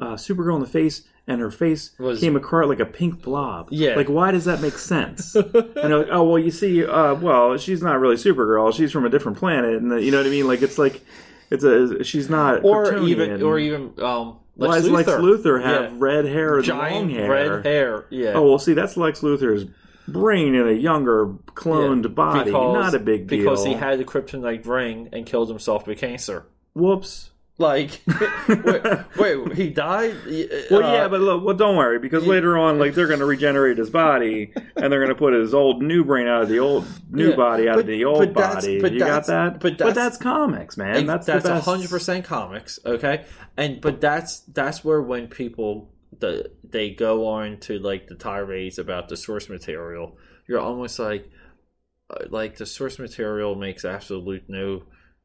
uh, Supergirl in the face and her face Was- came across like a pink blob? Yeah. like why does that make sense? and they're like, oh well, you see, uh, well, she's not really Supergirl. She's from a different planet, and the, you know what I mean? Like it's like it's a she's not or Kryptonian. even or even um why Lex does Lex Luthor. Have Yeah. red hair and giant long hair? red hair. Yeah. Oh well, see, that's Lex Luthor's brain in a younger cloned Yeah. body. Because- not a big deal. Because he had the kryptonite ring and killed himself with cancer. whoops. Like, wait, wait, he died. Well, Uh, yeah, but look, well, don't worry because later on, like they're going to regenerate his body, and they're going to put his old new brain out of the old new Yeah, body out but- of the old that's- body. but you got that? but but that's- that's comics, man. And that's that's the best. hundred percent comics, okay? And but that's that's where when people the they go on to like the tirades about the source material, you're almost like uh, like the source material makes absolute no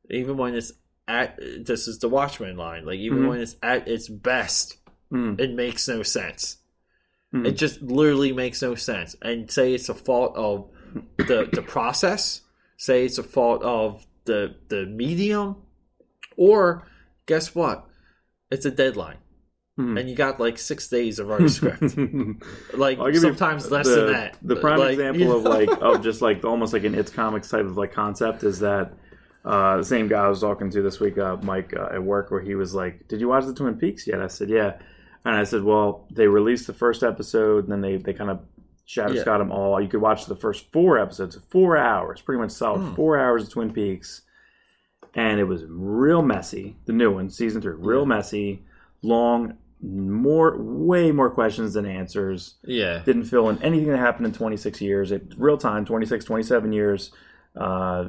even when it's at this is the Watchmen line, like even Mhm. when it's at its best, Mm, it makes no sense. mm. It just literally makes no sense. And say it's a fault of the the process. Say it's a fault of the the medium, or guess what? It's a deadline, Mhm. and you got like six days of our script. Like I'll give you sometimes less the, than that. The prime Like, example you of know? like of just like almost like an it's comics type of like concept is that uh, the same guy I was talking to this week, uh, Mike uh, at work, where he was like, "Did you watch the Twin Peaks yet?" I said, "Yeah," and I said, "Well, they released the first episode, and then they they kind of shadow Yeah. them all. You could watch the first four episodes, four hours, pretty much solid Hmm. four hours of Twin Peaks." And it was real messy. The new one, season three, real Yeah. messy, long, more, way more questions than answers yeah, didn't fill in anything that happened in 26 years it real time 26 27 years uh,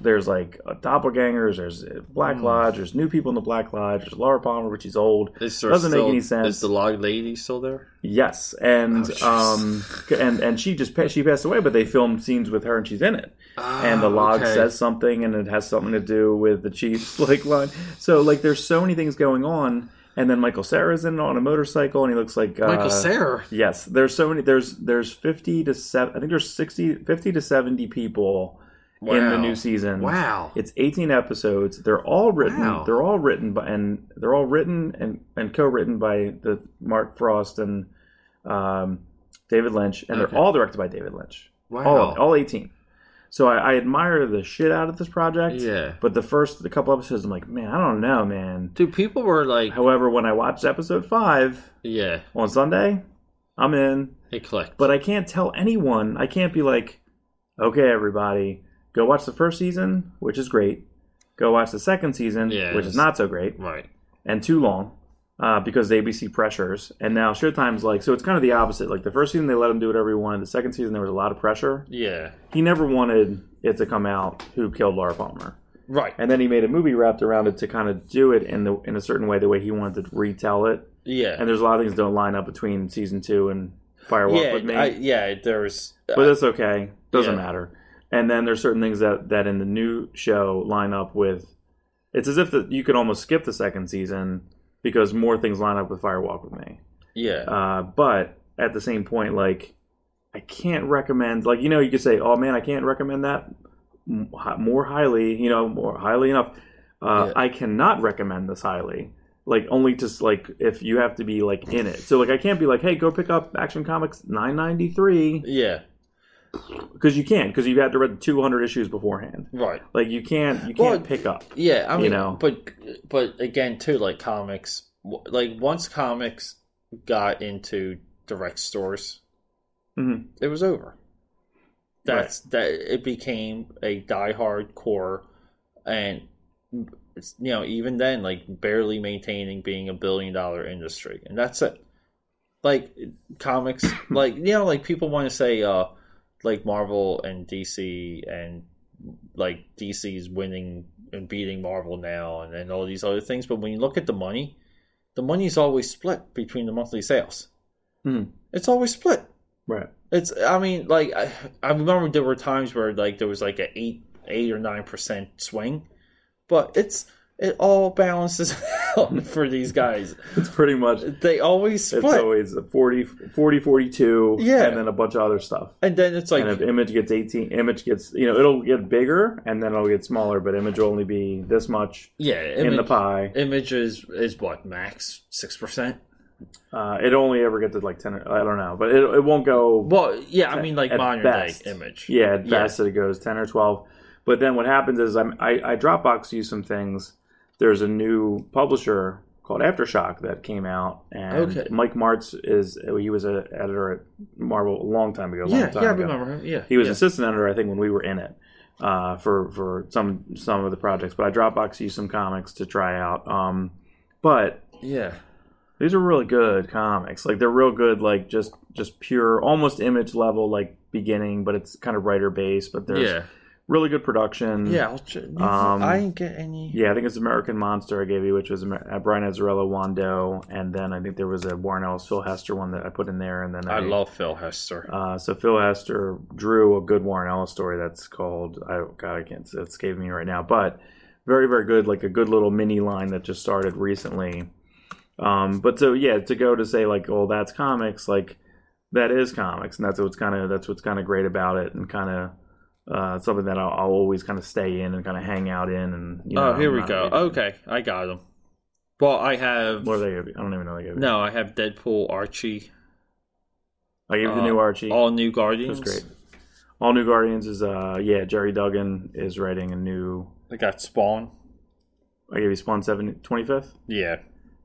there's like uh, doppelgangers there's uh, black Hmm. lodge there's new people in the black lodge there's laura palmer which is old Is doesn't make any sense. Is the log lady still there? yes and Oh, um and and she just she passed away but they filmed scenes with her and she's in it and the log okay. says something and it has something to do with the chief's like line so like there's so many things going on and then Michael Cera's in on a motorcycle and he looks like uh, Michael Cera. Yes, there's so many. There's there's fifty to seven. I think there's 60, 50 to seventy people in the new season. Wow. It's eighteen episodes. They're all written. Wow. They're all written by and they're all written and, and co-written by the Mark Frost and um, David Lynch, and Okay. they're all directed by David Lynch. Wow. All all eighteen. So I, I admire the shit out of this project. Yeah. But the first the couple episodes, I'm like, man, I don't know, man. Dude, people were like, However, when I watched episode five yeah, on Sunday, I'm in. it clicked. But I can't tell anyone. I can't be like, okay, everybody, go watch the first season, which is great. Go watch the second season, Yeah, which is not so great right. and too long uh, because the ABC pressures. And now Showtime's like, so it's kind of the opposite. Like the first season, they let him do whatever he wanted. The second season, there was a lot of pressure. Yeah. He never wanted it to come out who killed Laura Palmer. Right. And then he made a movie wrapped around it to kind of do it in the in a certain way, the way he wanted to retell it. Yeah. And there's a lot of things that don't line up between season two and Fire Walk yeah, with Me. I, yeah, there's. but that's okay. Doesn't Yeah. matter. And then there's certain things that that in the new show line up with. It's as if that you could almost skip the second season because more things line up with Fire Walk with Me. yeah. Uh, but at the same point, like I can't recommend. Like you know, you could say, "Oh man, I can't recommend that more highly." You know, more highly enough. Uh, Yeah. I cannot recommend this highly. Like only just like if you have to be like in it. So like I can't be like, "Hey, go pick up Action Comics 993." yeah. Because you can't because you had to read 200 issues beforehand Right. like you can't you can't pick up Yeah, I You mean, know. but but again, too, like comics, like once comics got into direct stores, Mhm. it was over. That's that. It became a diehard core, and you know even then like barely maintaining being a billion dollar industry, and that's it. Like comics, like you know, like people want to say, uh, like Marvel and DC and like DC's winning and beating Marvel now, and, and all these other things. But when you look at the money, the money's always split between the monthly sales. Hmm. It's always split. Right. It's. I mean, like I, I remember there were times where like there was like a eight, eight or nine percent swing, but it's it all balances out for these guys. It's pretty much. They always split, It's always a 40, 40 42, Yeah. and then a bunch of other stuff. and then it's like and if image gets 18, image gets, you know, it'll get bigger and then it'll get smaller, but image will only be this much yeah, in the pie. image is is what max six percent. Uh, it only ever gets to like 10, or- I don't know, but it, it won't go. Well, yeah, I mean like modern best. day image. Yeah, at Yeah. best it goes 10 or 12. But then what happens is I'm, I, I Dropbox use some things. There's a new publisher called Aftershock that came out. And Okay. Mike Marts is, he was an editor at Marvel a long time ago. long yeah, time yeah. I ago. remember him. Yeah, He was yeah. assistant editor, I think, when we were in it uh, for for some some of the projects. But I Dropbox used some comics to try out. Um, but yeah. these are really good comics. Like they're real good, like just just pure, almost image level, like beginning, but it's kind of writer based. But there's Yeah, really good production. yeah. I'll ch- Um, I didn't get any. Yeah, I think it's American Monster I gave you, which was Amer- uh, Brian Azzarello, Juan Doe, and then I think there was a Warren Ellis, Phil Hester one that I put in there, and then I love Phil Hester. uh, so Phil Hester drew a good Warren Ellis story that's called I God I can't it's escaping me right now, but very very good, like a good little mini line that just started recently. Um, but so yeah, to go to say like, oh, that's comics, like that is comics, and that's what's kind of that's what's kind of great about it, and kind of uh, something that I'll, I'll always kind of stay in and kind of hang out in, and you know, oh, here I'm we not go. reading- Okay, I got them. Well, I have What are they? Give you? I don't even know. What they give you. no. I have Deadpool, Archie, I gave you the uh, new Archie. all new Guardians. That's great. All New Guardians is uh yeah Gerry Duggan is writing a new I got Spawn. I gave you Spawn 7 25th Yeah,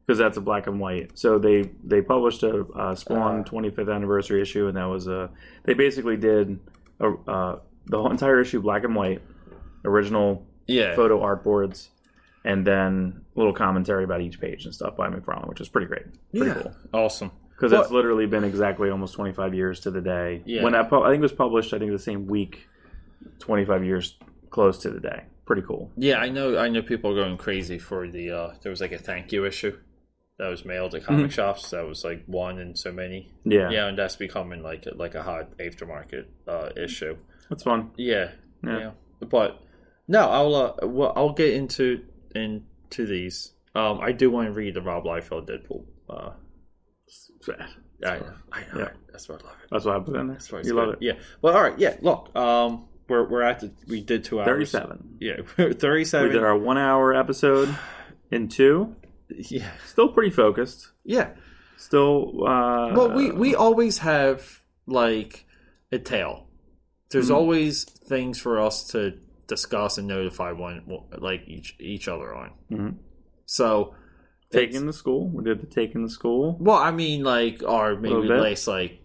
because that's a black and white. So they they published a, uh Spawn Uh. 25th anniversary issue, and that was a they basically did a, uh, the whole entire issue black and white, original yeah. photo art boards, and then little commentary about each page and stuff by McFarlane, which is pretty great, pretty yeah. cool. Awesome. Because it's literally been exactly almost 25 years to the day. Yeah. When that pu- I think it was published, I think the same week, 25 years close to the day. Pretty cool. Yeah, I know. I know people are going crazy for the. uh There was like a thank you issue that was mailed to comic shops. That was like one in so many. Mm-hmm. Yeah, Yeah, and that's becoming like a, like a hot aftermarket uh, issue. That's fun. Yeah, Yeah. yeah. But no, I'll uh, well, I'll get into into these. Um, I do want to read the Rob Liefeld Deadpool. Uh, I, I, I, Yeah. that's what I love it. That's what I put in there. That's why you good. love it. Yeah. Well, all right. Yeah. Look, um, we're we're at the we did two hours. 37. Yeah, thirty-seven. We thirty-seven. did our one hour episode in two. yeah. Still pretty focused. Yeah. Still. Uh, Well, we we always have like a tail. There's Mm-hmm. always things for us to discuss and notify one like each each other on. Mhm. So taking the school. We did the taking the school. Well, I mean, like, or maybe last like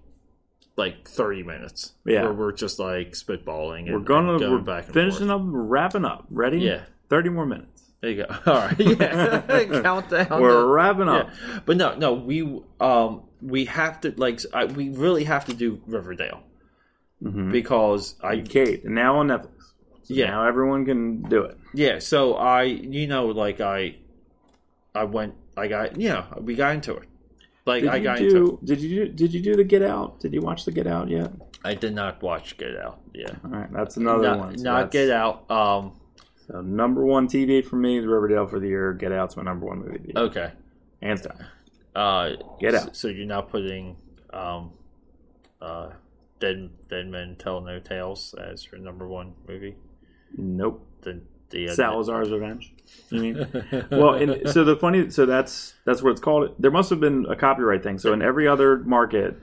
like thirty minutes. Yeah. where we're just like spitballing. And, We're gonna and going we're back and finishing forth. up, wrapping up. Ready? Yeah. Thirty more minutes. There you go. All right, yeah, countdown. We're wrapping up. Yeah. But no, no, we um we have to like I, we really have to do Riverdale Mhm. because I Kate now on Netflix. So Yeah. Now everyone can do it. yeah. So I you know like I I went I got yeah we got into it. Like Did I got do? into. Did you do? Did you do the Get Out? Did you watch the Get Out yet? I did not watch Get Out. Yeah, All right, that's another not, one. So not Get Out. Um. So number one TV for me is Riverdale for the year. Get Out's my number one movie. Okay. Hands down. Uh, Get Out. So you're not putting um, uh, Dead Dead Men Tell No Tales as your number one movie. Nope. The the uh, Salazar's Revenge. You mean? well, and so the funny, so that's that's what it's called. There must have been a copyright thing. So in every other market,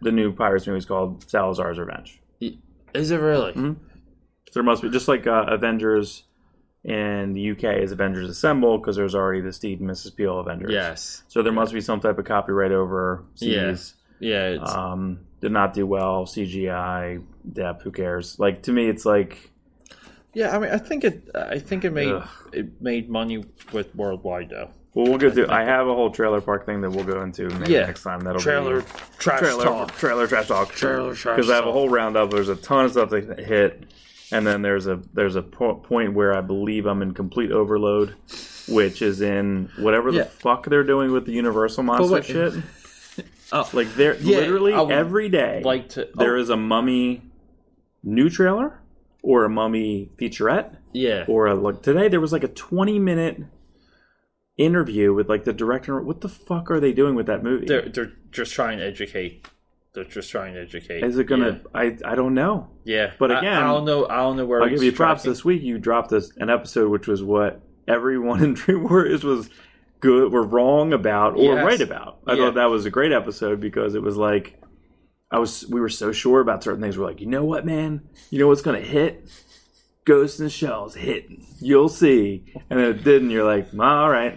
the new Pirates movie is called Salazar's Revenge. is it really? Mhm. So there must be just like uh, Avengers in the UK is Avengers Assemble because there's already the Steve and Mrs. Peel Avengers. Yes. So there must be some type of copyright over Yeah. Yeah. It's, Um, did not do well. CGI, Depp, who cares? Like to me, it's like Yeah, I mean, I think it. I think it made Ugh. it made money with worldwide though. well, we'll go through. I have a whole trailer park thing that we'll go into maybe Yeah. next time. That'll Trailer be trash trailer talk. trailer trash talk. Trailer trash because I have a whole roundup. There's a ton of stuff that hit, and then there's a there's a po- point where I believe I'm in complete overload, which is in whatever the Yeah. fuck they're doing with the Universal monster wait. shit. Oh. Like they're Yeah, literally every day. Like to oh. there oh, is a mummy new trailer or a mummy featurette yeah. or a like today there was like a 20 minute interview with like the director what the fuck are they doing with that movie They're they're just trying to educate. They're just trying to educate. is it gonna i i don't know Yeah, yeah. But again, I, don't know. I don't know where. i'll give you props tracking. this week you dropped this, an episode which was what everyone in dream warriors was good were wrong about or Yes. right about i Yeah. thought that was a great episode because it was like i was we were so sure about certain things we're like you know what man you know what's gonna hit Ghosts and Shells hitting. You'll see. And then it didn't. You're like, all right.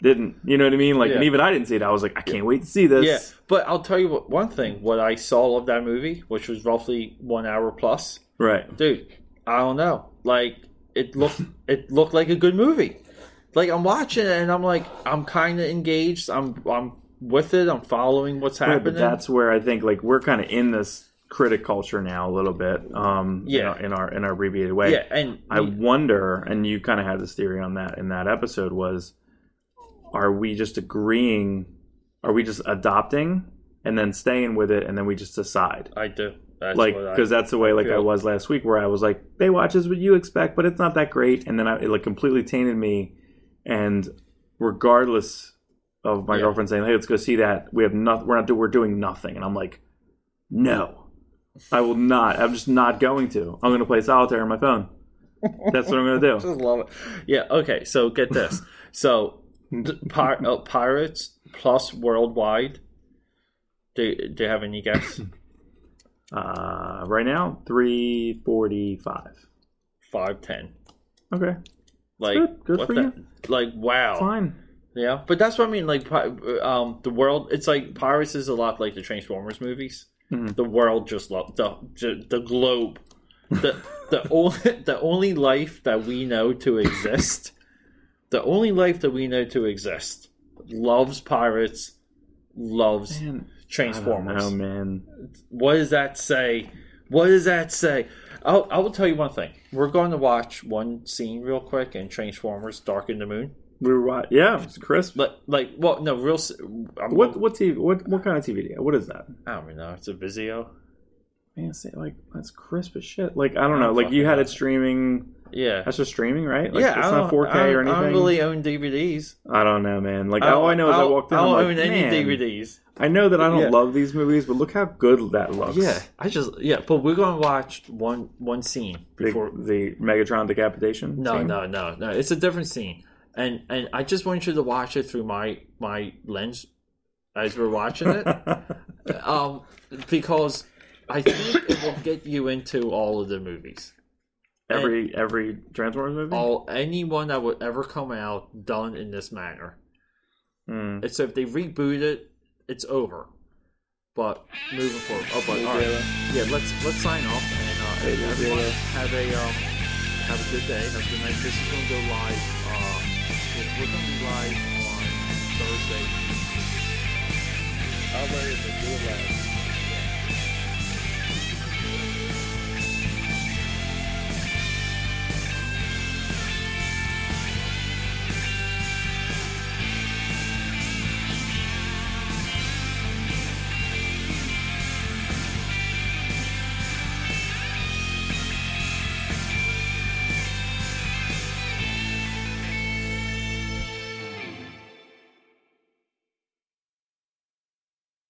Didn't. You know what I mean? Like, and even I didn't see it. I was like, I can't wait to see this. Yeah, but I'll tell you what. One thing, what I saw of that movie, which was roughly one hour plus, Right. dude. I don't know. Like it looked. it looked like a good movie. Like I'm watching it and I'm like, I'm kind of engaged. I'm I'm with it. I'm following what's Right, happening. but that's where I think like we're kind of in this critic culture now a little bit. Um, Yeah. In our in our, in our abbreviated way. yeah, and I wonder, and you kind of had this theory on that in that episode was, are we just agreeing? Are we just adopting and then staying with it, and then we just decide? I do. That's like because that's the way like I was last week where I was like they watch is what you expect but it's not that great and then I, it like completely tainted me and regardless of my Yeah. girlfriend saying hey let's go see that we have nothing we're not do we're doing nothing and I'm like no I will not I'm just not going to I'm going to play solitaire on my phone that's what I'm going to do just love it. Yeah. Okay. So get this. so pir- uh, pirates plus worldwide. Do do you have any guess? uh, right now 345 Five ten. okay Like good. Good what for the- you. Like wow. fine Yeah, but that's what I mean. Like, um, the world. It's like Pirates is a lot like the Transformers movies. Mhm. The world just lo- the the globe, the the only the only life that we know to exist, the only life that we know to exist, loves pirates, loves Man, Transformers. know man What does that say? What does that say? I'll, I will tell you one thing. We're going to watch one scene real quick in Transformers: Dark in the Moon. we were wa- yeah it's crisp But like, well, no, real. I'm, What what TV? What what kind of TV do you? What is that? I don't know. It's a Vizio. Man, say like that's crisp as shit. Like I don't know. don't Like you had it streaming. Yeah. That's just streaming, right? Like, yeah, it's I not 4K I don't, or anything. I don't really own DVDs. I don't know, man. Like I all I know is I, don't- walked in. I don't like, own any DVDs. I know that I don't Yeah. love these movies, but look how good that looks. Yeah, I just yeah, but we're going to watch one one scene before. the Megatron decapitation. No, scene? no, no, no. It's a different scene, and and I just want you to watch it through my my lens as we're watching it, um, because I think it will get you into all of the movies. every every Transformers movie. All anyone that would ever come out done in this manner. Mm. And so if they reboot it, it's over. But moving forward, oh, but all right, yeah. Let's let's sign off and uh, Hey, everyone have a um, have a good day, have a good night. This is going to go live. Uh, we're- to be live on Thursday. I'll let it do it live.